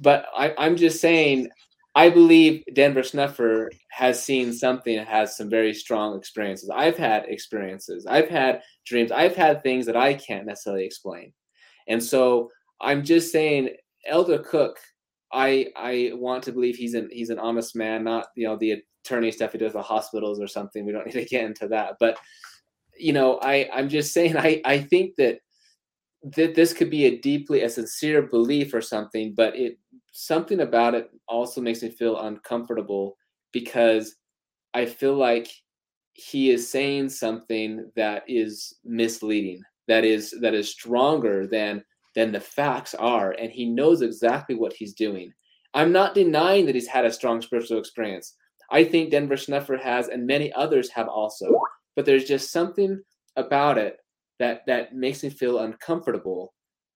but I, I'm just saying, I believe Denver Snuffer has seen something that has some very strong experiences. I've had experiences, I've had dreams, I've had things that I can't necessarily explain. And so I'm just saying, Elder Cook, I I want to believe he's an he's an honest man, not you know the attorney stuff he does at the hospitals or something. We don't need to get into that. But you know, I I'm just saying I I think that that this could be a deeply a sincere belief or something, but it something about it also makes me feel uncomfortable because I feel like he is saying something that is misleading, that is that is stronger than than the facts are, and he knows exactly what he's doing. I'm not denying that he's had a strong spiritual experience. I think Denver Snuffer has, and many others have also. But there's just something about it that that makes me feel uncomfortable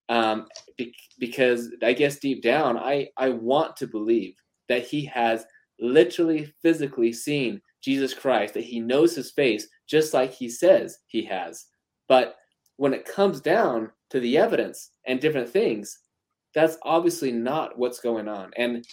um, be- because I guess deep down I I want to believe that he has literally physically seen Jesus Christ that he knows his face just like he says he has but when it comes down to the evidence and different things that's obviously not what's going on and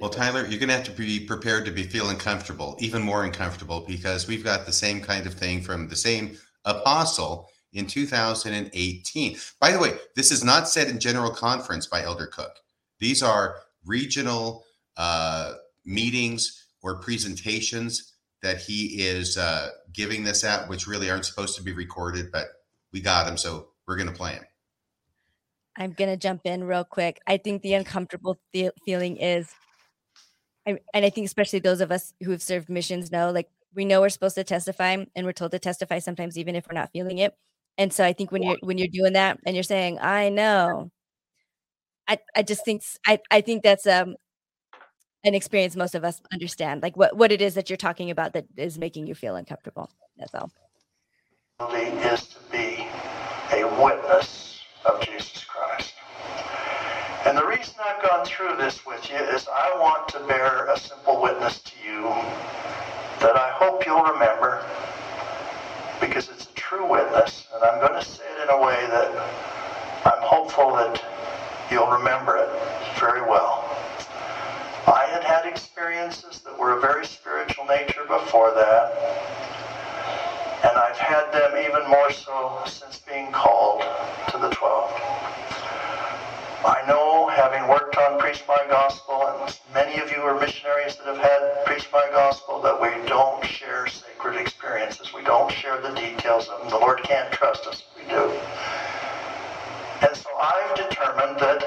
Well, Tyler, you're going to have to be prepared to be feeling comfortable, even more uncomfortable, because we've got the same kind of thing from the same apostle in 2018. By the way, this is not said in general conference by Elder Cook. These are regional uh, meetings or presentations that he is uh, giving this at, which really aren't supposed to be recorded, but we got them, so we're going to play them. I'm gonna jump in real quick. I think the uncomfortable fe- feeling is, I, and I think especially those of us who have served missions know, like we know we're supposed to testify, and we're told to testify sometimes even if we're not feeling it. And so I think when you're when you're doing that and you're saying, "I know," I I just think I, I think that's um an experience most of us understand, like what what it is that you're talking about that is making you feel uncomfortable. That's all. is to be a witness of Jesus Christ. And the reason I've gone through this with you is I want to bear a simple witness to you that I hope you'll remember because it's a true witness and I'm going to say it in a way that I'm hopeful that you'll remember it very well. I had had experiences that were a very spiritual nature before that had them even more so since being called to the 12. I know, having worked on Preach My Gospel, and many of you are missionaries that have had Preach My Gospel, that we don't share sacred experiences. We don't share the details of them. The Lord can't trust us if we do. And so I've determined that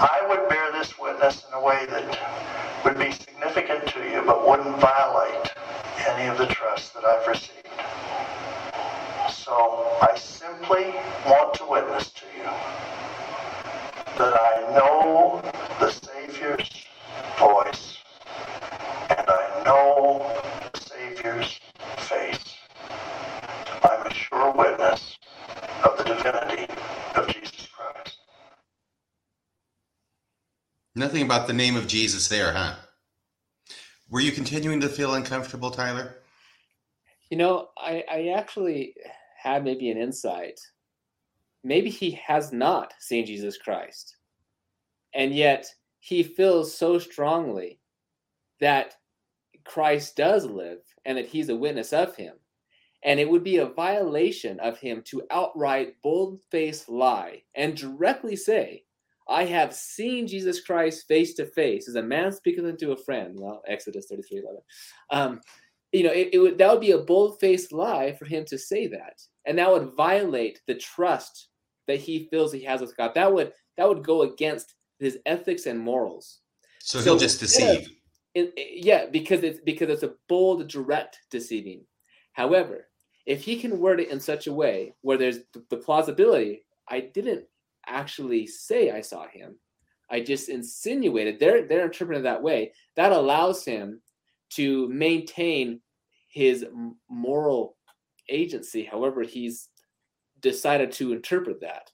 I would bear this witness in a way that would be significant to you but wouldn't violate any of the trust that I've received. So I simply want to witness to you that I know the Savior's voice and I know the Savior's face. I'm a sure witness of the divinity of Jesus Christ. Nothing about the name of Jesus there, huh? Were you continuing to feel uncomfortable, Tyler? You know, I, I actually had maybe an insight. Maybe he has not seen Jesus Christ. And yet he feels so strongly that Christ does live and that he's a witness of him. And it would be a violation of him to outright bold faced lie and directly say, I have seen Jesus Christ face to face as a man speaketh unto a friend. Well, Exodus 33 11. Um, you know, it, it would, that would be a bold faced lie for him to say that. And that would violate the trust that he feels he has with God. That would that would go against his ethics and morals. So, he'll just deceive. It, it, eh, yeah, because it's because it's a bold, direct deceiving. However, if he can word it in such a way where there's the, the plausibility, I didn't actually say I saw him. I just insinuated. They're they're interpreted that way. That allows him to maintain his moral agency, however he's decided to interpret that.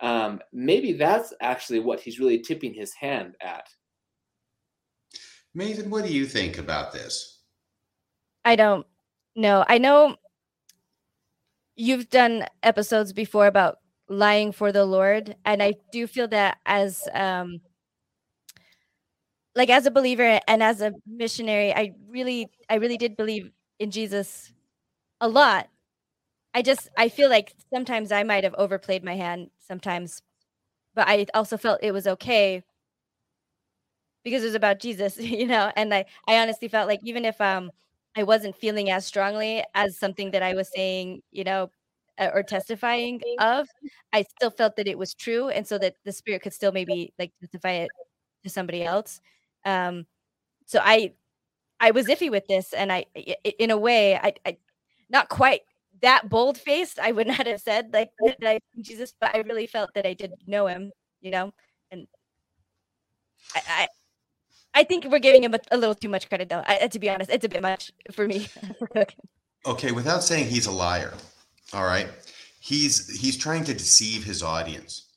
Um, maybe that's actually what he's really tipping his hand at. Maven, what do you think about this? I don't know. I know you've done episodes before about lying for the Lord, and I do feel that as um like as a believer and as a missionary, I really I really did believe in Jesus a lot. I just I feel like sometimes I might have overplayed my hand sometimes, but I also felt it was okay because it was about Jesus, you know. And I I honestly felt like even if um I wasn't feeling as strongly as something that I was saying, you know, or testifying of, I still felt that it was true, and so that the spirit could still maybe like testify it to somebody else. Um, so I I was iffy with this, and I in a way I, I not quite that bold faced. I would not have said like that I Jesus, but I really felt that I did know him, you know, and I. I I think we're giving him a, a little too much credit, though. I, to be honest, it's a bit much for me. okay, without saying he's a liar, all right. He's he's trying to deceive his audience.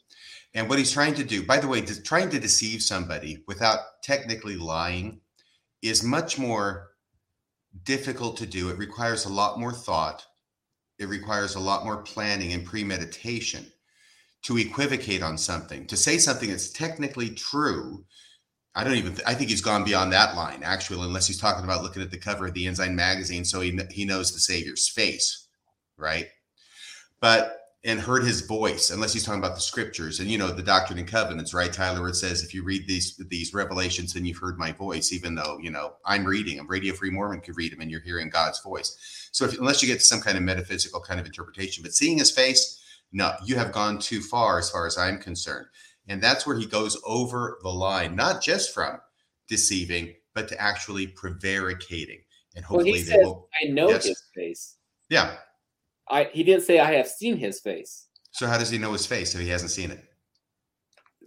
And what he's trying to do, by the way, trying to deceive somebody without technically lying is much more difficult to do. It requires a lot more thought. It requires a lot more planning and premeditation to equivocate on something, to say something that's technically true. I don't even, th- I think he's gone beyond that line, actually, unless he's talking about looking at the cover of the Ensign magazine so he, he knows the Savior's face, right? but and heard his voice, unless he's talking about the scriptures and you know the doctrine and covenants, right, Tyler? Where it says if you read these these revelations, then you've heard my voice, even though you know I'm reading them. Radio Free Mormon could read them, and you're hearing God's voice. So if, unless you get to some kind of metaphysical kind of interpretation, but seeing his face, no, you have gone too far as far as I'm concerned. And that's where he goes over the line, not just from deceiving, but to actually prevaricating. And hopefully well, he says, will, I know yes. his face. Yeah. I he didn't say I have seen his face. So how does he know his face if he hasn't seen it?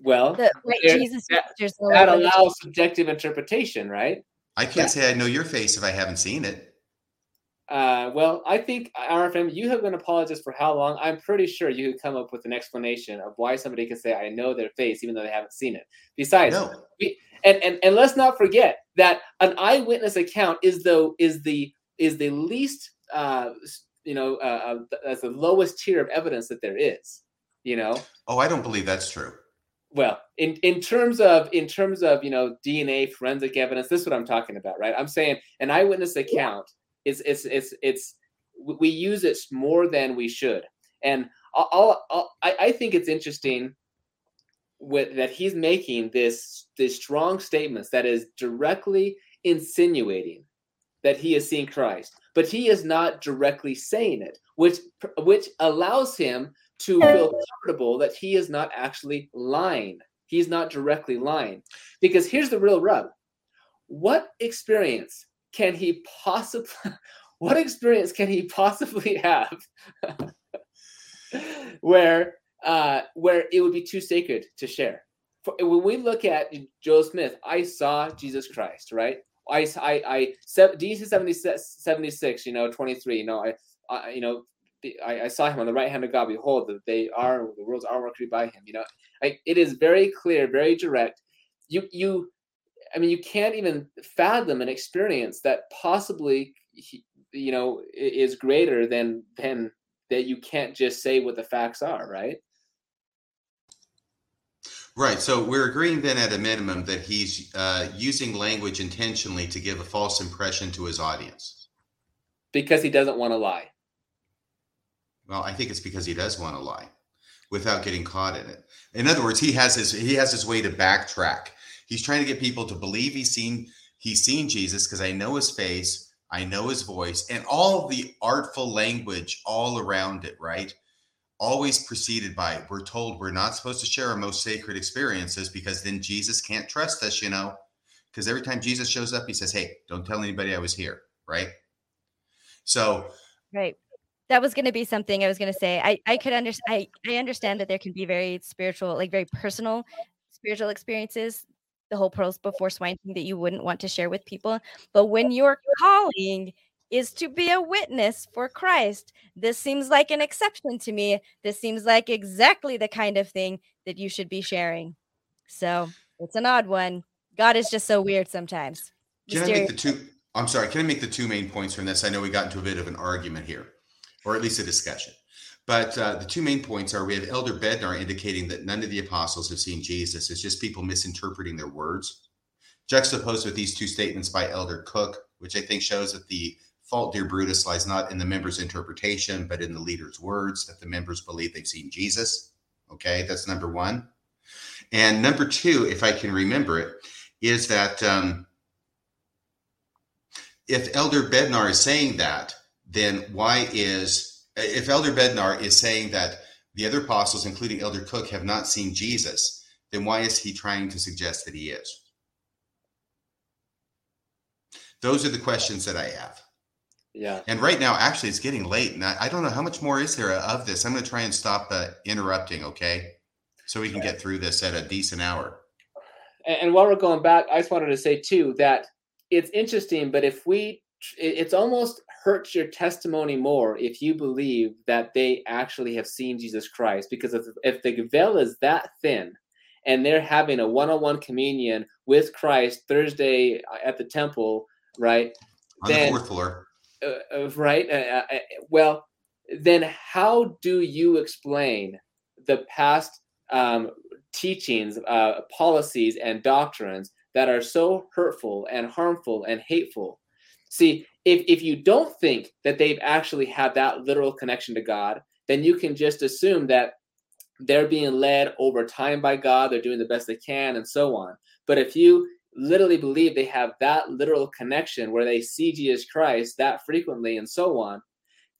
Well, the, there, Jesus that, that allows subjective interpretation, right? I can't yeah. say I know your face if I haven't seen it. Uh, well, I think RFM, you have been apologist for how long? I'm pretty sure you could come up with an explanation of why somebody can say I know their face even though they haven't seen it. Besides, no. we, and, and and let's not forget that an eyewitness account is though is the is the least uh, you know, uh, uh as the lowest tier of evidence that there is. You know. Oh, I don't believe that's true. Well, in in terms of in terms of you know DNA forensic evidence, this is what I'm talking about, right? I'm saying an eyewitness account is it's it's it's we use it more than we should, and I'll, I'll, I I think it's interesting with that he's making this this strong statements that is directly insinuating that he has seen Christ but he is not directly saying it, which which allows him to feel comfortable that he is not actually lying. he's not directly lying. Because here's the real rub. What experience can he possibly what experience can he possibly have where uh, where it would be too sacred to share? For, when we look at Joe Smith, I saw Jesus Christ, right? I, I, I, DC 76, you know, 23, you know, I, I you know, I, I, saw him on the right hand of God. Behold, that they are the world's armor created by him. You know, I, it is very clear, very direct. You, you, I mean, you can't even fathom an experience that possibly, you know, is greater than than that. You can't just say what the facts are, right? Right. So we're agreeing then at a minimum that he's uh, using language intentionally to give a false impression to his audience. Because he doesn't want to lie. Well, I think it's because he does want to lie without getting caught in it. In other words, he has his he has his way to backtrack. He's trying to get people to believe he's seen he's seen Jesus because I know his face, I know his voice, and all the artful language all around it, right? Always preceded by we're told we're not supposed to share our most sacred experiences because then Jesus can't trust us, you know. Because every time Jesus shows up, he says, Hey, don't tell anybody I was here, right? So Right. That was gonna be something I was gonna say. I, I could understand I, I understand that there can be very spiritual, like very personal spiritual experiences, the whole pearls before swine thing that you wouldn't want to share with people. But when you're calling is to be a witness for Christ. This seems like an exception to me. This seems like exactly the kind of thing that you should be sharing. So it's an odd one. God is just so weird sometimes. Can Mysterious. I make the two? I'm sorry. Can I make the two main points from this? I know we got into a bit of an argument here, or at least a discussion. But uh, the two main points are we have Elder Bednar indicating that none of the apostles have seen Jesus. It's just people misinterpreting their words. Juxtaposed with these two statements by Elder Cook, which I think shows that the fault, dear Brutus, lies not in the members' interpretation, but in the leader's words that the members believe they've seen Jesus. Okay, that's number one. And number two, if I can remember it, is that um, if Elder Bednar is saying that, then why is, if Elder Bednar is saying that the other apostles, including Elder Cook, have not seen Jesus, then why is he trying to suggest that he is? Those are the questions that I have. Yeah. And right now, actually, it's getting late, and I, I don't know how much more is there of this. I'm going to try and stop uh, interrupting, okay, so we can get through this at a decent hour. And, and while we're going back, I just wanted to say too that it's interesting, but if we, it's almost hurts your testimony more if you believe that they actually have seen Jesus Christ, because if if the veil is that thin, and they're having a one-on-one communion with Christ Thursday at the temple, right? On then, the fourth floor uh, right? Uh, uh, uh, well, then how do you explain the past um, teachings, uh, policies, and doctrines that are so hurtful and harmful and hateful? See, if, if you don't think that they've actually had that literal connection to God, then you can just assume that they're being led over time by God, they're doing the best they can, and so on. But if you literally believe they have that literal connection where they see Jesus Christ that frequently and so on,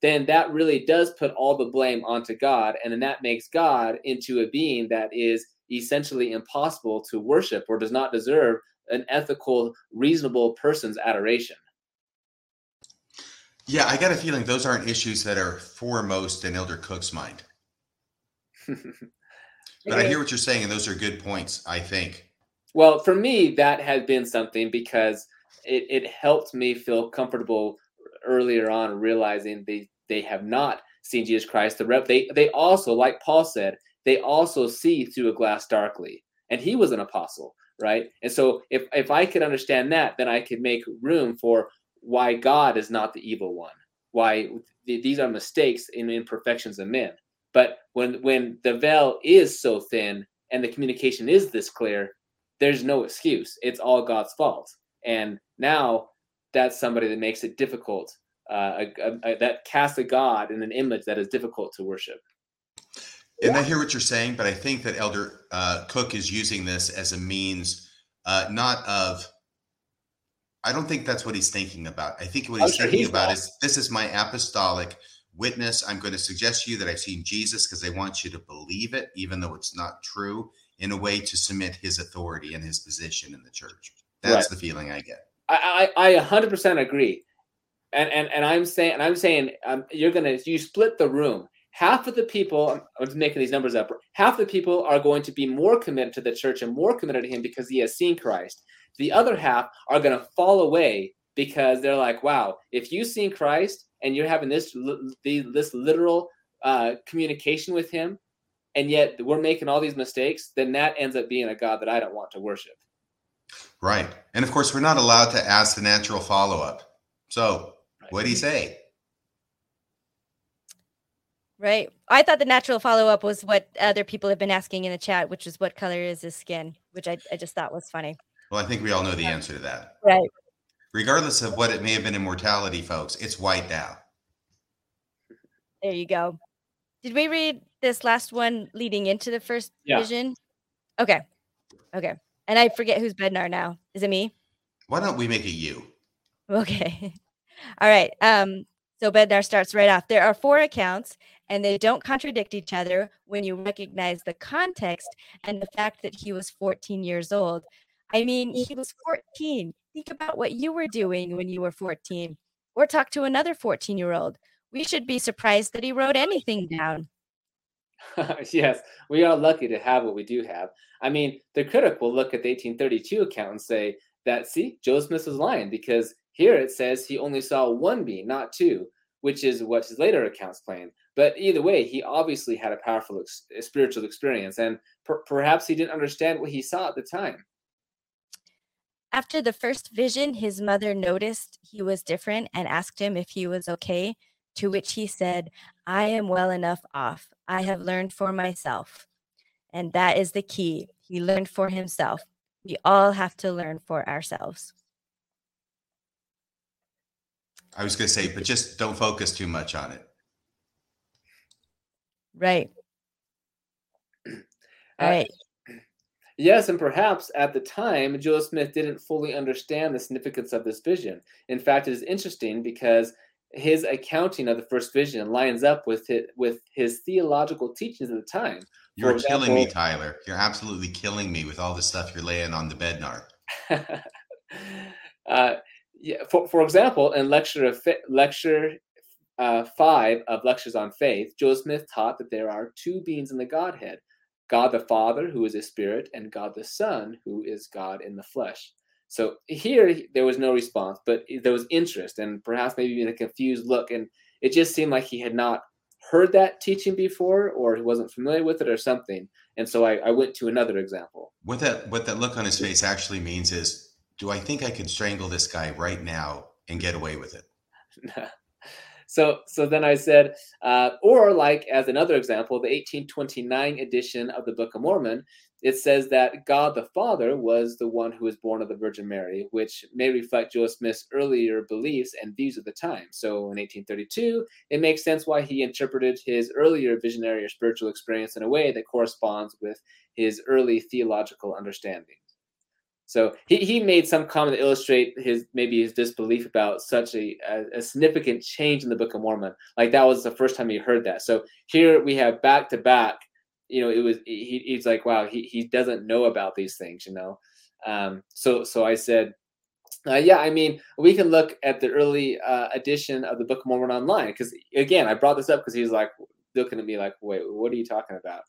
then that really does put all the blame onto God. And then that makes God into a being that is essentially impossible to worship or does not deserve an ethical, reasonable person's adoration. Yeah, I got a feeling those aren't issues that are foremost in Elder Cook's mind. but I hear what you're saying, and those are good points, I think. Well, for me, that had been something because it, it helped me feel comfortable earlier on, realizing they, they have not seen Jesus Christ. The rep, they, they also, like Paul said, they also see through a glass darkly. And he was an apostle, right? And so if, if I could understand that, then I could make room for why God is not the evil one, why th- these are mistakes and imperfections of men. But when when the veil is so thin and the communication is this clear, there's no excuse. It's all God's fault. And now that's somebody that makes it difficult, uh, a, a, a, that casts a God in an image that is difficult to worship. And I hear what you're saying, but I think that Elder uh, Cook is using this as a means, uh, not of. I don't think that's what he's thinking about. I think what he's sure thinking he's about not. is this is my apostolic witness. I'm going to suggest to you that I've seen Jesus because I want you to believe it, even though it's not true in a way to submit his authority and his position in the church. That's Right. the feeling I get. I, I, I 100% agree. And, and, and I'm saying, and I'm saying, um, you're going to, you split the room. Half of the people, I'm, just making these numbers up. Half of the people are going to be more committed to the church and more committed to him because he has seen Christ. The other half are going to fall away because they're like, wow, if you've seen Christ and you're having this, this literal uh, communication with him, and yet we're making all these mistakes, then that ends up being a God that I don't want to worship. Right. And of course, we're not allowed to ask the natural follow up. So, what do you say? Right. I thought the natural follow up was what other people have been asking in the chat, which is what color is his skin, which I, I just thought was funny. Well, I think we all know the answer to that. Right. Regardless of what it may have been in mortality, folks, it's white now. There you go. Did we read this last one leading into the first Yeah. vision? Okay. Okay. And I forget who's Bednar now. Is it me? Why don't we make it you? Okay. All right. Um, so Bednar starts right off. There are four accounts, and they don't contradict each other when you recognize the context and the fact that he was 14 years old. I mean, he was 14. Think about what you were doing when you were 14, or talk to another 14 year old. We should be surprised that he wrote anything down. yes, we are lucky to have what we do have. I mean, the critic will look at the 1832 account and say that, see, Joe Smith is lying because here it says he only saw one being, not two, which is what his later accounts claim. But either way, he obviously had a powerful ex- spiritual experience, and per- perhaps he didn't understand what he saw at the time. After the first vision, his mother noticed he was different and asked him if he was okay, to which he said, I am well enough off. I have learned for myself. And that is the key. He learned for himself. We all have to learn for ourselves. I was going to say, but just don't focus too much on it. Right. Uh, All right. Yes, and perhaps at the time, Joseph Smith didn't fully understand the significance of this vision. In fact, it is interesting because his accounting of the first vision lines up with it with his theological teachings at the time. You're For killing me, Tyler. You're absolutely killing me with all the stuff you're laying on the bednar. uh, yeah, for, for example, in lecture of lecture uh, five of lectures on faith, Joseph Smith taught that there are two beings in the Godhead: God the Father, who is a spirit, and God the Son, who is God in the flesh. So here there was no response, but there was interest and perhaps maybe even a confused look, and it just seemed like he had not heard that teaching before, or he wasn't familiar with it, or something. And so I, I went to another example. What that what that look on his face actually means is, do I think I can strangle this guy right now and get away with it? so so then I said, uh, or like as another example, the 1829 edition of the Book of Mormon, it says that God the Father was the one who was born of the Virgin Mary, which may reflect Joseph Smith's earlier beliefs and views of the time. So in 1832, it makes sense why he interpreted his earlier visionary or spiritual experience in a way that corresponds with his early theological understanding. So he, he made some comment to illustrate his maybe his disbelief about such a, a, a significant change in the Book of Mormon. Like that was the first time he heard that. So here we have back to back. You know, it was he, he's like, wow, he, he doesn't know about these things. You know, um, so so I said, uh, yeah, I mean, we can look at the early uh, edition of the Book of Mormon online because again, I brought this up because he's like looking at me like, wait, what are you talking about?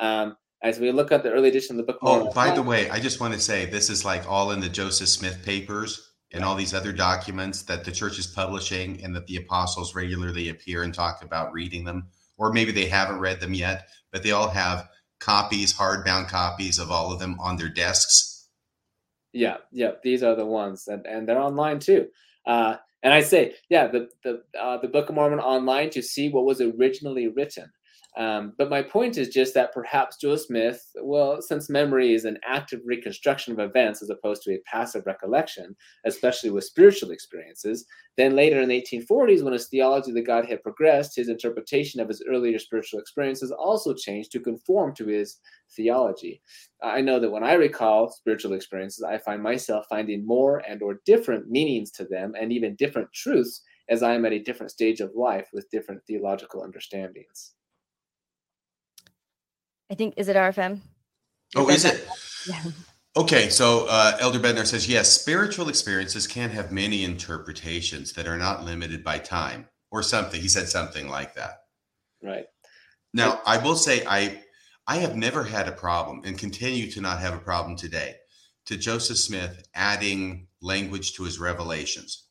Um, as we look at the early edition of the Book of Mormon. Oh, by the way, I just want to say this is like all in the Joseph Smith papers and all these other documents that the church is publishing and that the apostles regularly appear and talk about reading them. Or maybe they haven't read them yet, but they all have copies, hardbound copies of all of them on their desks. Yeah, yeah, these are the ones, and, and they're online too. Uh, and I say, yeah, the the uh, the Book of Mormon online to see what was originally written. Um, but my point is just that perhaps Joseph Smith, well, since memory is an active reconstruction of events as opposed to a passive recollection, especially with spiritual experiences, then later in the 1840s, when his theology of the Godhead progressed, his interpretation of his earlier spiritual experiences also changed to conform to his theology. I know that when I recall spiritual experiences, I find myself finding more and or different meanings to them and even different truths as I am at a different stage of life with different theological understandings. I think, is it RFM? Oh, is it? Yeah. Okay, so uh, Elder Bednar says yes, spiritual experiences can have many interpretations that are not limited by time or something. He said something like that. Right. Now, I will say I I have never had a problem and continue to not have a problem today to Joseph Smith adding language to his revelations.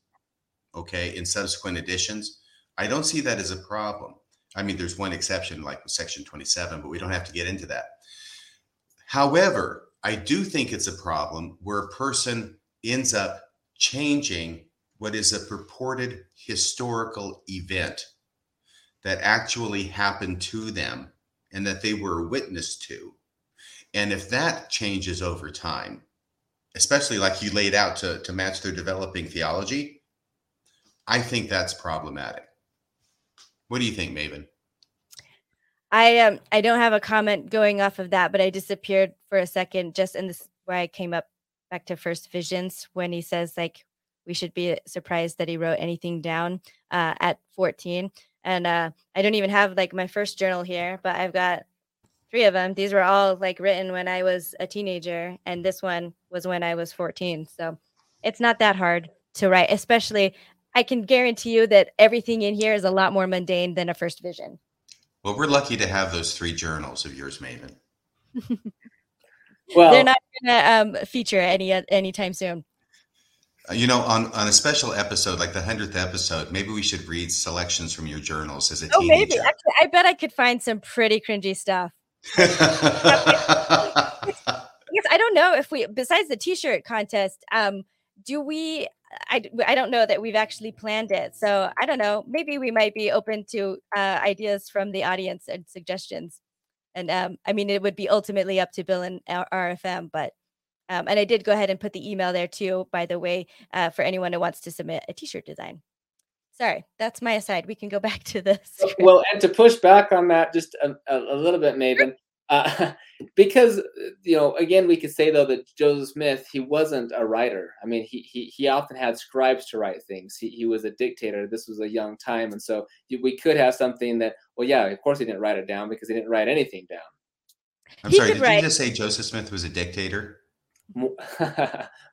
Okay, in subsequent editions, I don't see that as a problem. I mean, there's one exception, like section 27, but we don't have to get into that. However, I do think it's a problem where a person ends up changing what is a purported historical event that actually happened to them and that they were a witness to. And if that changes over time, especially like you laid out to, to match their developing theology, I think that's problematic. What do you think, Maven? I um I don't have a comment going off of that, but I disappeared for a second just in this where I came up back to first visions when he says like we should be surprised that he wrote anything down uh, at 14 and uh, i don't even have like my first journal here but i've got three of them these were all like written when i was a teenager and this one was when i was 14 so it's not that hard to write especially i can guarantee you that everything in here is a lot more mundane than a first vision. Well, we're lucky to have those three journals of yours, Maven. Well, they're not gonna um, feature any anytime soon. Uh, You know, on, on a special episode, like the 100th episode, maybe we should read selections from your journals as a oh maybe. actually i bet i could find some pretty cringy stuff. Yes, I don't know if we, besides the T-shirt contest, um, do we? I I don't know that we've actually planned it, so I don't know. Maybe we might be open to uh, ideas from the audience and suggestions. And um, I mean, it would be ultimately up to Bill and R- RFM, but um, and I did go ahead and put the email there too, by the way, uh, for anyone who wants to submit a T-shirt design. Sorry, that's my aside. We can go back to this. well, and to push back on that just a, a, a little bit, Maven, uh, because uh, you know, again, we could say though that Joseph Smith he wasn't a writer. I mean, he he, he often had scribes to write things. He he was a dictator. This was a young time, and so we could have something that, well, yeah, of course he didn't write it down because he didn't write anything down. I'm He sorry, could did write- you just say Joseph Smith was a dictator?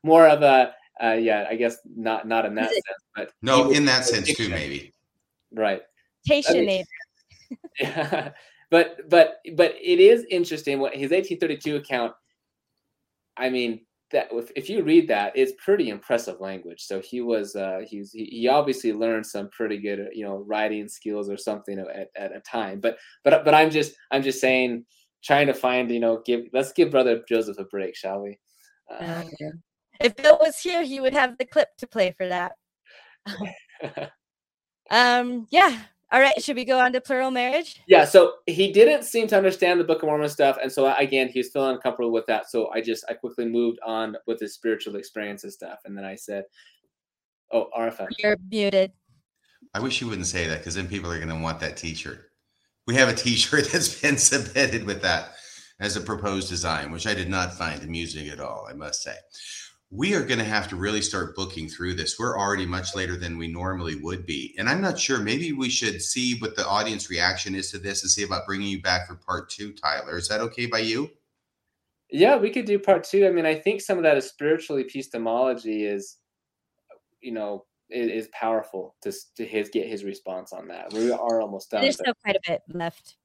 More of a, uh, yeah, I guess not not in that sense, but No, in that a sense too, maybe. right. Tationate. Yeah, but but but it is interesting what his 1832 account. I mean that if, if you read that, it's pretty impressive language. So he was uh, he's he, he obviously learned some pretty good uh, you know writing skills or something at, at a time. But but but I'm just I'm just saying trying to find you know give let's give brother Joseph a break, shall we? Uh, Oh, If Bill was here, he would have the clip to play for that. Um, yeah. All right. Should we go on to plural marriage? Yeah, so he didn't seem to understand the Book of Mormon stuff, and so again, he was feeling uncomfortable with that. So I just I quickly moved on with his spiritual experiences stuff, and then I said, "Oh, RFM." You're muted. I wish you wouldn't say that because then people are going to want that T-shirt. We have a T-shirt that's been submitted with that as a proposed design, which I did not find amusing at all. I must say, we are going to have to really start booking through this. We're already much later than we normally would be, and I'm not sure. Maybe we should see what the audience reaction is to this and see about bringing you back for part two. Tyler, is that okay by you? Yeah, we could do part two. I mean, I think some of that is spiritual epistemology is, you know, is, is powerful to to his get his response on that. We are almost done. There's but- still quite a bit left.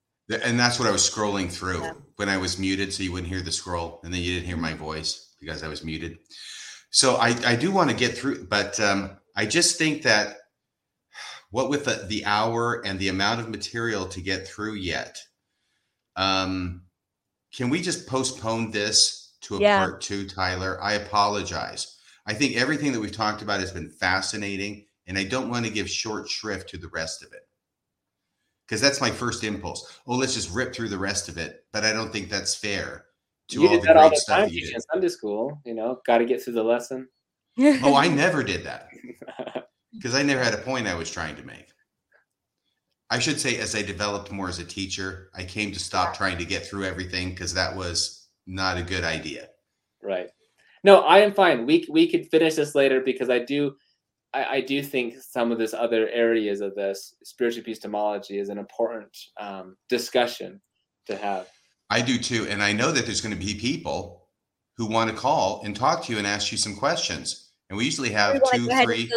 And that's what I was scrolling through Yeah. when I was muted, so you wouldn't hear the scroll, and then you didn't hear my voice because I was muted. So I, I do want to get through, but um, I just think that what with the, the hour and the amount of material to get through yet, um, can we just postpone this to a Yeah. part two, Tyler? I apologize. I think everything that we've talked about has been fascinating, and I don't want to give short shrift to the rest of it because that's my first impulse. Oh, let's just rip through the rest of it. But I don't think that's fair to you all did the that all the time teaching did. Sunday school. You know, got to get through the lesson. Oh, I never did that because I never had a point I was trying to make. I should say, as I developed more as a teacher, I came to stop trying to get through everything because that was not a good idea. Right. No, I am fine. We we could finish this later because I do I, I do think some of this other areas of this spiritual epistemology is an important um, discussion to have. I do too. And I know that there's going to be people who want to call and talk to you and ask you some questions. And we usually have two, go ahead and three.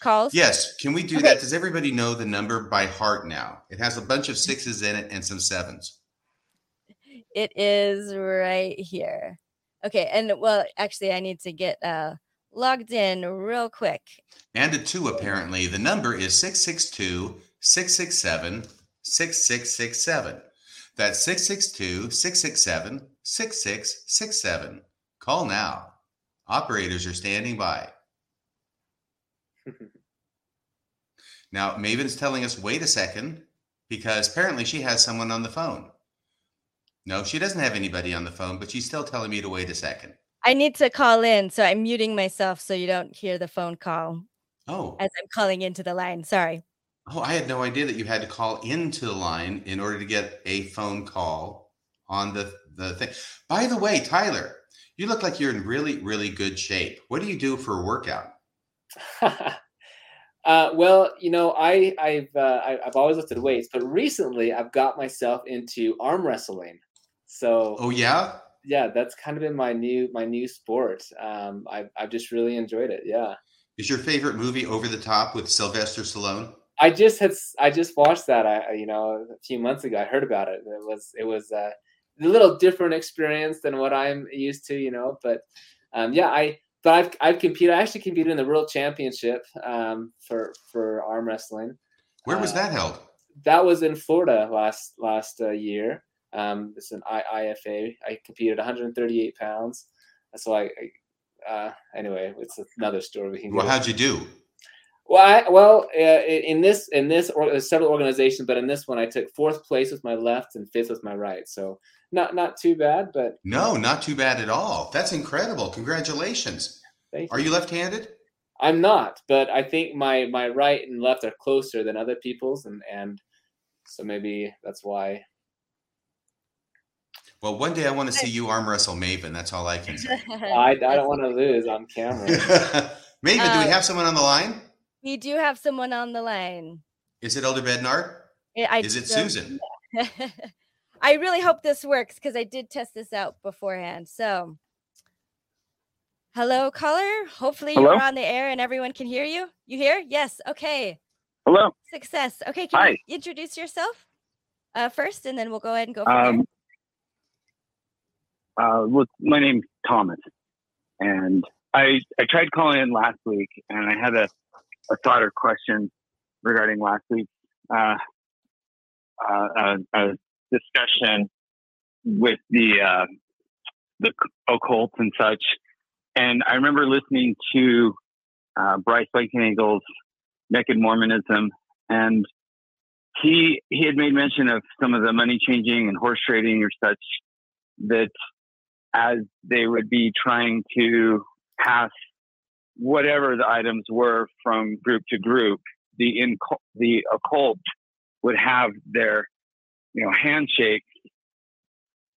calls. Yes. Can we do Okay. that? Does everybody know the number by heart now? It has a bunch of sixes in it and some sevens. It is right here. Okay, and well, actually, I need to get uh logged in real quick. And a two, apparently. The number is 662 667 6667. That's 662 667 6667. Call now. Operators are standing by. Now, Maven's telling us, wait a second, because apparently she has someone on the phone. No, she doesn't have anybody on the phone, but she's still telling me to wait a second. I need to call in, so I'm muting myself so you don't hear the phone call Oh, as I'm calling into the line. Sorry. Oh, I had no idea that you had to call into the line in order to get a phone call on the, the thing. By the way, Tyler, you look like you're in really, really good shape. What do you do for a workout? uh, well, you know, I, I've uh, I, I've always lifted weights, but recently I've got myself into arm wrestling. So Oh, yeah? yeah, that's kind of been my new my new sport. Um, I've I've just really enjoyed it. Yeah, Is your favorite movie Over the Top with Sylvester Stallone? I just had I just watched that. I you know a few months ago I heard about it. It was it was a little different experience than what I'm used to. You know, but um, yeah, I but I've I've competed. I actually competed in the World Championship um, for for arm wrestling. Where was Uh, that held? That was in Florida last last uh, year. Um, it's an I, IFA. I competed 138 pounds. So I, I uh, anyway, it's another story. We can Well, how'd you do? Well, I, well, uh, in this in this or several organizations, but in this one, I took fourth place with my left and fifth with my right. So not not too bad, but No, not too bad at all. That's incredible. Congratulations. thank Are you left handed? I'm not, but I think my my right and left are closer than other people's, and and so maybe that's why. Well, one day I want to see you arm wrestle Maven. That's all I can say. I, I don't want to lose on camera. Maven, do Uh, we have someone on the line? We do have someone on the line. Is it Elder Bednar? I- I Is it don't- Susan? I really hope this works because I did test this out beforehand. So, hello, caller. Hopefully, Hello? you're on the air and everyone can hear you. You hear? Yes. Okay. Hello. Success. Okay. Can Hi. you introduce yourself uh, first, and then we'll go ahead and go from Um, uh, look, my name's Thomas, and I I tried calling in last week, and I had a, a thought or question regarding last week's uh, uh, uh, uh, discussion with the uh, the occult and such. And I remember listening to uh, Bryce Blankenagel's Naked Mormonism, and he he had made mention of some of the money changing and horse trading or such that as they would be trying to pass whatever the items were from group to group, the in, the occult would have their you know handshake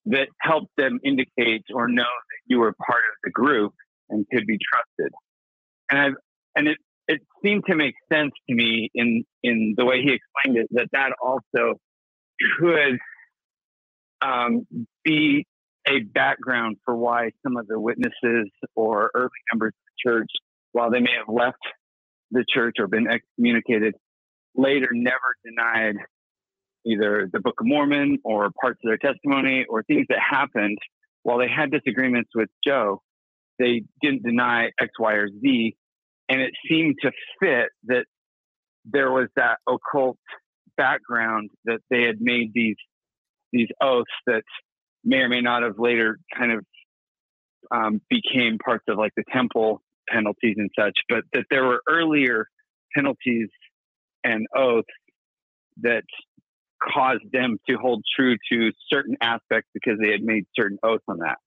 that helped them indicate or know that you were part of the group and could be trusted. And I've and it it seemed to make sense to me in in the way he explained it that that also could um, be a background for why some of the witnesses or early members of the church, while they may have left the church or been excommunicated, later never denied either the Book of Mormon or parts of their testimony or things that happened while they had disagreements with Joe. They didn't deny X, Y, or Z. And it seemed to fit that there was that occult background that they had made these these oaths that may or may not have later kind of um, became parts of like the temple penalties and such, but that there were earlier penalties and oaths that caused them to hold true to certain aspects because they had made certain oaths on that.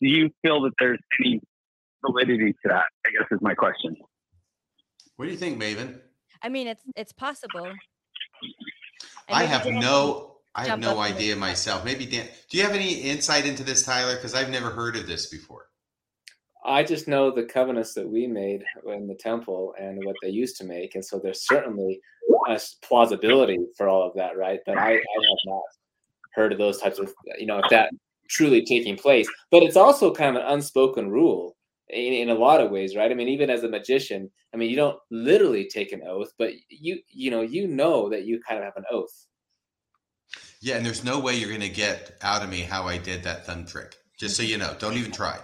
Do you feel that there's any validity to that? I guess is my question. What do you think, Maven? I mean, it's it's possible. And I have no I have no idea myself. Maybe Dan, do you have any insight into this, Tyler? Because I've never heard of this before. I just know the covenants that we made in the temple and what they used to make, and so there's certainly a plausibility for all of that, right? But I, I have not. heard of those types of you know if that truly taking place. But it's also kind of an unspoken rule in, in a lot of ways, right? I mean, even as a magician, I mean, you don't literally take an oath, but you you know you know that you kind of have an oath. Yeah, and there's no way you're going to get out of me how I did that thumb trick. Just so you know, don't even try.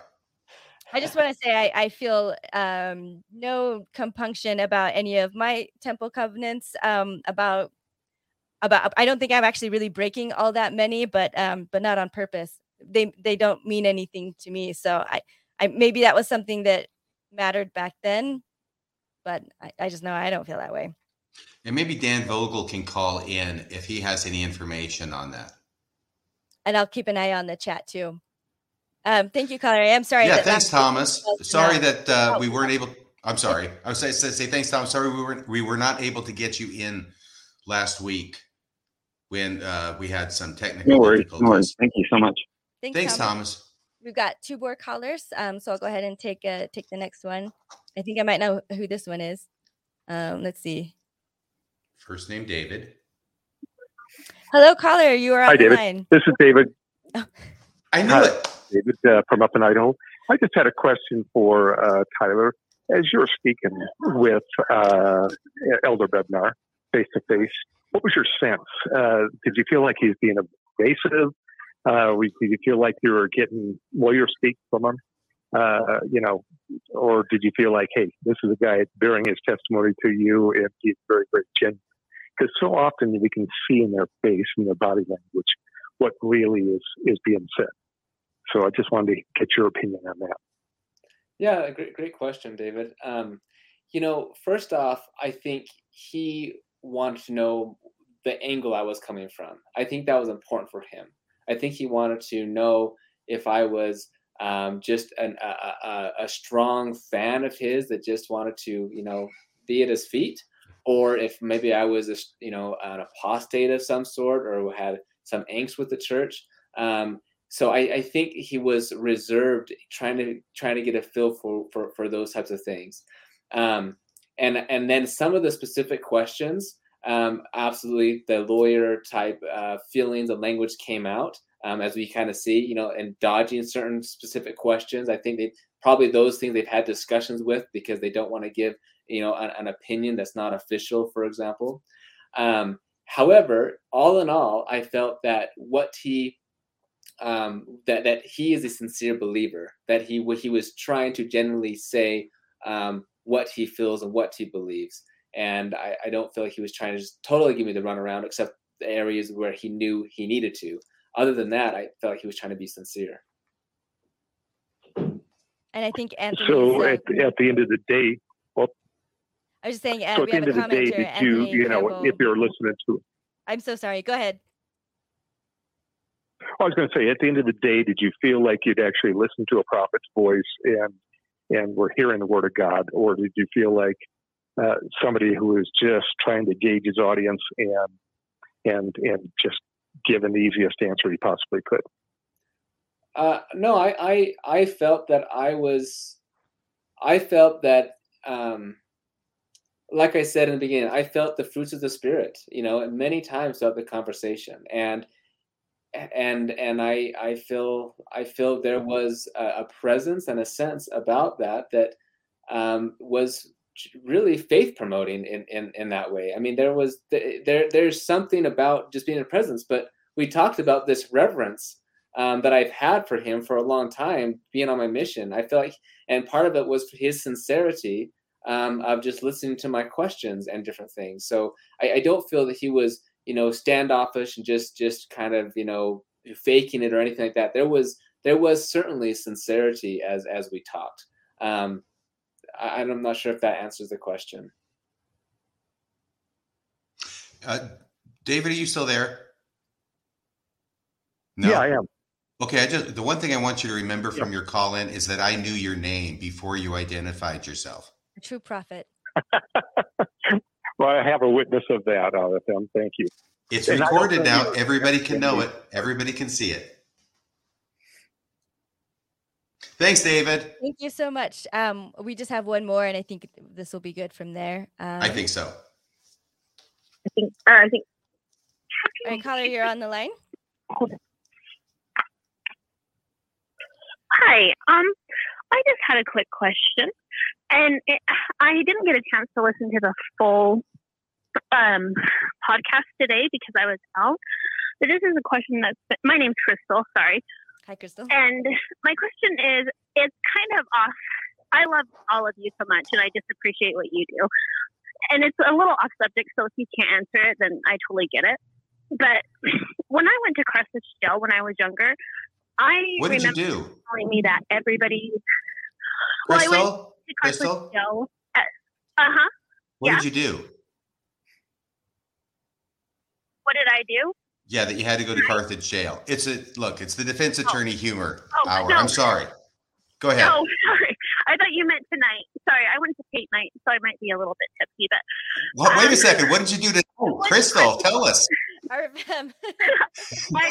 I just want to say I, I feel um, no compunction about any of my temple covenants. Um, about about I don't think I'm actually really breaking all that many, but um, but not on purpose. They they don't mean anything to me. So I I maybe that was something that mattered back then, but I, I just know I don't feel that way. And maybe Dan Vogel can call in if he has any information on that. And I'll keep an eye on the chat too. Um, thank you, caller. I'm sorry. Yeah, thanks, Thomas. Sorry that uh, oh. we weren't able. I'm sorry. I was say, say thanks, Thomas. Sorry we were we were not able to get you in last week when uh, we had some technical no worries, difficulties. No worries. Thank you so much. Thanks, thanks Thomas. Thomas. We've got two more callers, um, so I'll go ahead and take uh, take the next one. I think I might know who this one is. Um, let's see. First name David. Hello, caller. You are on Hi, the David. line. This is David. Oh. I knew Hi, it. David uh, from up in Idaho. I just had a question for uh, Tyler. As you're speaking with uh, Elder Bednar face to face, what was your sense? Uh, did you feel like he's being evasive? Uh, did you feel like you were getting lawyer speak from him? Uh, you know, or did you feel like, hey, this is a guy bearing his testimony to you, and he's very, very genuine? Because so often we can see in their face and their body language what really is is being said. So I just wanted to get your opinion on that. Yeah, great, great question, David. Um, you know, first off, I think he wanted to know the angle I was coming from. I think that was important for him. I think he wanted to know if I was um, just an, a, a, a, strong fan of his that just wanted to, you know, be at his feet, or if maybe I was, a, you know, an apostate of some sort, or had some angst with the church. Um, so I, I, think he was reserved, trying to trying to get a feel for for, for those types of things, um, and and then some of the specific questions. Um, absolutely, the lawyer type uh, feelings and language came out um, as we kind of see, you know, and dodging certain specific questions. I think they probably those things they've had discussions with because they don't want to give, you know, an, an, opinion that's not official, for example. Um, however, all in all, I felt that what he um, that that he is a sincere believer. That he he was trying to genuinely say um, what he feels and what he believes. And I, I don't feel like he was trying to just totally give me the runaround, except the areas where he knew he needed to. Other than that, I felt like he was trying to be sincere. And I think Anthony. So at, at the end of the day, well, I was just saying. So at the end of the day, did you, you know, Campbell. if you're listening to, I'm so sorry. Go ahead. I was going to say, at the end of the day, did you feel like you'd actually listened to a prophet's voice and and were hearing the word of God, or did you feel like uh, somebody who was just trying to gauge his audience and and and just give the easiest answer he possibly could? Uh, no, I, I I felt that I was, I felt that, um, like I said in the beginning, I felt the fruits of the spirit, you know, many times throughout the conversation, and and and I I feel I feel there was a, a presence and a sense about that that um, was really faith promoting in, in in that way. I mean, there was there there's something about just being a presence, but we talked about this reverence um, that I've had for him for a long time, being on my mission. I feel like, and part of it was his sincerity um, of just listening to my questions and different things. So I, I don't feel that he was you know standoffish and just just kind of you know faking it or anything like that. There was there was certainly sincerity as as we talked. Um I, i'm not sure if that answers the question. Uh, david are you still there? No? yeah i am. Okay i just the one thing i want you to remember from your call in is that i knew your name before you identified yourself. A true prophet well, I have a witness of that, uh, them. Thank you. It's and recorded now. Everybody can know it. Everybody can see it. Thanks, David. Thank you so much. Um, we just have one more, and I think this will be good from there. Um, I think so. I think. Uh, I think. All right, caller, you're on the line. Hi. Um, I just had a quick question, and it, I didn't get a chance to listen to the full um, podcast today because I was out. But this is a question that's my name's Crystal. Sorry. Hi, Crystal. And my question is, it's kind of off. I love all of you so much, and I just appreciate what you do. And it's a little off subject, so if you can't answer it, then I totally get it. But when I went to Carthage Jail when I was younger, I What did you do? telling me that everybody. Well, I went Crystal? to Carthage Crystal? Jail. Uh huh. What yeah. did you do? What did I do? Yeah, that you had to go to Carthage jail. It's a look, it's the defense attorney humor Oh, hour. no. I'm sorry. Go ahead. No, sorry. I thought you meant tonight. Sorry, I went to Kate night, so I might be a little bit tipsy. But Well, wait a second. What did you do to Crystal? Tell us. RFM. I,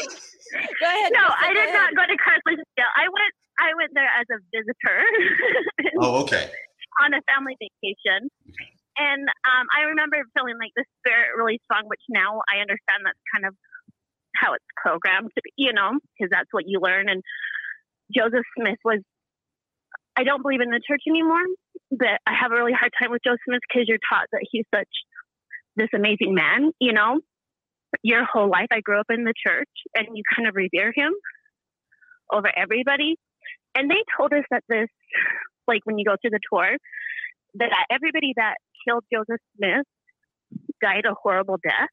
Go ahead. no, Crystal, I did ahead. not go to Carthage Jail. I went. I went there as a visitor Oh, okay. on a family vacation. And um, I remember feeling like the spirit really strong, which now I understand that's kind of how it's programmed be, you know, because that's what you learn. And Joseph Smith was, I don't believe in the church anymore, but I have a really hard time with Joseph Smith because you're taught that he's such this amazing man, you know. Your whole life, I grew up in the church, and you kind of revere him over everybody. And they told us that this, like when you go through the tour, that everybody that killed Joseph Smith died a horrible death.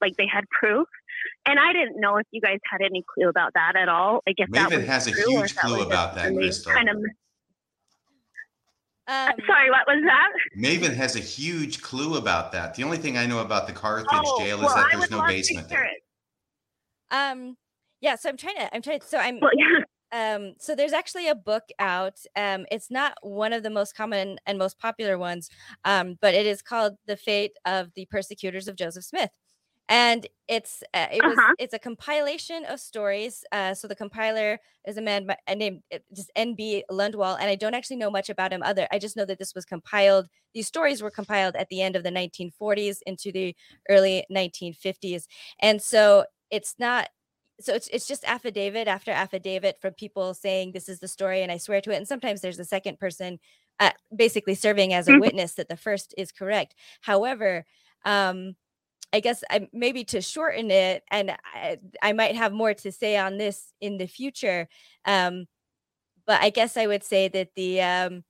Like they had proof. And I didn't know if you guys had any clue about that at all. Like if that Maven was has a huge that clue about that, Crystal. Kind of, Um, sorry, what was that? Maven has a huge clue about that. The only thing I know about the Carthage Oh, jail is well, that there's no basement there. Um, yeah. So I'm trying to. I'm trying. So I'm. Well, yeah. Um, so there's actually a book out. Um, it's not one of the most common and most popular ones, um, but it is called "The Fate of the Persecutors of Joseph Smith," and it's uh, it was Uh-huh. it's a compilation of stories. Uh, so the compiler is a man by, uh, named uh, just N.B. Lundwall, and I don't actually know much about him. Other, I just know that this was compiled. These stories were compiled at the end of the 1940s into the early 1950s, and so it's not so it's it's just affidavit after affidavit from people saying this is the story and I swear to it. And sometimes there's a second person uh, basically serving as a Mhm. witness that the first is correct. However, um, I guess I, maybe to shorten it, and I, I might have more to say on this in the future. Um, but I guess I would say that the um,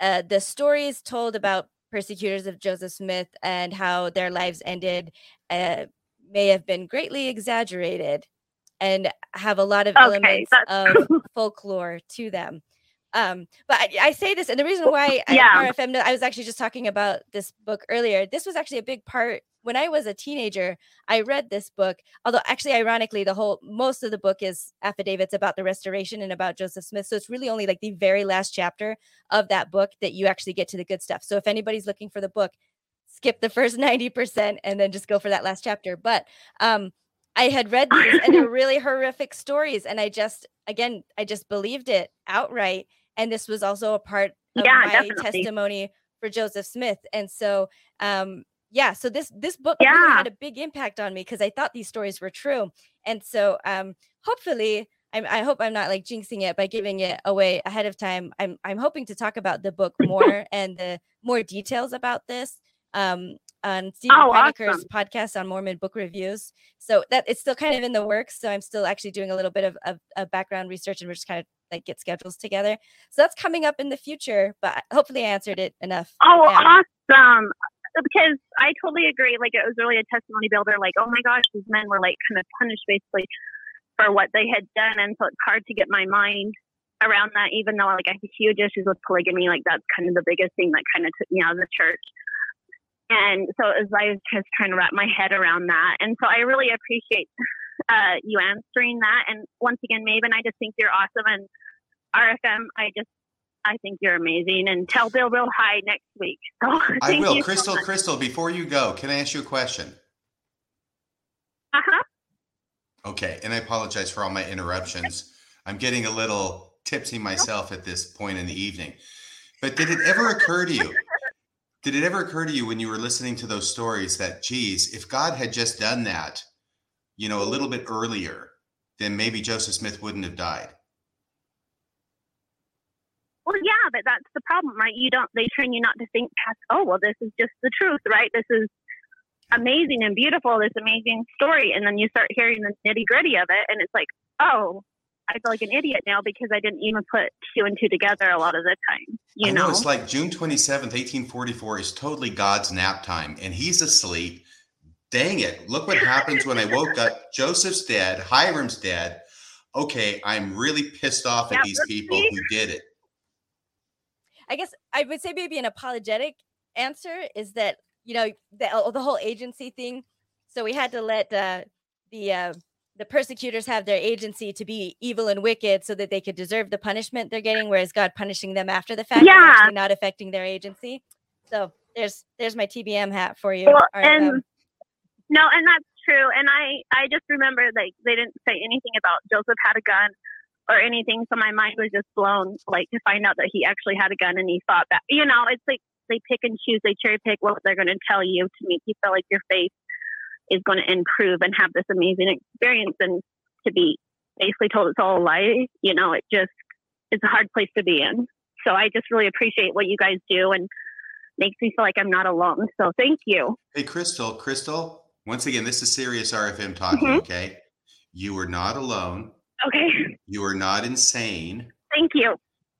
uh, the stories told about persecutors of Joseph Smith and how their lives ended uh, may have been greatly exaggerated and have a lot of Okay, elements of folklore to them. Um, but I, I say this, and the reason why I, Yeah. RFM, I was actually just talking about this book earlier. This was actually a big part when I was a teenager. I read this book, although actually, ironically, the whole most of the book is affidavits about the restoration and about Joseph Smith. So it's really only like the very last chapter of that book that you actually get to the good stuff. So if anybody's looking for the book, skip the first 90% and then just go for that last chapter. But um I had read these and they're really horrific stories. And I just again, I just believed it outright. And this was also a part of Yeah, my definitely. testimony for Joseph Smith. And so um yeah, so this this book really had a big impact on me because I thought these stories were true. And so um hopefully I'm, I hope I'm not like jinxing it by giving it away ahead of time. I'm I'm hoping to talk about the book more and the more details about this um, on Stephen Oh, awesome. podcast on Mormon book reviews. So that it's still kind of in the works. So I'm still actually doing a little bit of, of, of background research and we're just kind of like get schedules together. So that's coming up in the future. But hopefully I answered it enough. Oh, Yeah. awesome. Because I totally agree. Like, it was really a testimony builder. Like, oh my gosh, these men were like kind of punished basically for what they had done. And so it's hard to get my mind around that, even though like I have huge issues with polygamy. Like, that's kind of the biggest thing that kind of took me out of the church. And so as I was just trying to wrap my head around that. And so I really appreciate uh, you answering that. And once again, Maven, I just think you're awesome. And RFM, I just, I think you're amazing. And tell Bill Reel hi next week. So I will. you so Crystal. Crystal, before you go, can I ask you a question? Uh-huh. Okay, and I apologize for all my interruptions. I'm getting a little tipsy myself at this point in the evening. But did it ever occur to you? Did it ever occur to you when you were listening to those stories that, geez, if God had just done that, you know, a little bit earlier, then maybe Joseph Smith wouldn't have died. Well, yeah, but that's the problem, right? You don't. They train you not to think past. Oh, well, this is just the truth, right? This is amazing and beautiful. This amazing story, and then you start hearing the nitty gritty of it, and it's like, oh, I feel like an idiot now because I didn't even put two and two together a lot of the time. You I know, it's like June 27th, 1844 is totally God's nap time, and he's asleep. Dang it. Look what happens when I woke up. Joseph's dead, Hyrum's dead. Okay, I'm really pissed off at Yeah, these people see? who did it. I guess I would say maybe an apologetic answer is that you know the the whole agency thing. So we had to let uh, the uh, the persecutors have their agency to be evil and wicked, so that they could deserve the punishment they're getting. Whereas God punishing them after the fact Yeah. not affecting their agency. So there's there's my TBM hat for you. Well, and no, and that's true. And I, I just remember like they didn't say anything about Joseph had a gun or anything, so my mind was just blown, like to find out that he actually had a gun and he thought that. You know, it's like they pick and choose, they cherry pick what they're going to tell you to make you feel like your faith is going to improve and have this amazing experience, and to be basically told it's all a lie. You know, it just it's a hard place to be in. So I just really appreciate what you guys do and makes me feel like I'm not alone. So thank you. Hey, Crystal, Crystal, once again, this is serious RFM talking, Mhm. okay? You are not alone. Okay. You are not insane. Thank you.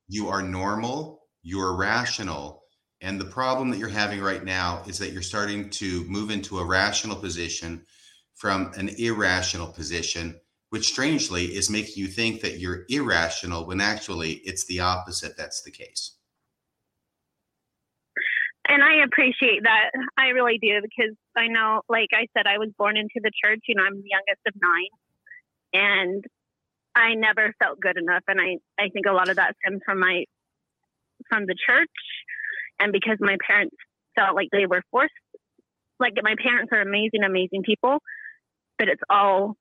You are normal. You are rational. And the problem that you're having right now is that you're starting to move into a rational position from an irrational position, which strangely is making you think that you're irrational when actually it's the opposite that's the case. And I appreciate that. I really do because I know, like I said, I was born into the church. You know, I'm the youngest of nine. And I never felt good enough. And I, I think a lot of that stems from my, from the church. And because my parents felt like they were forced, like my parents are amazing, amazing people, but it's all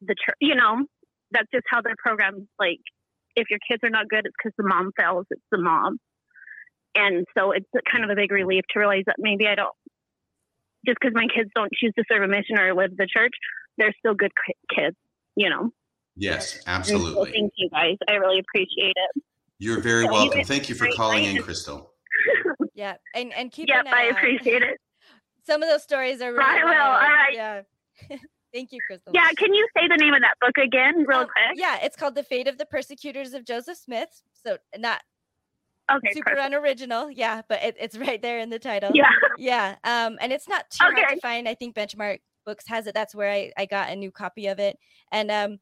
the church, you know, that's just how their programs, like, if your kids are not good, it's because the mom fails, it's the mom and so it's kind of a big relief to realize that maybe I don't just because my kids don't choose to serve a mission or live the church, they're still good ki- kids, you know. Yes, And so absolutely. thank you guys. I really appreciate it. You're very So you welcome. did Thank you for calling in? Crystal. Yeah, and and keep Yep, an eye I out. appreciate it. Some of those stories are really I will. All right. Yeah. Thank you, Crystal. Yeah, can you say the name of that book again, real Um, quick? Yeah, it's called The Fate of the Persecutors of Joseph Smith. So not Okay, super perfect. unoriginal. Yeah, but it, it's right there in the title. Yeah. Yeah. Um, and it's not too hard to find. I think Benchmark Books has it. That's where I, I got a new copy of it. And um,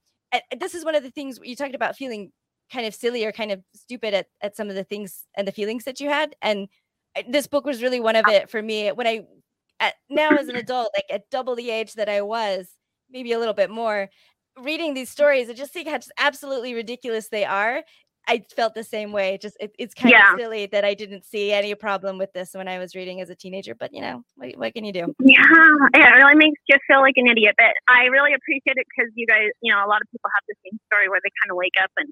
this is one of the things you talked about feeling kind of silly or kind of stupid at, at some of the things and the feelings that you had. And this book was really one of it for me. When I at, now as an adult, like at double the age that I was, maybe a little bit more, reading these stories, I just think how just absolutely ridiculous they are. I felt the same way. Just it, it's kind Yeah. of silly that I didn't see any problem with this when I was reading as a teenager. But you know, what, what can you do? Yeah, yeah, it really makes you feel like an idiot. But I really appreciate it because you guys, you know, a lot of people have the same story where they kind of wake up and,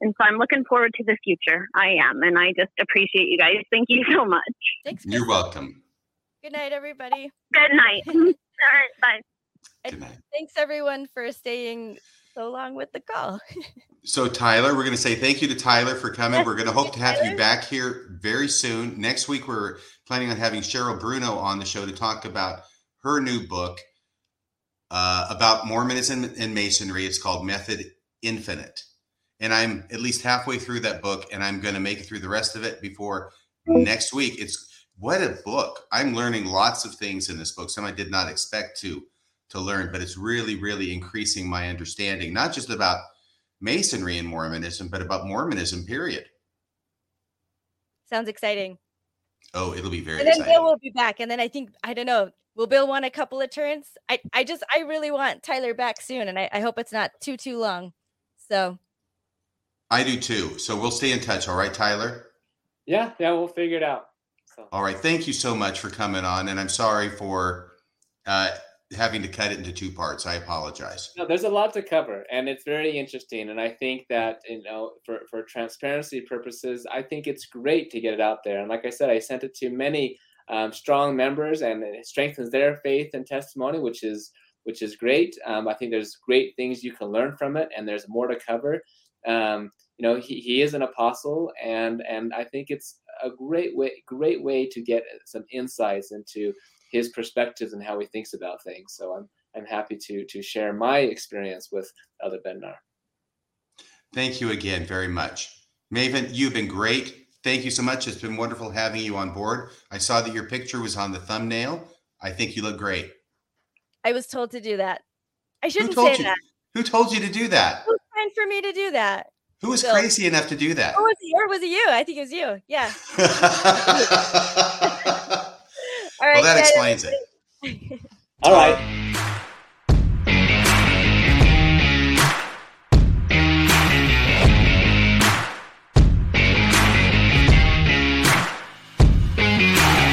and so I'm looking forward to the future. I am, and I just appreciate you guys. Thank you so much. Thanks. You're welcome. Good night, everybody. Good night. All right, bye. Good night. Thanks everyone for staying so long with the call. So, Tyler, we're going to say thank you to Tyler for coming. Yes, we're going to hope to have you back here very soon. Next week, we're planning on having Cheryl Bruno on the show to talk about her new book uh, about Mormonism and Masonry. It's called Method Infinite. And I'm at least halfway through that book, and I'm going to make it through the rest of it before next week. It's what a book. I'm learning lots of things in this book, some I did not expect to to learn, but it's really, really increasing my understanding, not just about Masonry and Mormonism, but about Mormonism, period. Sounds exciting. Oh, it'll be very and then exciting. Bill will be back. And then I think I don't know. Will Bill want a couple of turns? I, I just I really want Tyler back soon, and I, I hope it's not too too long. So I do too. So we'll stay in touch. All right, Tyler? Yeah, yeah, we'll figure it out. So All right. Thank you so much for coming on. And I'm sorry for uh, having to cut it into two parts. I apologize. no, there's a lot to cover, and it's very interesting. And I think that you know, for for transparency purposes, I think it's great to get it out there. And like I said, I sent it to many um, strong members, and it strengthens their faith and testimony, which is which is great. Um, I think there's great things you can learn from it, and there's more to cover. Um, you know, he, he is an apostle, and and I think it's a great way great way to get some insights into his perspectives and how he thinks about things. So I'm I'm happy to to share my experience with Elder Bednar. Thank you again very much. Maven, you've been great. Thank you so much. It's been wonderful having you on board. I saw that your picture was on the thumbnail. I think you look great. I was told to do that. I shouldn't told say you? that. Who told you to do that? Who's for me to do that? Who was Bill. crazy enough to do that? Or was it, or was it you? I think it was you. Yeah. All right. well, that guys. explains it. All right.